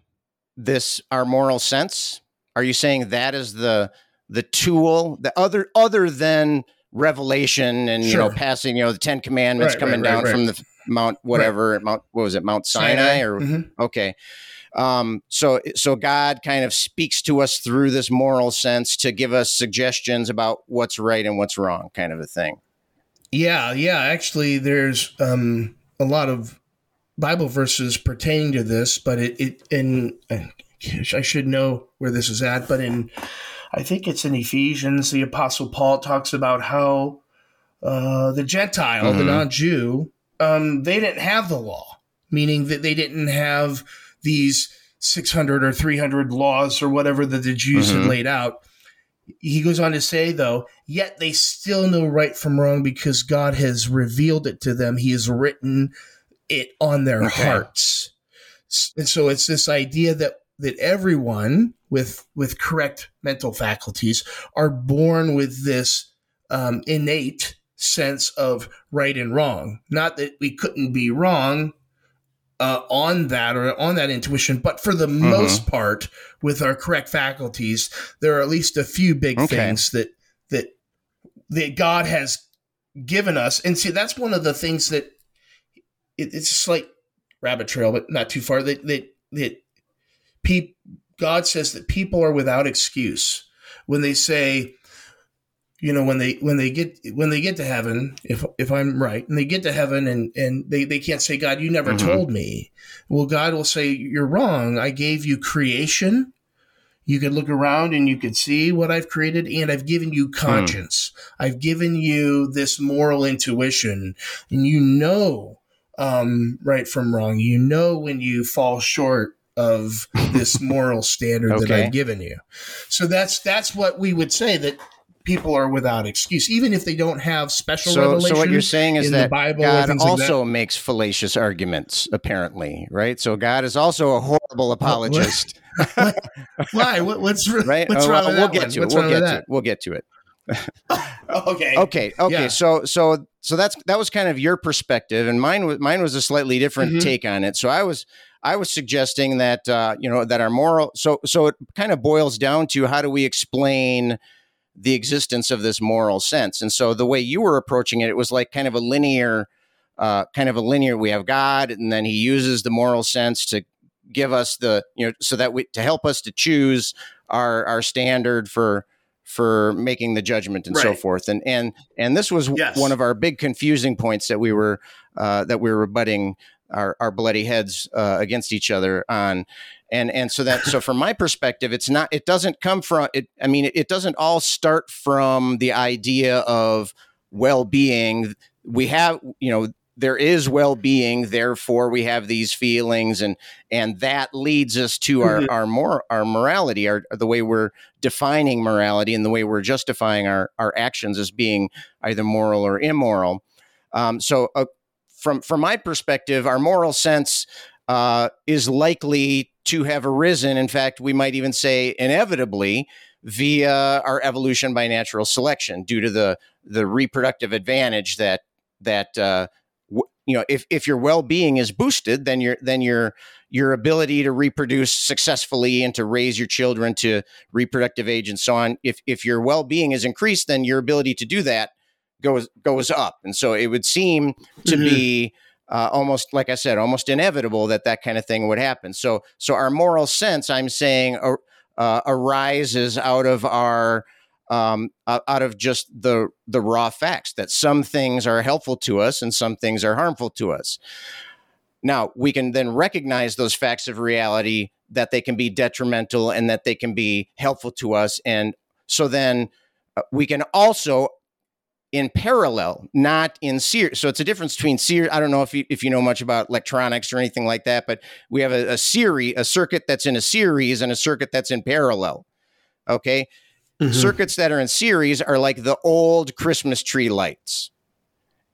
this our moral sense? Are you saying that is the the tool, the other other than revelation and you know passing you know the Ten Commandments Right, coming right, right, down from the Mount whatever Mount what was it Mount Sinai, or Mhm. okay. Um, so so God kind of speaks to us through this moral sense to give us suggestions about what's right and what's wrong, kind of a thing. Yeah, yeah. Actually, there's um, a lot of Bible verses pertaining to this, but it, it in I should know where this is at, but in I think it's in Ephesians, the Apostle Paul talks about how uh, the Gentile, mm-hmm. the non-Jew, um, they didn't have the law, meaning that they didn't have these 600 or 300 laws or whatever that the Jews mm-hmm. had laid out. He goes on to say, though, yet they still know right from wrong because God has revealed it to them. He has written it on their okay. hearts. And so it's this idea that that everyone with with correct mental faculties are born with this um, innate sense of right and wrong. Not that we couldn't be wrong uh, on that or on that intuition, but for the mm-hmm. most part, with our correct faculties, there are at least a few big okay. things that that that God has given us. And see, that's one of the things that it, it's a slight rabbit trail, but not too far. That that that pe- God says that people are without excuse when they say, you know, when they when they get when they get to heaven, if if I'm right, and they get to heaven and and they, they can't say, God, you never mm-hmm. told me. Well, God will say, You're wrong. I gave you creation. You could look around and you could see what I've created, and I've given you hmm. conscience. Mm. I've given you this moral intuition, and you know um, right from wrong. You know when you fall short of this moral standard okay. that I've given you. So that's that's what we would say that people are without excuse, even if they don't have special so, revelation. So what you're saying is that God also like makes fallacious arguments, apparently, right? So God is also a horrible apologist. Why? What, what's right? What's wrong we'll, we'll get to it. We'll get to it. We'll get to it. okay. Okay. Okay. Yeah. So so so that's that was kind of your perspective, and mine was mine was a slightly different mm-hmm. take on it. So I was I was suggesting that uh, you know that our moral so so it kind of boils down to how do we explain the existence of this moral sense, and so the way you were approaching it, it was like kind of a linear. Uh, kind of a linear. We have God, and then He uses the moral sense to give us the you know so that we to help us to choose our our standard for for making the judgment and right. so forth. And and and this was yes. one of our big confusing points that we were uh, that we were butting our, our bloody heads uh, against each other on. And and so that so from my perspective, it's not it doesn't come from it. I mean, it, it doesn't all start from the idea of well being. We have you know there is well-being therefore we have these feelings and and that leads us to our mm-hmm. our more our morality our the way we're defining morality and the way we're justifying our our actions as being either moral or immoral um, so uh, from from my perspective our moral sense uh, is likely to have arisen in fact we might even say inevitably via our evolution by natural selection due to the the reproductive advantage that that uh, you know if, if your well-being is boosted then your then your your ability to reproduce successfully and to raise your children to reproductive age and so on if if your well-being is increased then your ability to do that goes goes up and so it would seem to mm-hmm. be uh, almost like i said almost inevitable that that kind of thing would happen so so our moral sense i'm saying uh, arises out of our um, out of just the the raw facts that some things are helpful to us and some things are harmful to us. Now we can then recognize those facts of reality that they can be detrimental and that they can be helpful to us, and so then uh, we can also in parallel, not in series. So it's a difference between series. I don't know if you, if you know much about electronics or anything like that, but we have a, a series, a circuit that's in a series and a circuit that's in parallel. Okay. Mm-hmm. Circuits that are in series are like the old Christmas tree lights.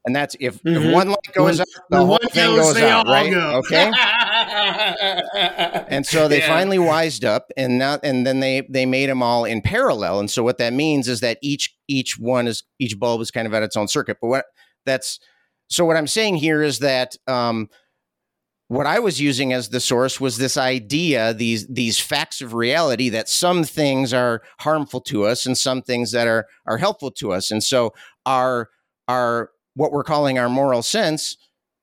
And that's if, mm-hmm. if one light goes out, the whole thing goes, goes out, right? Go. Okay. and so they yeah. finally wised up, and now and then they they made them all in parallel. And so what that means is that each each one is each bulb is kind of at its own circuit. But what that's so what I'm saying here is that um, what I was using as the source was this idea, these these facts of reality that some things are harmful to us and some things that are are helpful to us. And so our our what we're calling our moral sense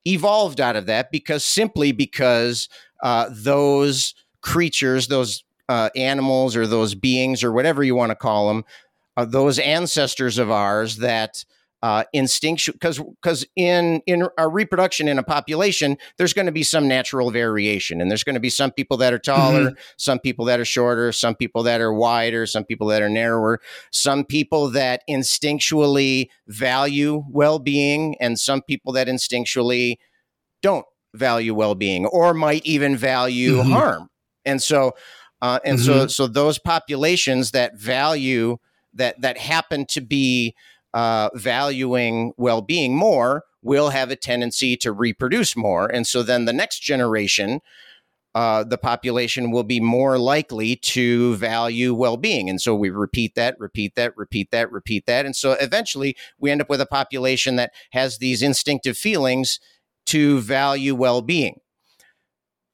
evolved out of that because simply because uh, those creatures, those uh, animals or those beings or whatever you want to call them, uh, those ancestors of ours that uh, instinctual because because in in a reproduction in a population there's going to be some natural variation and there's going to be some people that are taller mm-hmm. some people that are shorter some people that are wider some people that are narrower some people that instinctually value well-being and some people that instinctually don't value well-being or might even value mm-hmm. harm and so uh, and mm-hmm. so so those populations that value that that happen to be uh, valuing well being more will have a tendency to reproduce more. And so then the next generation, uh, the population will be more likely to value well being. And so we repeat that, repeat that, repeat that, repeat that. And so eventually we end up with a population that has these instinctive feelings to value well being.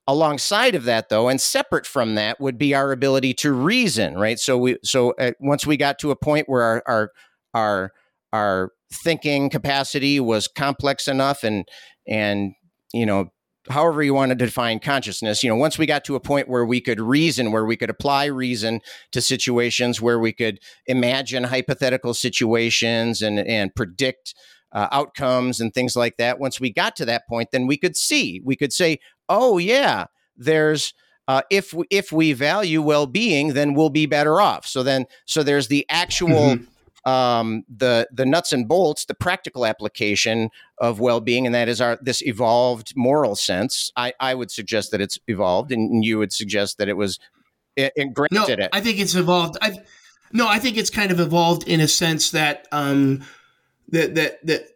Alongside of that, though, and separate from that, would be our ability to reason, right? So we, so uh, once we got to a point where our, our, our our thinking capacity was complex enough and and you know however you want to define consciousness you know once we got to a point where we could reason where we could apply reason to situations where we could imagine hypothetical situations and and predict uh, outcomes and things like that once we got to that point then we could see. We could say oh yeah there's uh, if we, if we value well-being then we'll be better off. So then so there's the actual mm-hmm um, the the nuts and bolts, the practical application of well being, and that is our this evolved moral sense. I, I would suggest that it's evolved, and you would suggest that it was it, it granted no, it. I think it's evolved. I no, I think it's kind of evolved in a sense that um, that that that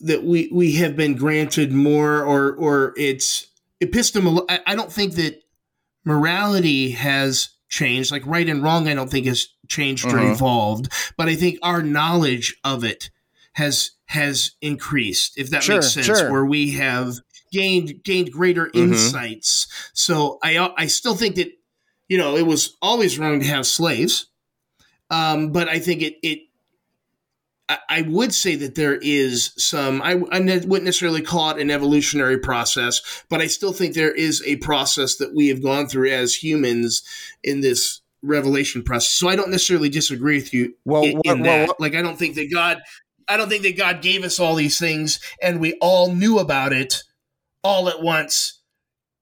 that we we have been granted more, or or it's epistemol. I, I don't think that morality has changed. Like right and wrong, I don't think has changed or uh-huh. evolved, but I think our knowledge of it has has increased. If that sure, makes sense, sure. where we have gained gained greater mm-hmm. insights. So I I still think that you know it was always wrong to have slaves, um, but I think it it I would say that there is some, I, I, wouldn't necessarily call it an evolutionary process, but I still think there is a process that we have gone through as humans in this revelation process. So I don't necessarily disagree with you well, in, in well, like, I don't think that God, I don't think that God gave us all these things and we all knew about it all at once,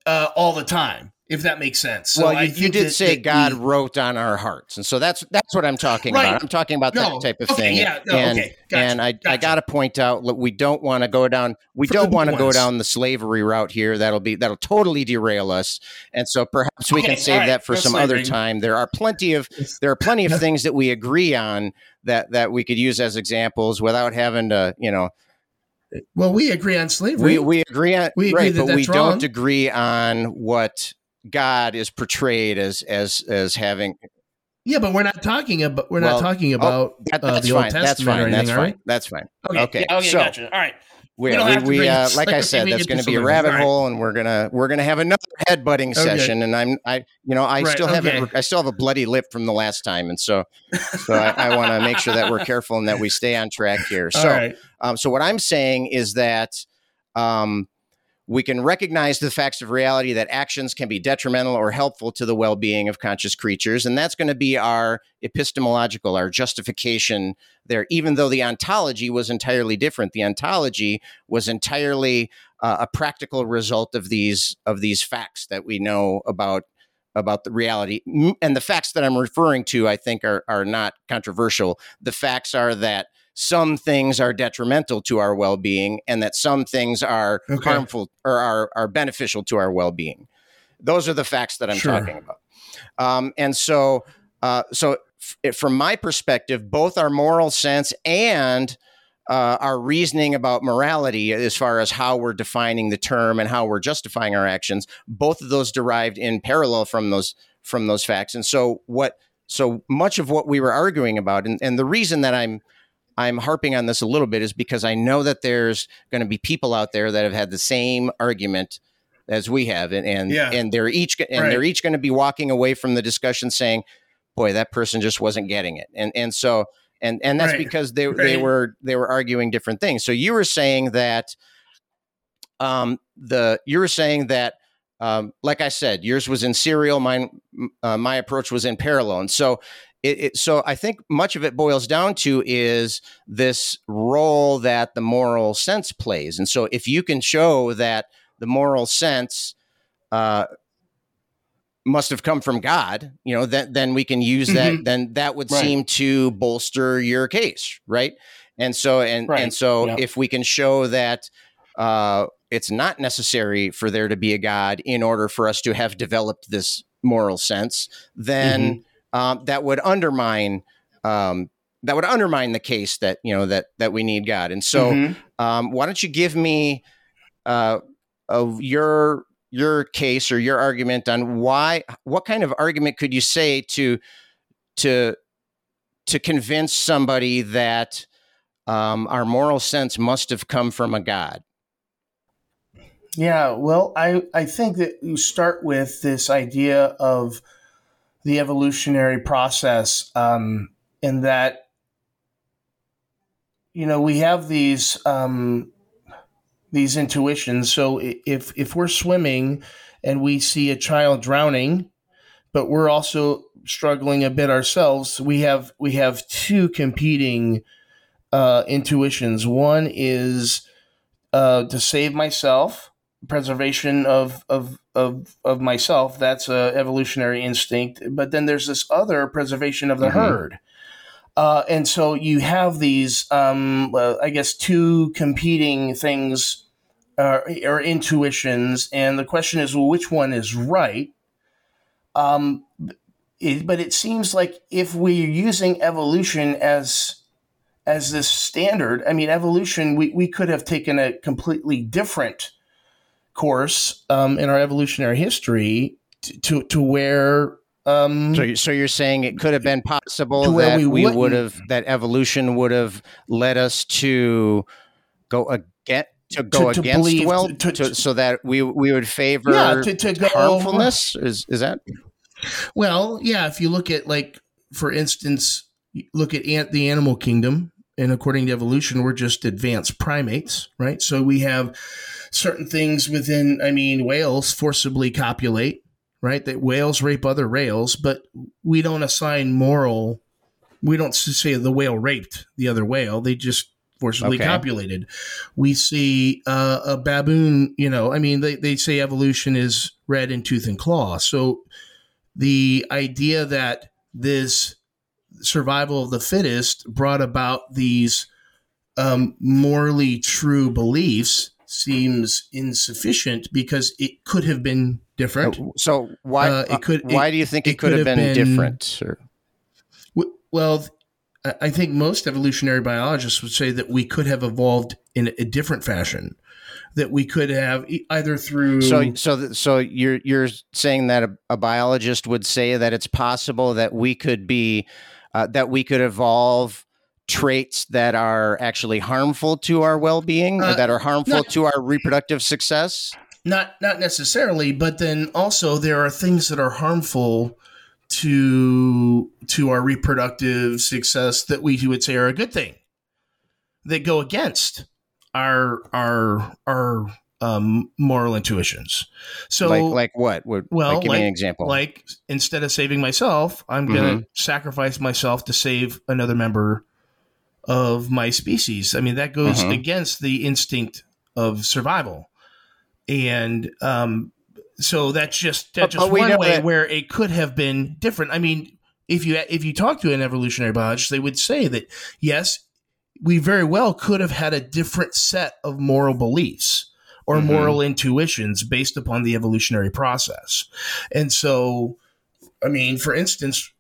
uh, all the time if that makes sense. So well, you, you did that, say that God we, wrote on our hearts, and so that's that's what I'm talking right. about. I'm talking about no. that type of okay, thing. Yeah, no, and okay. gotcha. and I gotcha. I got to point out that we don't want to go down we For don't want to go down the slavery route here. That'll be that'll totally derail us. And so perhaps we okay, can save right. that for some slavery. other time. There are plenty of there are plenty of things that we agree on that that we could use as examples without having to you know well, we agree on slavery. We, we agree on we agree right, but we wrong. don't agree on what God is portrayed as as as having. Yeah, but we're not talking about we're well, not talking oh, about oh, that, uh, the Old Testament that's fine, or anything, that's right? fine. That's fine. Okay, okay, yeah, okay so, gotcha. All right. We, we, we, we uh, like I said, that's going to be a rabbit right. hole, and we're gonna we're gonna have another headbutting okay. session. And I'm I you know I right, still have okay. I still have a bloody lip from the last time, and so so I, I want to make sure that we're careful and that we stay on track here. So right. um, so what I'm saying is that um, we can recognize the facts of reality that actions can be detrimental or helpful to the well being of conscious creatures. And that's going to be our epistemological, our justification there, even though the ontology was entirely different. The ontology was entirely uh, a practical result of these of these facts that we know about about the reality and the facts that i'm referring to i think are, are not controversial the facts are that some things are detrimental to our well-being and that some things are okay. harmful or are, are beneficial to our well-being those are the facts that i'm sure. talking about um, and so uh, so f- from my perspective both our moral sense and uh, our reasoning about morality as far as how we're defining the term and how we're justifying our actions both of those derived in parallel from those from those facts and so what so much of what we were arguing about and, and the reason that i'm I'm harping on this a little bit is because I know that there's going to be people out there that have had the same argument as we have, and and, yeah. and they're each and right. they're each going to be walking away from the discussion saying, "Boy, that person just wasn't getting it," and and so and and that's right. because they right. they were they were arguing different things. So you were saying that, um, the you were saying that. Um, like I said, yours was in serial. Mine, uh, my approach was in parallel, and so it, it, so I think much of it boils down to is this role that the moral sense plays. And so if you can show that the moral sense uh, must have come from God, you know, that then we can use that. Mhm. Then that would Right. seem to bolster your case, right? And so and Right. and so Yeah. if we can show that uh, it's not necessary for there to be a God in order for us to have developed this moral sense, then Mm-hmm. Um, that would undermine um, that would undermine the case that you know that that we need God. And so, Mhm. um, why don't you give me uh, of your your case or your argument on why what kind of argument could you say to to to convince somebody that um, our moral sense must have come from a God? Yeah, well, I, I think that you start with this idea of the evolutionary process, um, in that, you know, we have these um, these intuitions. So if if we're swimming and we see a child drowning, but we're also struggling a bit ourselves, we have we have two competing uh, intuitions. One is uh, to save myself preservation of of of of myself that's a evolutionary instinct. But then there's this other preservation of the Mhm. herd. Uh, and so you have these um, well, i guess two competing things uh, or intuitions. And the question is well which one is right? Um, it, but it seems like if we're using evolution as as this standard i mean evolution we, we could have taken a completely different course um, in our evolutionary history t- to to where um, So, so you're saying it could have been possible that we we, would have that evolution would have led us to go against to go To- to against believe- well, to- to, to- so that we we would favor yeah to, to harmfulness. Is is that Well, yeah, if you look at like for instance, look at ant, the animal kingdom, and according to evolution, we're just advanced primates, right? So we have certain things within. I mean, whales forcibly copulate, right? That whales rape other whales, but we don't assign moral. We don't say the whale raped the other whale. They just forcibly Okay. copulated. We see uh, a baboon. You know, I mean, they they say evolution is red in tooth and claw. So the idea that this survival of the fittest brought about these um, morally true beliefs seems insufficient because it could have been different. so? Why Uh, it could- why it- do you think it it, could, could have been, been- different? Or, Well, I think most evolutionary biologists would say that we could have evolved in a different fashion. That we could have either through so so so you're you're saying that a, a biologist would say that it's possible that we could be uh, that we could evolve traits that are actually harmful to our well-being or Uh, that are harmful not- to our reproductive success? Not not necessarily but then also there are things that are harmful to to our reproductive success that we would say are a good thing that go against our our our um, moral intuitions. So like like what? Would well, like, give me an example. like instead of saving myself i'm Mm-hmm. gonna sacrifice myself to save another member of my species i mean that goes Mhm. against the instinct of survival and um so that's just that's just but we one know way that- where it could have been different i mean if you if you talk to an evolutionary biologist they would say that yes we very well could have had a different set of moral beliefs or Mhm. moral intuitions based upon the evolutionary process. And so, I mean, for instance,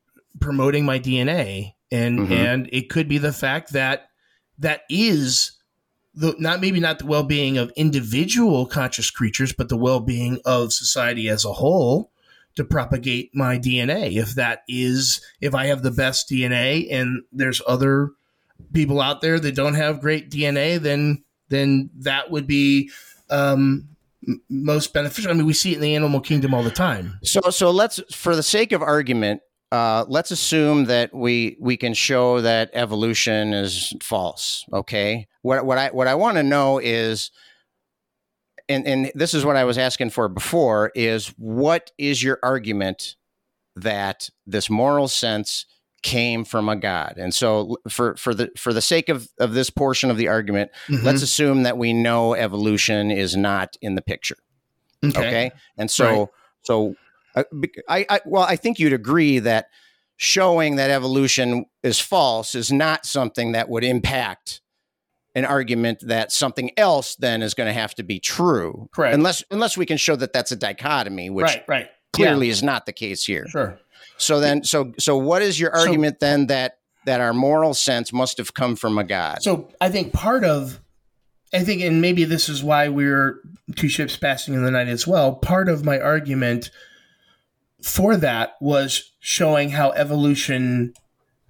promoting my DNA, and Mhm. and it could be the fact that that is the not maybe not the well being of individual conscious creatures, but the well being of society as a whole to propagate my DNA. If that is, if I have the best DNA and there's other people out there that don't have great DNA, then then that would be um, most beneficial. I mean, we see it in the animal kingdom all the time. So, so let's, for the sake of argument, uh, let's assume that we we can show that evolution is false. Okay. What what I what I want to know is, and and this is what I was asking for before is what is your argument that this moral sense came from a god. And so for for the for the sake of of this portion of the argument, Mhm. let's assume that we know evolution is not in the picture. Okay. And so, Right. so Uh, I, I, well, I think you'd agree that showing that evolution is false is not something that would impact an argument that something else then is going to have to be true. Correct. Unless, unless we can show that that's a dichotomy, which right, right. clearly is not the case here. Sure. So then, so, so what is your So- argument then that, that our moral sense must have come from a God? So I think part of, I think, and maybe this is why we're two ships passing in the night as well. Part of my argument for that was showing how evolution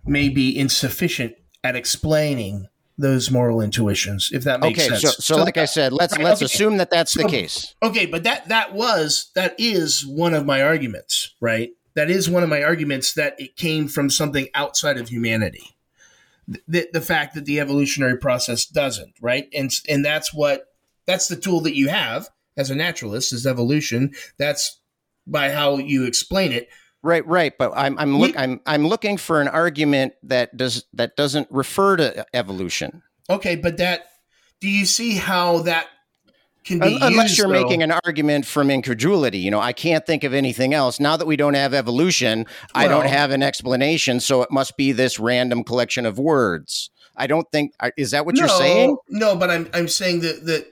may be insufficient at explaining those moral intuitions, if that makes okay. sense. So, so, like I said, let's, Right, let's okay. assume that that's the case. Okay, but that that was that is one of my arguments, right? That is one of my arguments that it came from something outside of humanity. The, the fact that the evolutionary process doesn't, right? And and that's what that's the tool that you have as a naturalist is evolution. That's by how you explain it. Right, right. But I'm I'm look I'm I'm looking for an argument that does that doesn't refer to evolution. Okay, but that do you see how that can be Un- Unless used, you're though? making an argument from incredulity. You know, I can't think of anything else. Now that we don't have evolution, I don't have an explanation, so it must be this random collection of words. I don't think is that what you're saying? No, but I'm I'm saying that that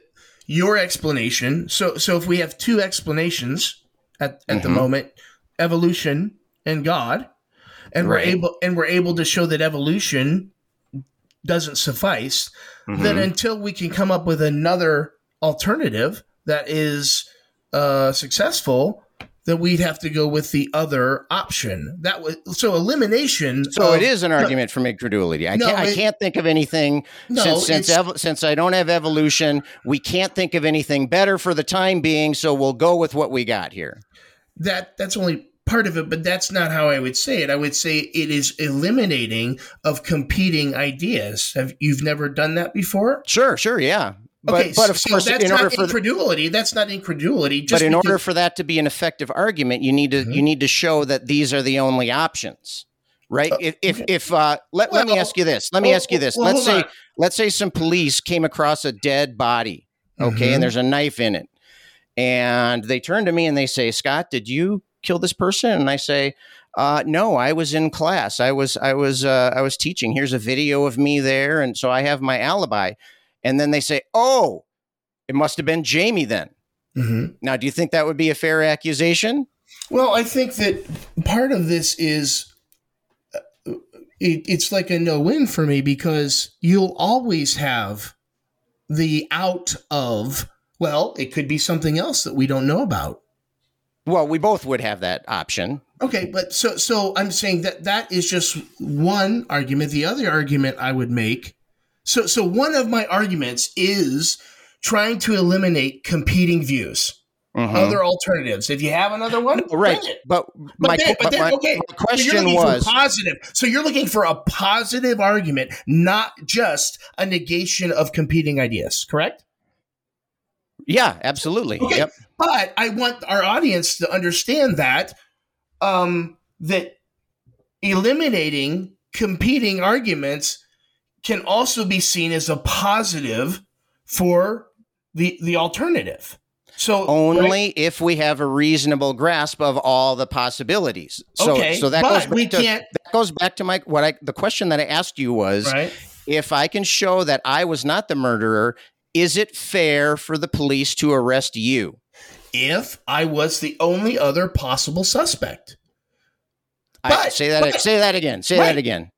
your explanation. So so if we have two explanations at, at the Mhm. moment, evolution and God, and Right. we're able and we're able to show that evolution doesn't suffice, then Mhm. until we can come up with another alternative that is uh, successful, then we'd have to go with the other option. That was so elimination. So of- it is an argument from incredulity. I No, can't. I can't think of anything No, since since, ev- since I don't have evolution. We can't think of anything better for the time being. So we'll go with what we got here. That that's only part of it but that's not how i would say it i would say it is eliminating of competing ideas have you've never done that before Sure, sure, yeah. But, okay but of so course, that's in order not incredulity that's not incredulity just but in order for that to be an effective argument, you need to Mhm. you need to show that these are the only options, right? Uh, if if, okay. if uh, let let me ask you this. Let me well, ask you this. well, let's say on. let's say some police came across a dead body, okay, Mhm. and there's a knife in it, and they turn to me and they say, "Scott, did you kill this person?" And I say. Uh, no, I was in class. I was, I was, uh, I was teaching. Here's a video of me there, and so I have my alibi. And then they say, "Oh, it must have been Jamie then." Mhm. Now, do you think that would be a fair accusation? well i think that part of this is uh, it, it's like a no-win for me because you'll always have the out of well it could be something else that we don't know about Well, we both would have that option. Okay, but so so I'm saying that that is just one argument. The other argument I would make. So so one of my arguments is trying to eliminate competing views, Mhm. other alternatives. If you have another one, right, bring it. but, But my, then, but but then my, okay, my question looking was positive. So you're looking for a positive argument, not just a negation of competing ideas. Correct? Yeah, absolutely. Okay. Yep. But I want our audience to understand that um, that eliminating competing arguments can also be seen as a positive for the the alternative. So Only if we have a reasonable grasp of all the possibilities. So, okay, so that goes back we to can't that goes back to my what I the question that I asked you was right. if I can show that I was not the murderer, is it fair for the police to arrest you? If I was the only other possible suspect, I But- say that but- say that again. Say Right. that again.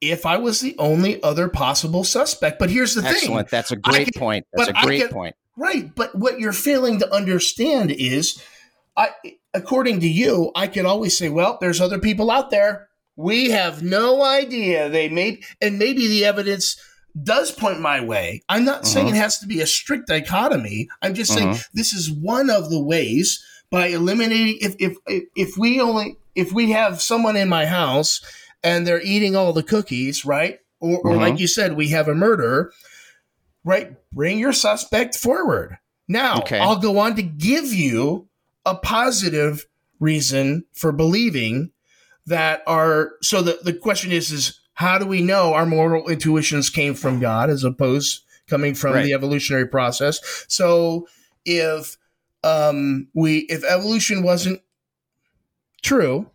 If I was the only other possible suspect, but here's the thing, Excellent. That's a great can- point. That's a great can- point. Right, but what you're failing to understand is, I, according to you, I could always say, "Well, there's other people out there. We have no idea. They may, and maybe the evidence does point my way. I'm not saying Uh-huh. it has to be a strict dichotomy. I'm just saying this is one of the ways by eliminating. If if if, we only if we have someone in my house and they're eating all the cookies, right? Or, or Uh-huh. like you said, we have a murder right? Bring your suspect forward. Now, Okay. I'll go on to give you a positive reason for believing that are so the, the question is is how do we know our moral intuitions came from God as opposed coming from Right. the evolutionary process? So if um we if evolution wasn't true,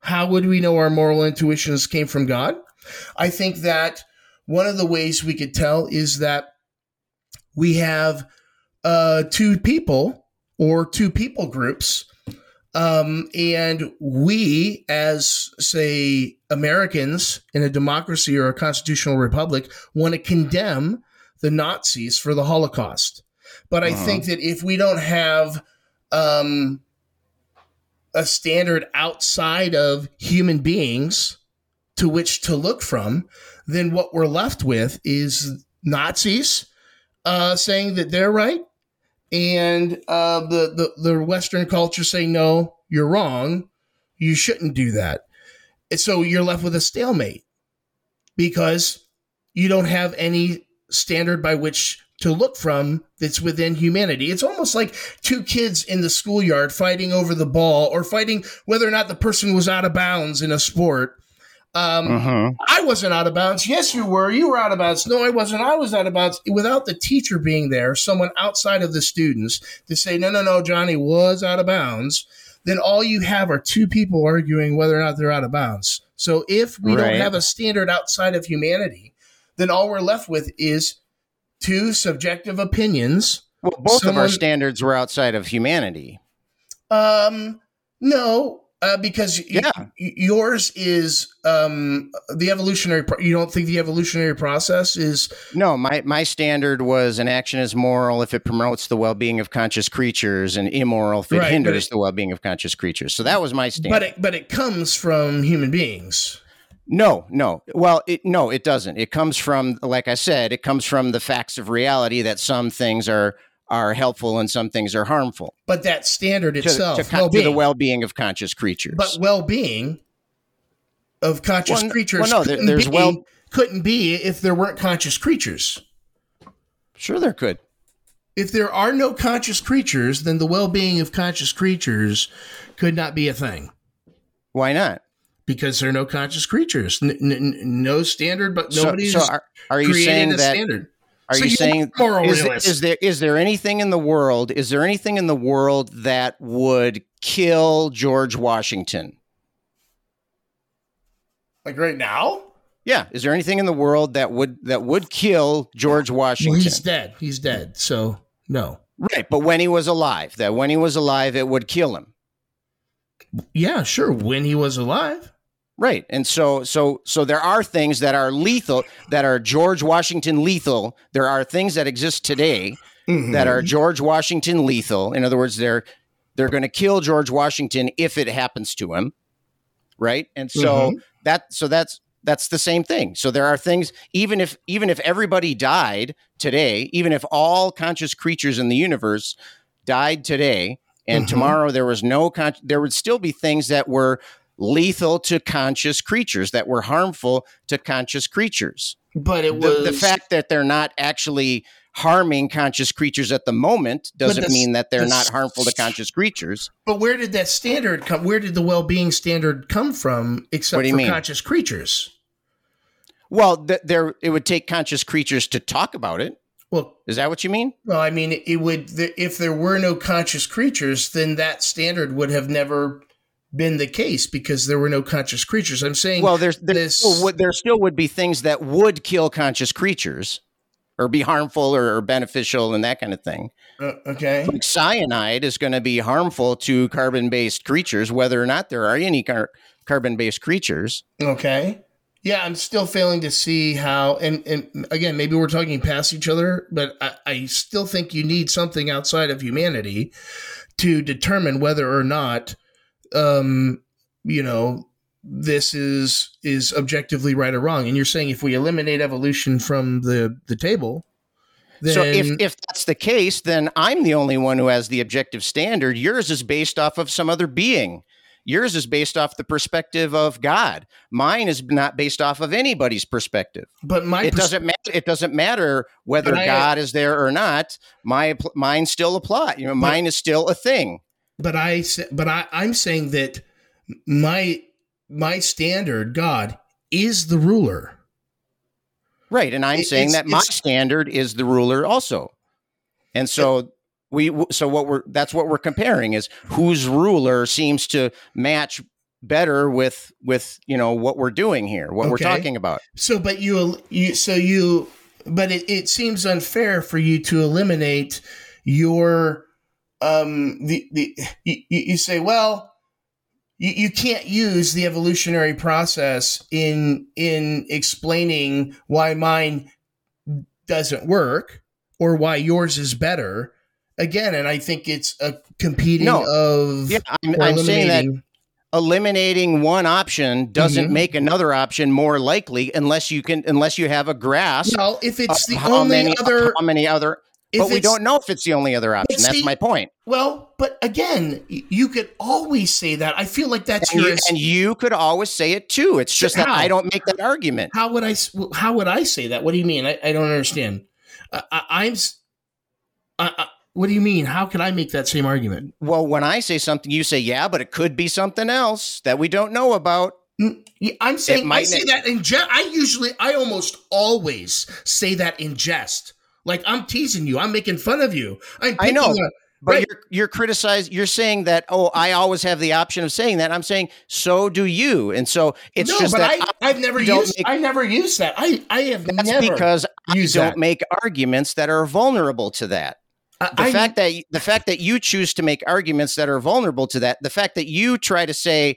how would we know our moral intuitions came from God? I think that one of the ways we could tell is that we have uh, two people or two people groups. Um, and we, as say Americans in a democracy or a constitutional republic, want to condemn the Nazis for the Holocaust. But I Uh-huh. think that if we don't have um, a standard outside of human beings to which to look from, then what we're left with is Nazis uh, saying that they're right, and uh, the, the the Western culture say no, you're wrong, you shouldn't do that. And so you're left with a stalemate because you don't have any standard by which to look from that's within humanity. It's almost like two kids in the schoolyard fighting over the ball or fighting whether or not the person was out of bounds in a sport. Um, Mhm. I wasn't out of bounds. Yes, you were. You were out of bounds. No, I wasn't. I was out of bounds. Without the teacher being there, someone outside of the students to say, no, no, no, Johnny was out of bounds, then all you have are two people arguing whether or not they're out of bounds. So if we Right. don't have a standard outside of humanity, then all we're left with is two subjective opinions. Well, both of our standards were outside of humanity. Um, no, uh, because Yeah. y- yours is um, the evolutionary. Pro- you don't think the evolutionary process is No, my, my standard was an action is moral if it promotes the well being of conscious creatures and immoral if it Right, hinders it- the well being of conscious creatures. So that was my standard. but it but it comes from human beings. No, no. Well, it, no, it doesn't. It comes from, like I said, it comes from the facts of reality that some things are are helpful and some things are harmful But that standard itself, to, con- to the well-being of conscious creatures. but well-being of conscious Well, creatures well, no, couldn't there's be, well- couldn't be if there weren't conscious creatures. sure, there could. If there are no conscious creatures, then the well-being of conscious creatures could not be a thing. Why not? because there are no conscious creatures. N- n- no standard, but nobody's so are, are you saying a that? standard. Are So you you're saying moral is, is there is there anything in the world? Is there anything in the world that would kill George Washington? Like right now, Yeah, is there anything in the world that would that would kill George well, Washington? he's dead. He's dead. So no. right, but when he was alive, that when he was alive, it would kill him. Yeah, sure. When he was alive, Right. And so so so there are things that are lethal that are George Washington lethal. There are things that exist today that are George Washington lethal. In other words, they're they're going to kill George Washington if it happens to him. Right? And so that so that's that's the same thing. So there are things even if even if everybody died today, even if all conscious creatures in the universe died today and Mhm. tomorrow there was no con- there would still be things that were lethal to conscious creatures that were harmful to conscious creatures. but it The, was the fact that they're not actually harming conscious creatures at the moment doesn't the- mean that they're the- not harmful to conscious creatures. But where did that standard come? Where did the well-being standard come from? Except What do you for mean? conscious creatures. Well, th- there it would take conscious creatures to talk about it. Well, Is that what you mean? well, I mean, it would if there were no conscious creatures, then that standard would have never been the case because there were no conscious creatures. I'm saying, Well, there's there, this- still would, there still would be things that would kill conscious creatures or be harmful or, or beneficial and that kind of thing. uh, okay, Like cyanide is going to be harmful to carbon-based creatures, whether or not there are any car- carbon-based creatures. Okay. Yeah, I'm still failing to see how, and, and again, maybe we're talking past each other, but I, I still think you need something outside of humanity to determine whether or not, um, you know, this is is objectively right or wrong. And you're saying if we eliminate evolution from the the table, then so if, if that's the case, then I'm the only one who has the objective standard. Yours is based off of some other being. Yours is based off the perspective of God. Mine is not based off of anybody's perspective. but my it pers- doesn't matter. It doesn't matter whether I- God is there or not. My mine still apply. You know, mine is still a thing. But I but I I'm saying that my my standard, God, is the ruler. Right, and I'm It- saying that my standard is the ruler also. And so we so what we're that's what we're comparing is whose ruler seems to match better with with you know what we're doing here, what we're talking about. So, but you, you, so you, but it, it seems unfair for you to eliminate your, um, the, the, you, you say, well, you, you can't use the evolutionary process in, in explaining why mine doesn't work or why yours is better. Again, and I think it's a competing No. of, Yeah, I'm, I'm saying that eliminating- one option doesn't Mhm. make another option more likely unless you can unless you have a grasp Well, if it's the how only many other, how many other but we don't know if it's the only other option. That's see- my point. Well, but again, you could always say that. I feel like that's And your. you, and you could always say it too. It's just that I don't make that argument. how would I? How would I say that? What do you mean? I, I don't understand. I, I, I, I, what do you mean? How can I make that same argument? Well, when I say something, you say, yeah, but it could be something else that we don't know about. I'm saying I say that in jest. I usually, I almost always say that in jest. Like I'm teasing you. I'm making fun of you. I know, a- But Right. you're you're criticizing. You're saying that. Oh, I always have the option of saying that. I'm saying so do you. And so it's no, just but that I, I've never used. make- I never used that. I, I have that's never because I used don't that. make arguments that are vulnerable to that. The I- fact that the fact that you choose to make arguments that are vulnerable to that, the fact that you try to say,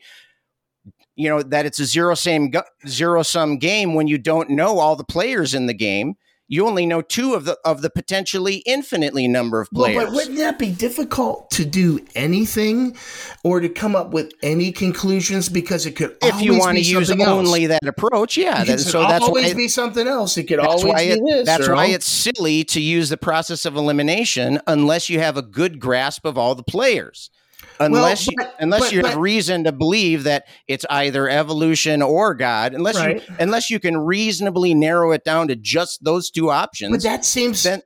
you know, that it's a zero sum zero sum game when you don't know all the players in the game. You only know two of the of the potentially infinitely number of players. Well, but wouldn't that be difficult to do anything or to come up with any conclusions because it could if you want to use else. only that approach, yeah. It That, so that's always why be something else. It could always be it, this. that's why it's silly to use the process of elimination unless you have a good grasp of all the players. Unless you, but- unless but- you have reason to believe that it's either evolution or God, unless Right. you unless you can reasonably narrow it down to just those two options. But that seems. then-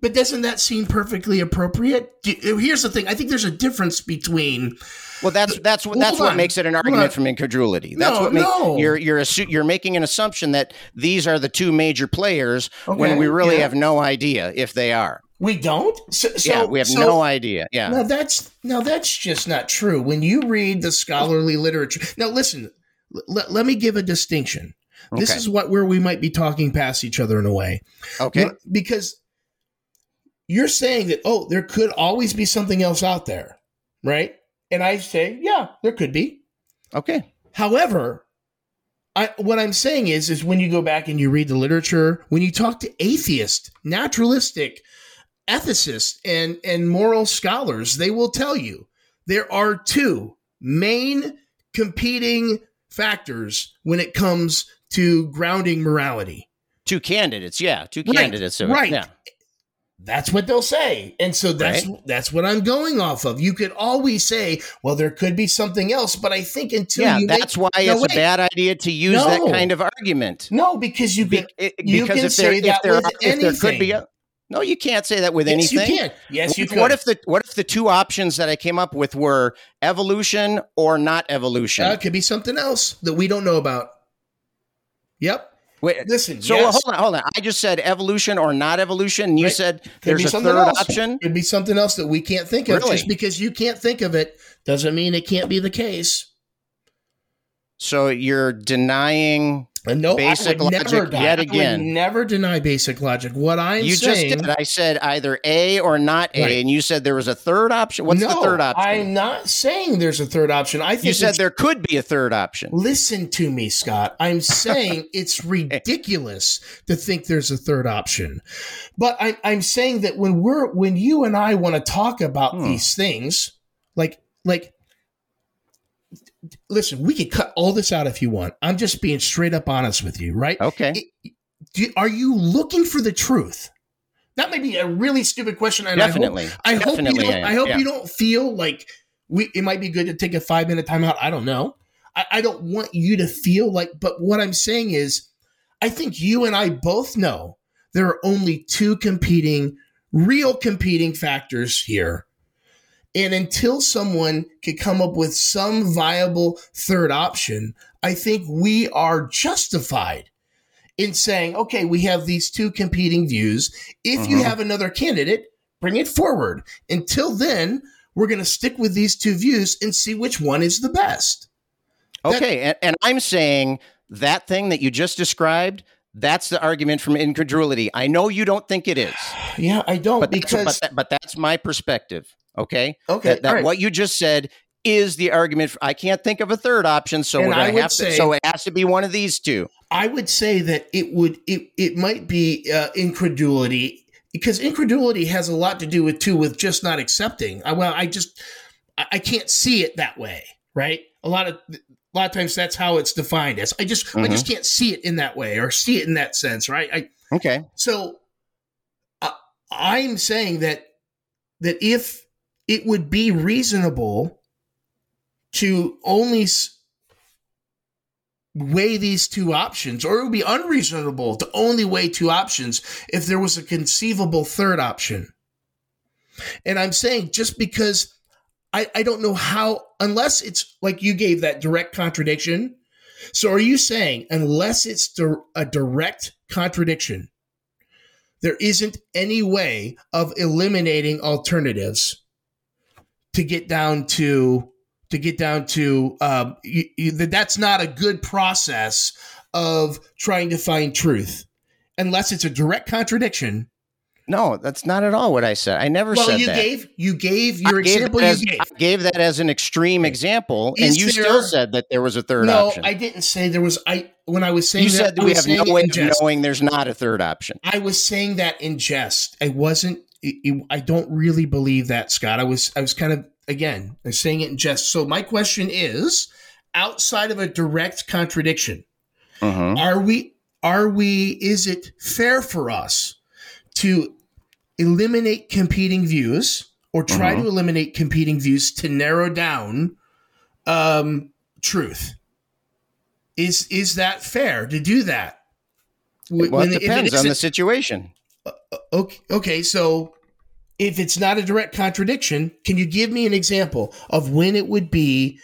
but doesn't that seem perfectly appropriate? Do- uh, Here's the thing. I think there's a difference between. well, that's that's what that's what makes it an argument from incredulity. That's No, what makes no. you're you're assu- you're making an assumption that these are the two major players when we really yeah. have no idea if they are. We don't. So, so yeah, we have so- no idea. Yeah. Now that's now that's just not true. When you read the scholarly literature, now listen. l- let me give a distinction. This is what where we might be talking past each other in a way. Okay. Because you're saying that oh, there could always be something else out there, right? And I say, yeah, there could be. Okay. However, I, what I'm saying is, is when you go back and you read the literature, when you talk to atheist, naturalistic, ethicists, and and moral scholars, they will tell you there are two main competing factors when it comes to grounding morality. Two candidates. Yeah. Two Right, candidates. So, right. Yeah. That's what they'll say. And so that's that's what I'm going off of. You could always say, well, there could be something else, but I think until Yeah. That's make, why No, it's wait. a bad idea to use that kind of argument. no, because you Be- can it- you because can if there, say if that there, with if there could be a, no, you can't say that with yes, anything. you can. Yes, you What- can. What if the what if the two options that I came up with were evolution or not evolution? It could be something else that we don't know about. Yep. Wait, Listen. so yes, hold on, hold on. I just said evolution or not evolution. And you Right. said could there's a third else. option. Could be something else that we can't think of. Really? Just because you can't think of it doesn't mean it can't be the case. So you're denying. And no, Basic logic never deny, yet again. never deny basic logic. What I'm you saying, just did. I said either A or not A, Right. and you said there was a third option. What's no, the third option? I'm not saying there's a third option. I think you said there could be a third option. Listen to me, Scott. I'm saying it's ridiculous to think there's a third option. But I, I'm saying that when we're when you and I want to talk about Hmm. these things, like like listen, we could cut all this out if you want. I'm just being straight up honest with you, right? Okay. It- do, are you looking for the truth? That may be a really stupid question, and Definitely. I hope, I hope you Definitely don't. I I hope yeah. you don't feel like we. It might be good to take a five minute timeout. I don't know. I, I don't want you to feel like. But what I'm saying is, I think you and I both know there are only two competing, real competing factors here, And until someone can come up with some viable third option, I think we are justified in saying, okay, we have these two competing views. If you Mhm. have another candidate, bring it forward. Until then, we're going to stick with these two views and see which one is the best. That- Okay, and, and I'm saying that thing that you just described, that's the argument from incredulity. I know you don't think it is, Yeah, I don't but that's, because but, that, but that's my perspective. Okay, okay, that, that right. what you just said is the argument. For, I can't think of a third option, so we're I going would to have to. So it has to be one of these two. I would say that it would it it might be uh, incredulity because incredulity has a lot to do with too with just not accepting. I, well, I just I, I can't see it that way, right? A lot of a lot of times that's how it's defined as. I just I just can't see it in that way or see it in that sense, right? I Okay, so uh, I'm saying that that if it would be reasonable to only weigh these two options, or it would be unreasonable to only weigh two options if there was a conceivable third option. And I'm saying just because I, I don't know how, unless it's like you gave that direct contradiction. So are you saying unless it's dir- a direct contradiction, there isn't any way of eliminating alternatives to get down to to get down to um, you, you, that that's not a good process of trying to find truth unless it's a direct contradiction no, that's not at all what I said. I never well said you that. gave you gave your I gave example you as- gave I gave that as an extreme example, and you there- still said that there was a third no option. No, I didn't say there was i when i was saying you that, said that we have no way of knowing there's not a third option. I was saying that in jest. I wasn't. It- it- I don't really believe that, Scott. I was. I was kind of again. I was saying it in jest. So my question is, outside of a direct contradiction, Mhm. are we? Are we? Is it fair for us to eliminate competing views or try Mhm. to eliminate competing views to narrow down um, truth? Is is that fair to do that? Well, when- it depends on the situation. Okay, okay, so if it's not a direct contradiction, can you give me an example of when it would be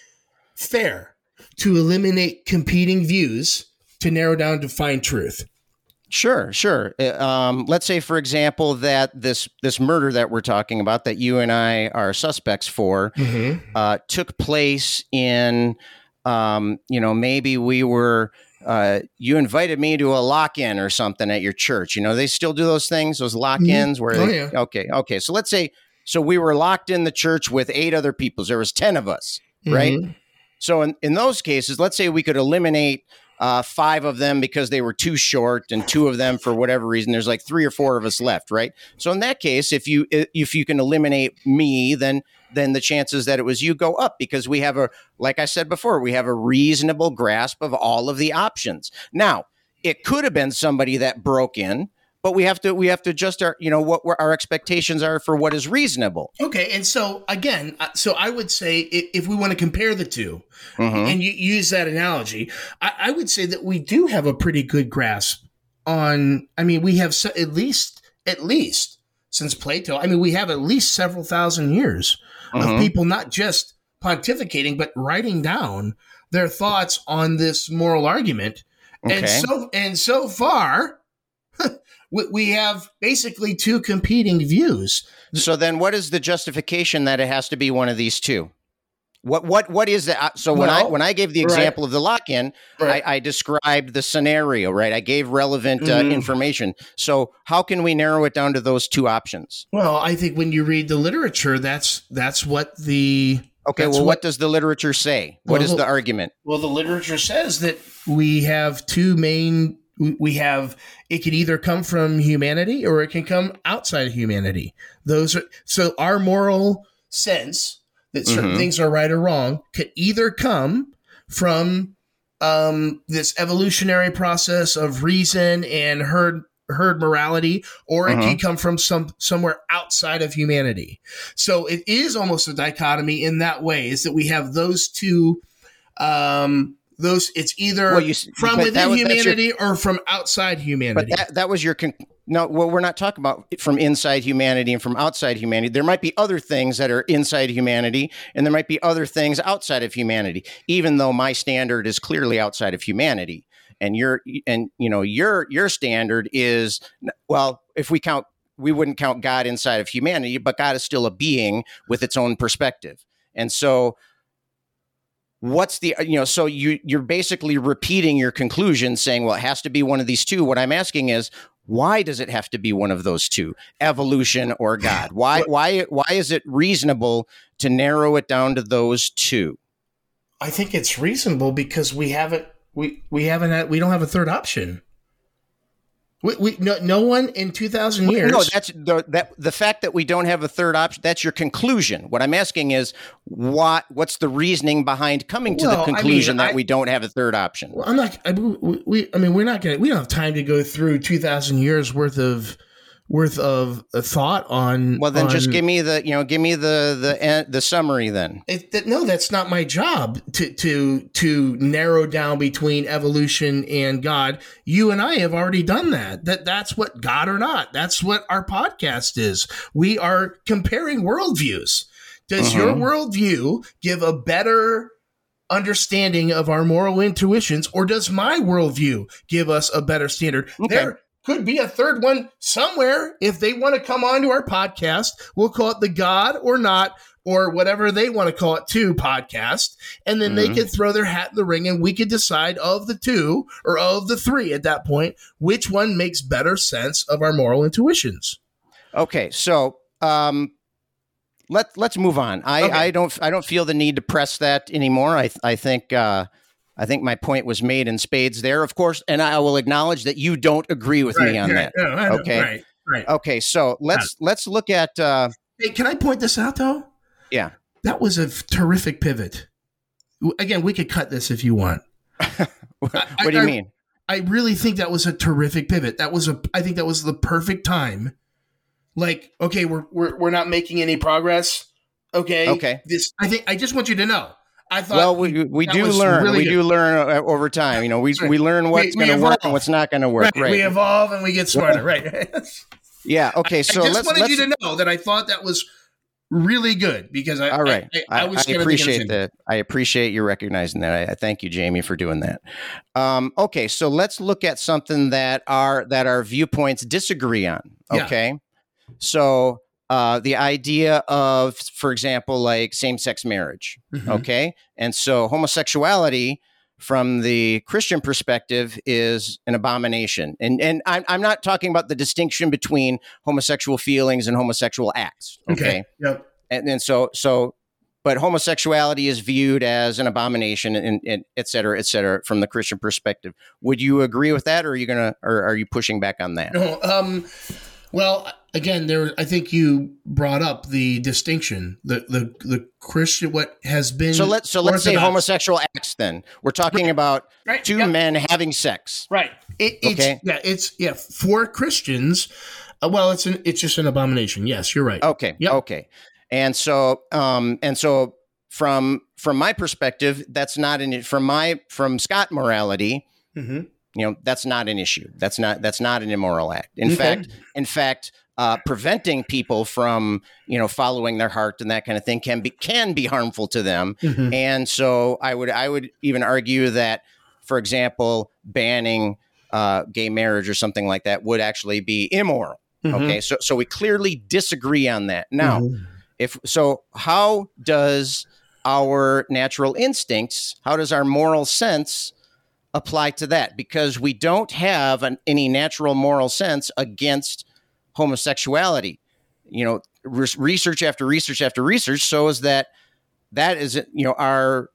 fair to eliminate competing views to narrow down to find truth? Sure, sure. Uh, Um, let's say, for example, that this this murder that we're talking about, that you and I are suspects for, uh, took place in, um, you know, maybe we were. Uh, you invited me to a lock-in or something at your church. You know, they still do those things, those lock-ins where. Oh, they, yeah. Okay, okay. So let's say, so we were locked in the church with eight other people. There was ten of us. Right. Mhm. So in, in those cases, let's say we could eliminate uh, five of them because they were too short, and two of them for whatever reason. There's like three or four of us left, right? So in that case, if you if you can eliminate me, then then the chances that it was you go up because we have a like I said before, we have a reasonable grasp of all of the options. Now, it could have been somebody that broke in, but we have to we have to adjust our you know what our expectations are for what is reasonable. Okay, and so again, so I would say if, we want to compare the 2 Mhm. and you use that analogy, I, I would say that we do have a pretty good grasp on. I mean, we have se- at least at least since Plato. I mean, we have at least several thousand years Of uh-huh. people not just pontificating but writing down their thoughts on this moral argument. And so and so far, we have basically two competing views. So then, what is the justification that it has to be one of these two? What what what is that? So when I when I gave the right. example of the lock-in, Right. I, I described the scenario, right? I gave relevant Mhm. uh, information. So how can we narrow it down to those two options? Well, I think when you read the literature, that's that's what the Okay, well, what, what- does the literature say? What is Well, the argument? well the literature says that we have two main. we- We have it can either come from humanity or it can come outside of humanity. Those are so our moral sense that certain Mhm. things are right or wrong could either come from um, this evolutionary process of reason and herd herd morality, or it Mhm. can come from some somewhere outside of humanity. So it is almost a dichotomy in that way, is that we have those two um, those it's either Well, you from within was- that's your- humanity or from outside humanity. But that, that was your con- no. Well, we're not talking about from inside humanity and from outside humanity. There might be other things that are inside humanity, and there might be other things outside of humanity. Even though my standard is clearly outside of humanity, and your and you know your your standard is well, if we count, we wouldn't count God inside of humanity, but God is still a being with its own perspective, and so what's the you know so you you're basically repeating your conclusion saying well it has to be one of these two. What i'm asking is why does it have to be one of those two? Evolution or god? Why why why is it reasonable to narrow it down to those two? I think it's reasonable because we haven't we we haven't had we don't have a third option. We, we no no one in two thousand years. no that's the that the fact that we don't have a third option that's your conclusion what i'm asking is what what's the reasoning behind coming to Well, the I mean, conclusion that I- we don't have a third option Well, I'm not. I, we, we, I mean, we're not gonna. We don't have time to go through two thousand years worth of worth of a thought on. well then just give me the you know give me the the the summary then It, that, no, that's not my job to to to narrow down between evolution and God. You and I have already done that. That that's what God or not. That's what our podcast is. We are comparing worldviews. Does your Mhm. worldview give a better understanding of our moral intuitions, or does my worldview give us a better standard? Okay. There could be a third one somewhere. If they want to come on to our podcast, we'll call it the God or not, or whatever they want to call it too podcast. And then they Mhm. could throw their hat in the ring and we could decide of the two or of the three at that point, which one makes better sense of our moral intuitions. Okay, so um, let let's move on. I, Okay. I don't I don't feel the need to press that anymore. I I think uh, I think my point was made in spades there, of course, and I will acknowledge that you don't agree with me on that. No, Okay. Right. Right. Okay, so let's let's look at uh, Hey, can I point this out though? Yeah. That was a terrific pivot. Again, we could cut this if you want. what I- do you I- mean? I really think that was a terrific pivot. That was a I think that was the perfect time. Like, okay, we're we're we're not making any progress. Okay. Okay. This I think I just want you to know. I thought Well, we we do learn. really we good. do learn uh, over time. You know, we Right. we learn what's going to work and what's not going to work. right, Right. we evolve and we get smarter. Right. yeah. Okay. So I just let's wanted let's. you to know that I thought that was really good because I all right. I, I, I the appreciate that. I appreciate you recognizing that. I, I thank you, Jamie, for doing that. Um, okay, so let's look at something that our that our viewpoints disagree on. Yeah. Okay, so uh, the idea of, for example, like same-sex marriage. Mhm. Okay, and so homosexuality. From the Christian perspective, is an abomination, and and I'm I'm not talking about the distinction between homosexual feelings and homosexual acts. okay? Yep. and then so so but homosexuality is viewed as an abomination and, and et cetera et cetera from the christian perspective would you agree with that or are you gonna or are you pushing back on that No, um, well, again, there. I think you brought up the distinction, the the the Christian what has been. so let's so let's say homosexual acts then we're talking about right, two yep, men having sex right. It, it's Okay. yeah, it's yeah for Christians. Uh, well, it's an it's just an abomination. Yes, you're right. okay Yep. okay and so um and so from from my perspective that's not an from my from scott morality hmm you know that's not an issue that's not that's not an immoral act in Okay. fact in fact uh, preventing people from you know following their heart and that kind of thing can be can be harmful to them Mhm. and so i would i would even argue that for example banning uh, gay marriage or something like that would actually be immoral Mhm. okay so so we clearly disagree on that now Mhm. if so how does our natural instincts how does our moral sense apply to that because we don't have an, any natural moral sense against homosexuality you know re- research after research after research shows that that is you know our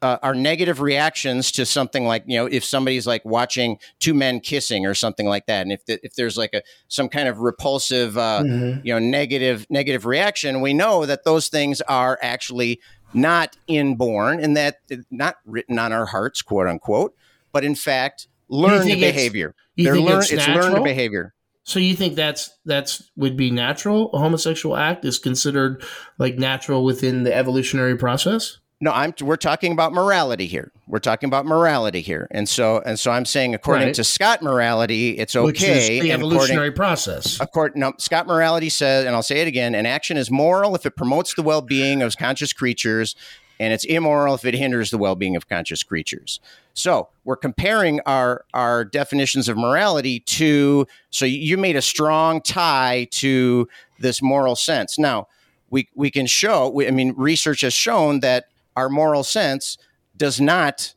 uh, our negative reactions to something like you know if somebody's like watching two men kissing or something like that and if the, if there's like a some kind of repulsive uh, Mhm. you know negative negative reaction we know that those things are actually not inborn and that not written on our hearts quote unquote but in fact learned it's- behavior You They're think learn- it's, it's learned behavior So you think that's that's would be natural? A homosexual act is considered like natural within the evolutionary process? No, I'm. We're talking about morality here. We're talking about morality here, and so and so I'm saying, according Right. to Scott morality, it's okay. which is the evolutionary process. According, no, Scott Morality says, and I'll say it again: an action is moral if it promotes the well-being of conscious creatures, and it's immoral if it hinders the well-being of conscious creatures. So we're comparing our our definitions of morality to. So you made a strong tie to this moral sense. Now we we can show. We, I mean, research has shown that our moral sense does not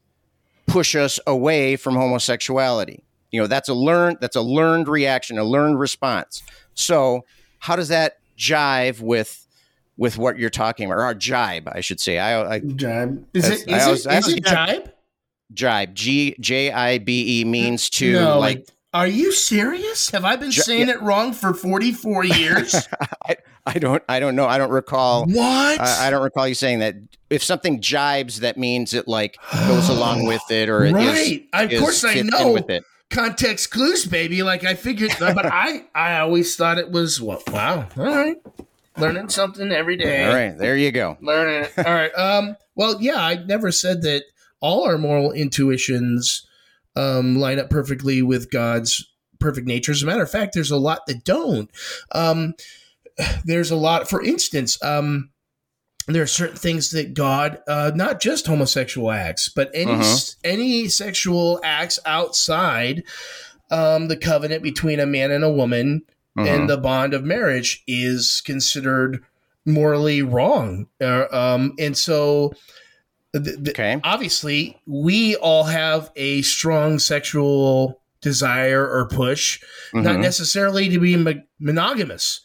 push us away from homosexuality. You know, that's a learned that's a learned reaction, a learned response. So, how does that jive with with what you're talking about, or jibe, I should say? I, I Jibe. Is it, is always- it, I always it jibe? jibe, G J I B E means uh, to no, like. like, are you serious? Have I been Ji- saying it wrong for 44 years? I, I don't I don't know. I don't recall. what? I, I don't recall you saying that. If something jibes, that means it like goes along with it, or it is. right. Of is course I know. with it. Context clues, baby. Like I figured, but I, I always thought it was, well, wow. All right. Learning something every day. All right, there you go. learning. All right. Um. Well, yeah, I never said that all our moral intuitions um, line up perfectly with God's perfect nature. As a matter of fact, there's a lot that don't. Um, there's a lot. For instance, um, there are certain things that God, uh, not just homosexual acts, but any Mhm. any sexual acts outside um, the covenant between a man and a woman Mhm. and the bond of marriage is considered morally wrong. Uh, um, and so, th- th- okay. obviously, we all have a strong sexual desire or push, not Mhm. necessarily to be mo- monogamous.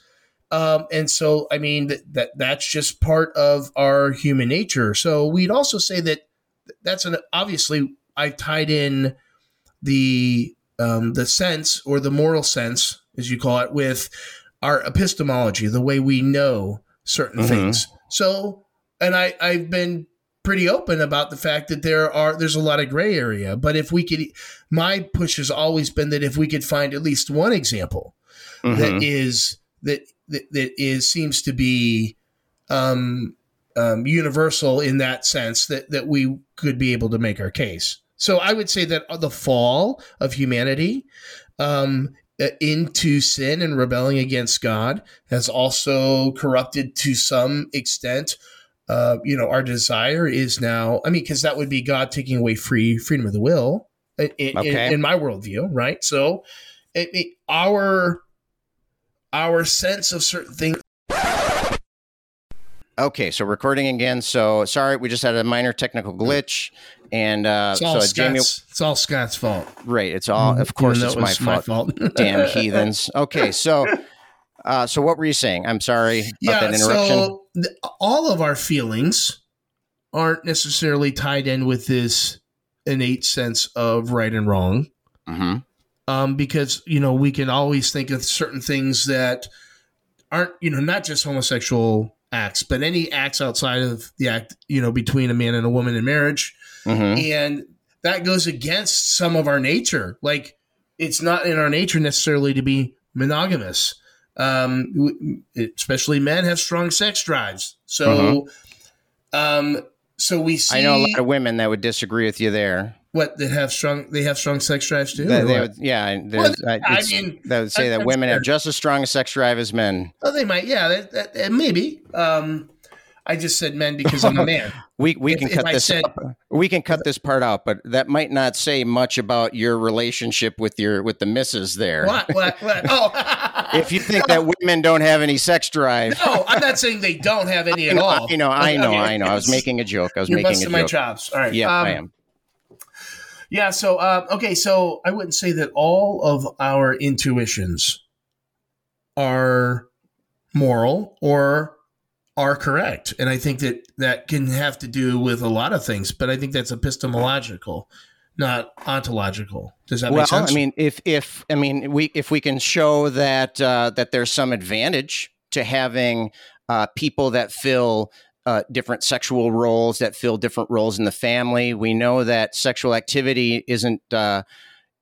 Um, and so, I mean, that, that that's just part of our human nature. So, we'd also say that that's an obviously I tied in the um, the sense or the moral sense, as you call it, with our epistemology, the way we know certain Mhm. things. So, and I I've been pretty open about the fact that there are there's a lot of gray area. But if we could, my push has always been that if we could find at least one example Mhm. that is that that, that is seems to be um, um, universal in that sense that that we could be able to make our case. So I would say that the fall of humanity um, into sin and rebelling against God has also corrupted to some extent. Uh, you know, our desire is now. I mean, because that would be God taking away free freedom of the will in, in, in my worldview, right? So, it, it, our our sense of certain things. Okay, so recording again. So sorry, we just had a minor technical glitch, and uh, It's all so Jamie, Scott's. It's all Scott's fault. right? It's all, of course, it's my fault. was fault. Damn heathens. Okay, so, uh, so what were you saying? I'm sorry about that interruption. so th- all of our feelings aren't necessarily tied in with this innate sense of right and wrong. hmm um, because you know we can always think of certain things that aren't you know not just homosexual acts, but any acts outside of the act you know between a man and a woman in marriage, hmm and that goes against some of our nature. Like it's not in our nature necessarily to be monogamous. Um, especially men have strong sex drives, so um, so we see I know a lot of women that would disagree with you there. what that have strong they have strong sex drives too. Or they would, yeah, Well, I, I mean, that would say that- women have just as strong a sex drive as men. Oh, they might. Yeah, that, that, that- maybe. Um, I just said men because I'm a man. We we If- can cut I this said- We can cut this part out, but that might not say much about your relationship with your with the missus there. what? What? What? Oh, If you think that women don't have any sex drive, no, I'm not saying they don't have any at all. I know, I know, I know. I was making a joke. I was You're making a busting my joke. chops. All right. Yeah, Um, I am. Yeah. So, uh, okay. So I wouldn't say that all of our intuitions are moral or are correct, and I think that that can have to do with a lot of things. But I think that's epistemological, not ontological. Does that Well, make sense? I mean, if if I mean we if we can show that uh, that there's some advantage to having uh, people that fill uh, different sexual roles, that fill different roles in the family, we know that sexual activity isn't uh,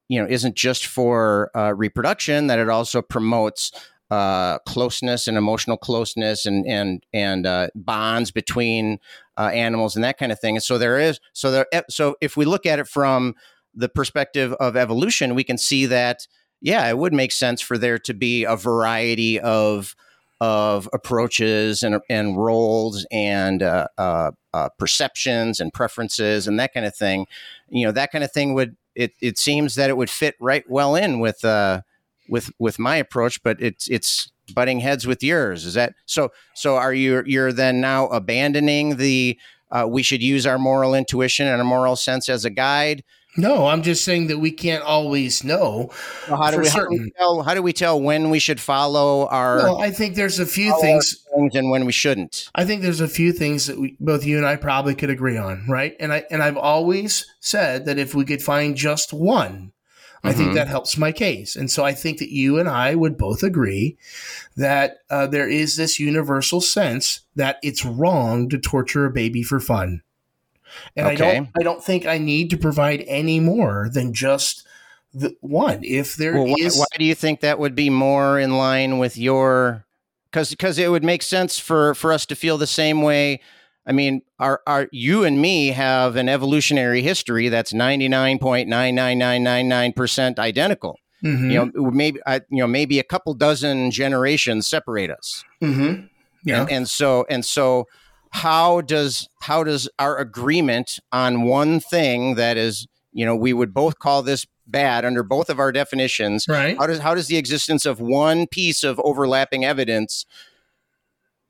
you know isn't just for uh, reproduction; that it also promotes uh, closeness and emotional closeness and and and uh, bonds between uh, animals and that kind of thing. And so there is so there so if we look at it from the perspective of evolution, we can see that yeah, it would make sense for there to be a variety of of approaches and and roles and uh, uh, uh, perceptions and preferences and that kind of thing. You know, that kind of thing would it it seems that it would fit right well in with uh, with with my approach, but it's it's butting heads with yours. Is that so? So are you you're then now abandoning the uh, we should use our moral intuition and our moral sense as a guide? No, I'm just saying that we can't always know. Well, how, do we, how, do we, tell? How do we tell when we should follow our? Well, I think there's a few things, things, and when we shouldn't. I think there's a few things that we, both you and I probably could agree on, right? And I and I've always said that if we could find just one, I think mm-hmm. that helps my case. And so I think that you and I would both agree that uh, there is this universal sense that it's wrong to torture a baby for fun. And okay. I don't I don't think I need to provide any more than just the one. If there well, is, why, why do you think that would be more in line with your because because it would make sense for for us to feel the same way I mean, our, our you and me have an evolutionary history that's ninety nine point nine nine nine nine nine percent identical. Mm-hmm. You know, maybe you know maybe a couple dozen generations separate us. Mm-hmm. Yeah, and, and so and so, how does how does our agreement on one thing that is you know we would both call this bad under both of our definitions right how does how does the existence of one piece of overlapping evidence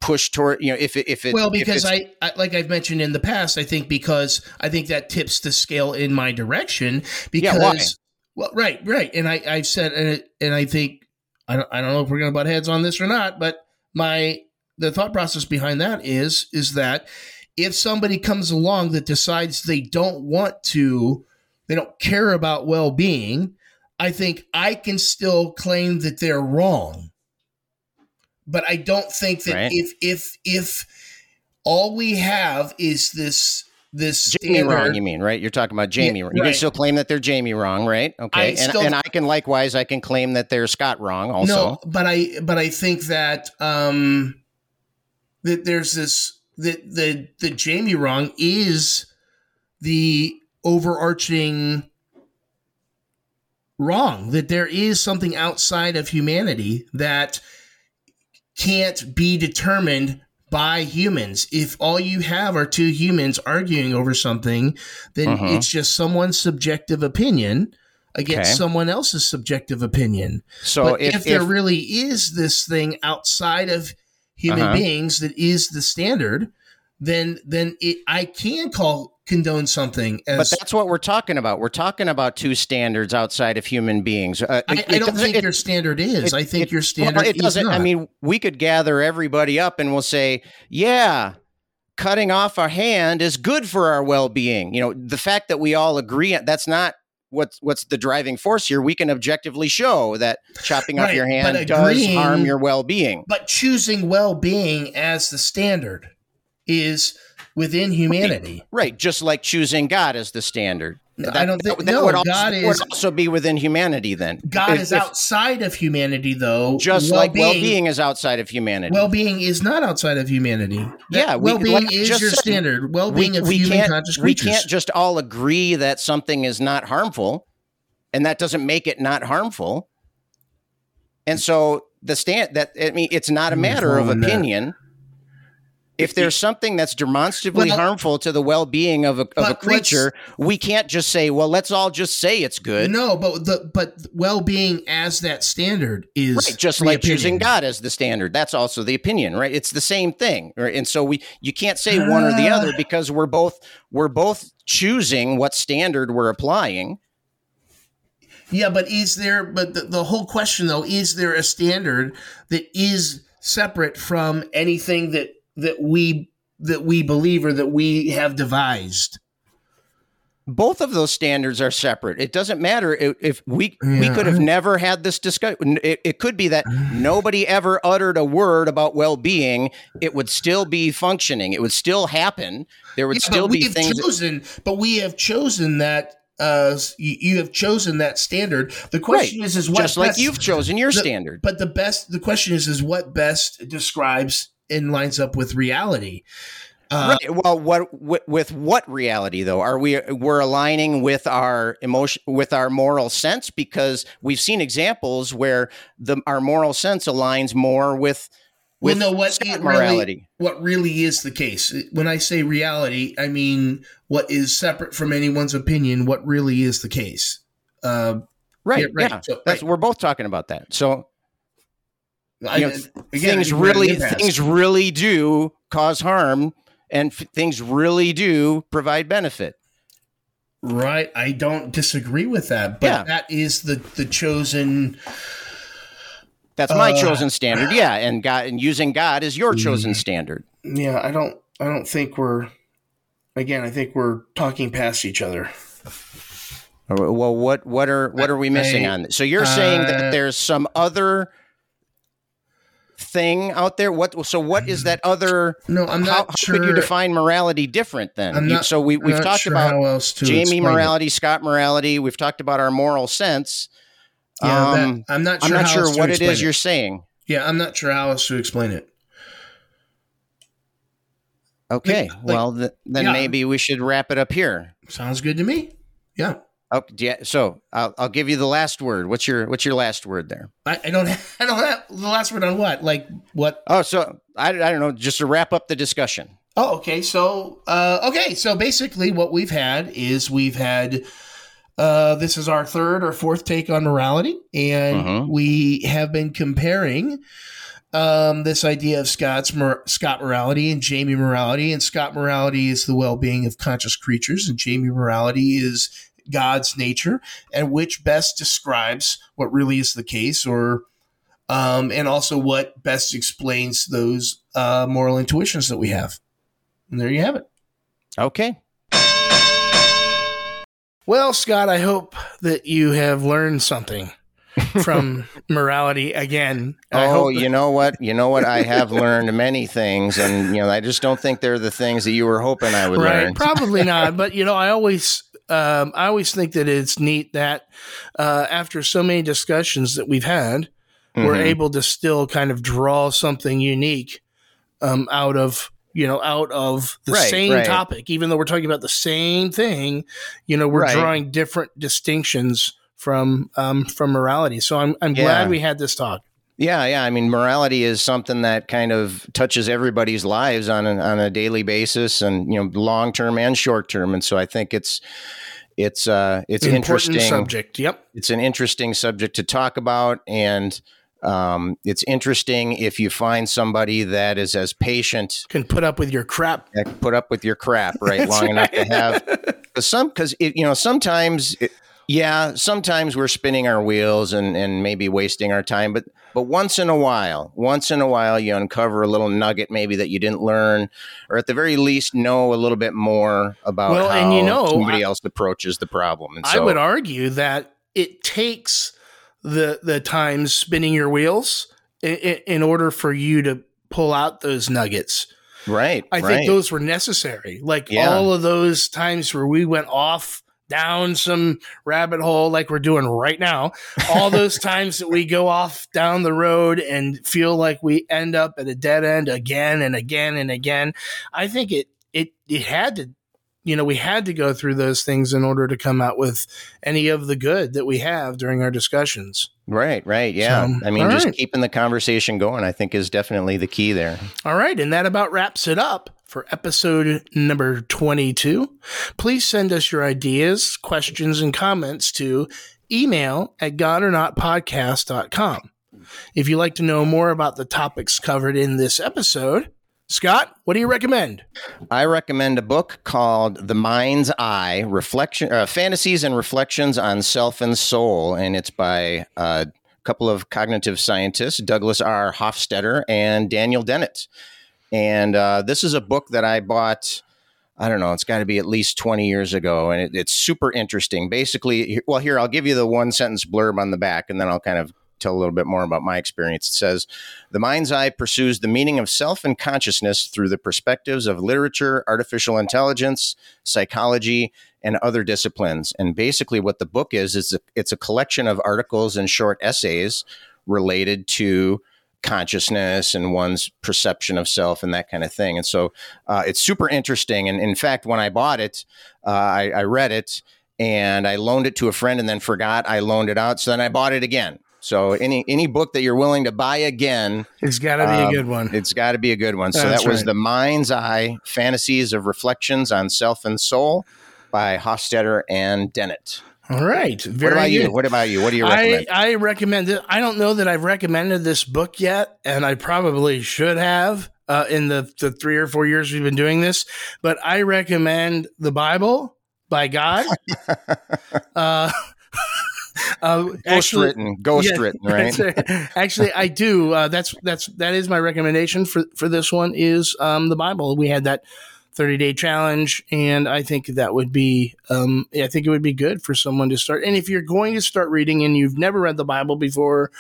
push toward you know if it, if it well because I, I, like I've mentioned in the past I think because I think that tips the scale in my direction because yeah, well right right. And I I've said and, and I think I don't I don't know if we're going to butt heads on this or not but my the thought process behind that is is that if somebody comes along that decides they don't want to they don't care about well-being I think I can still claim that they're wrong but I don't think that right. if if if all we have is this this Jamie standard, wrong, you mean, right? You're talking about Jamie. Yeah, you can still claim that they're Jamie wrong, right? Okay, and, still, and I can likewise, I can claim that they're Scott wrong, also. No, but I but I think that um that there's this that the the Jamie wrong is the overarching wrong that there is something outside of humanity that can't be determined by humans. If all you have are two humans arguing over something, then uh-huh. it's just someone's subjective opinion against okay. someone else's subjective opinion. So but if, if there if, really is this thing outside of human uh-huh. beings that is the standard, then then it, I can call condone something as, but that's what we're talking about. We're talking about two standards outside of human beings. Uh, I, I, don't think it, your standard is. it, i think your standard well, it doesn't i mean we could gather everybody up and we'll say yeah cutting off our hand is good for our well-being. You know the fact that we all agree that's not what's what's the driving force here. We can objectively show that chopping right, off your hand agreeing, does harm your well-being. But choosing well-being as the standard is within humanity. Right, right. just like choosing God as the standard. That, I don't think that, that no. Would also, God is would also be within humanity. Then God if, is outside of humanity, though. Just well-being, like well-being is outside of humanity. Well-being is not outside of humanity. That yeah, we, well-being like is your said, standard. Well-being we, of we human conscious creatures. We can't just all agree that something is not harmful, and that doesn't make it not harmful. And so the stand that I mean, it's not a matter of opinion. That if there's something that's demonstrably well, harmful to the well-being of a, of a creature, we can't just say, "Well, let's all just say it's good." No, but the but well-being as that standard is right, just like opinion. choosing God as the standard. That's also the opinion, right? It's the same thing, right? And so we you can't say one or the ah. other because we're both we're both choosing what standard we're applying. Yeah, but is there? But the, the whole question though is there a standard that is separate from anything that that we that we believe or that we have devised both of those standards are separate. It doesn't matter if, if we yeah. we could have never had this discussion. It, it, could be that nobody ever uttered a word about well being. It would still be functioning. It would still happen. There would yeah, still be things. Chosen, but we have chosen that uh, you, you have chosen that standard. The question is, is what Just like you've chosen your the- standard. But the best, the question is, is what best describes and lines up with reality. Uh, right. Well, what with, with what reality though? Are we we're aligning with our emotion with our moral sense because we've seen examples where the our moral sense aligns more with Well, with no, what it really- morality. what really is the case. When I say reality, I mean what is separate from anyone's opinion. What really is the case? Uh, right. yeah, right. Yeah. So- That's right. we're both talking about that. So I, You know, again, things I think we're in really things really do cause harm and f- things really do provide benefit. Right. I don't disagree with that, but Yeah. that is the the chosen. That's my Uh, chosen standard. Yeah, and God and using God is your chosen Mm. standard. Yeah, I don't. I don't think we're. Again, I think we're talking past each other. Well, what what are what are we missing I- on this? So you're saying uh, that there's some other thing out there. What? So what is that other? No, I'm how, not how sure. could you define morality different then? I'm not- so we we've talked sure about how else to Jamie explain it. morality, Scott morality. We've talked about our moral sense. Yeah, that- Um, I'm not Sure I'm not how sure else to what it you're saying. Yeah, I'm not sure how else to explain it. Okay, like- well th- then yeah. maybe we should wrap it up here. Sounds good to me. Yeah, Okay, yeah, so I'll, I'll give you the last word. What's your what's your last word there? I, I don't. Have, I don't have the last word on what. Like what? Oh, so I, I don't know. Just to wrap up the discussion. Oh, okay. So, uh, okay. So basically, what we've had is we've had. Uh, this is our third or fourth take on morality, and Mhm. we have been comparing um, this idea of Scott's mor- Scott morality and Jamie morality. And Scott morality is the well-being of conscious creatures, and Jamie morality is God's nature, and which best describes what really is the case, or um, and also what best explains those uh, moral intuitions that we have. And there you have it. Okay. Well, Scott, I hope that you have learned something from morality again. I oh, that- you know what? You know what? I have learned many things, and you know, I just don't think they're the things that you were hoping I would right? learn. Probably not. But you know, I always, um, I always think that it's neat that uh, after so many discussions that we've had, we're Mhm. able to still kind of draw something unique um, out of you know out of the Right, same right. topic even though we're talking about the same thing you know we're Right. drawing different distinctions from um, from morality so i'm, I'm Yeah. glad we had this talk Yeah, yeah. I mean, morality is something that kind of touches everybody's lives on a, on a daily basis, and you know, long term and short term. And so, I think it's it's uh, it's important interesting. subject yep It's an interesting subject to talk about, and um, it's interesting if you find somebody that is as patient can put up with your crap put up with your crap right long enough to have some because you know sometimes it, yeah sometimes we're spinning our wheels and and maybe wasting our time but but once in a while once in a while you uncover a little nugget maybe that you didn't learn or at the very least know a little bit more about Well, how and you know, somebody I- else approaches the problem and I so would argue that it takes the the time spinning your wheels in, in order for you to pull out those nuggets. right I right. think those were necessary. Like Yeah. all of those times where we went off down some rabbit hole like we're doing right now. All those times that we go off down the road and feel like we end up at a dead end again and again and again. I think it it it had to you know, we had to go through those things in order to come out with any of the good that we have during our discussions. right right yeah So, i mean all just right. keeping the conversation going i think is definitely the key there All right, and that about wraps it up for episode number 22. Please send us your ideas, questions, and comments to email at godornotpodcast.com. If you'd like to know more about the topics covered in this episode, Scott, what do you recommend? I recommend a book called The Mind's I: Reflection, uh, Fantasies and Reflections on Self and Soul, and it's by a couple of cognitive scientists, Douglas R. Hofstadter and Daniel Dennett. And uh, this is a book that I bought. I don't know. It's got to be at least twenty years ago, and it, it's super interesting. Basically, well, here I'll give you the one sentence blurb on the back, and then I'll kind of tell a little bit more about my experience. It says, "The Mind's I pursues the meaning of self and consciousness through the perspectives of literature, artificial intelligence, psychology, and other disciplines. And basically, what the book is is a, it's a collection of articles and short essays related to consciousness and one's perception of self and that kind of thing. And so uh, it's super interesting. And in fact, when I bought it, uh, I, I read it and I loaned it to a friend and then forgot I loaned it out. So then I bought it again. So any any book that you're willing to buy again, it's got to be um, a good one. It's got to be a good one. So That's that was right. the Mind's I: Fantasies of Reflections on Self and Soul by Hofstadter and Dennett. All right. Very what about good. you? What about you? What do you recommend? I, I recommend it. I don't know that I've recommended this book yet, and I probably should have uh, in the, the three or four years we've been doing this. But I recommend the Bible by God. uh, uh, ghost actually, written, ghost yeah, written, right? actually, I do. Uh, that's that's that is my recommendation for for this one is um, the Bible. We had that 30 day challenge. And I think that would be, um, I think it would be good for someone to start. And if you're going to start reading and you've never read the Bible before,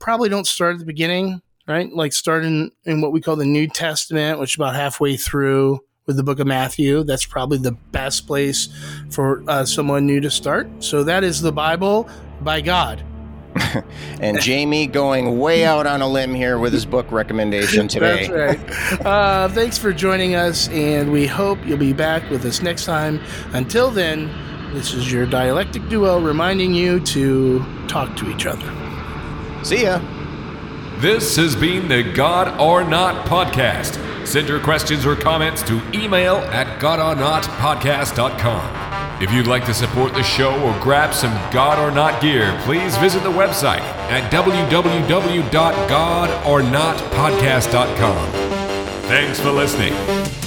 probably don't start at the beginning, right? Like start in, in what we call the New Testament, which is about halfway through with the book of Matthew. That's probably the best place for uh, someone new to start. So that is the Bible by God. and Jamie going way out on a limb here with his book recommendation today. That's right. Uh, thanks for joining us, and we hope you'll be back with us next time. Until then, this is your dialectic duo reminding you to talk to each other. See ya. This has been the God or Not podcast. Send your questions or comments to email at godornotpodcast.com. If you'd like to support the show or grab some God or Not gear, please visit the website at www.godornotpodcast.com. Thanks for listening.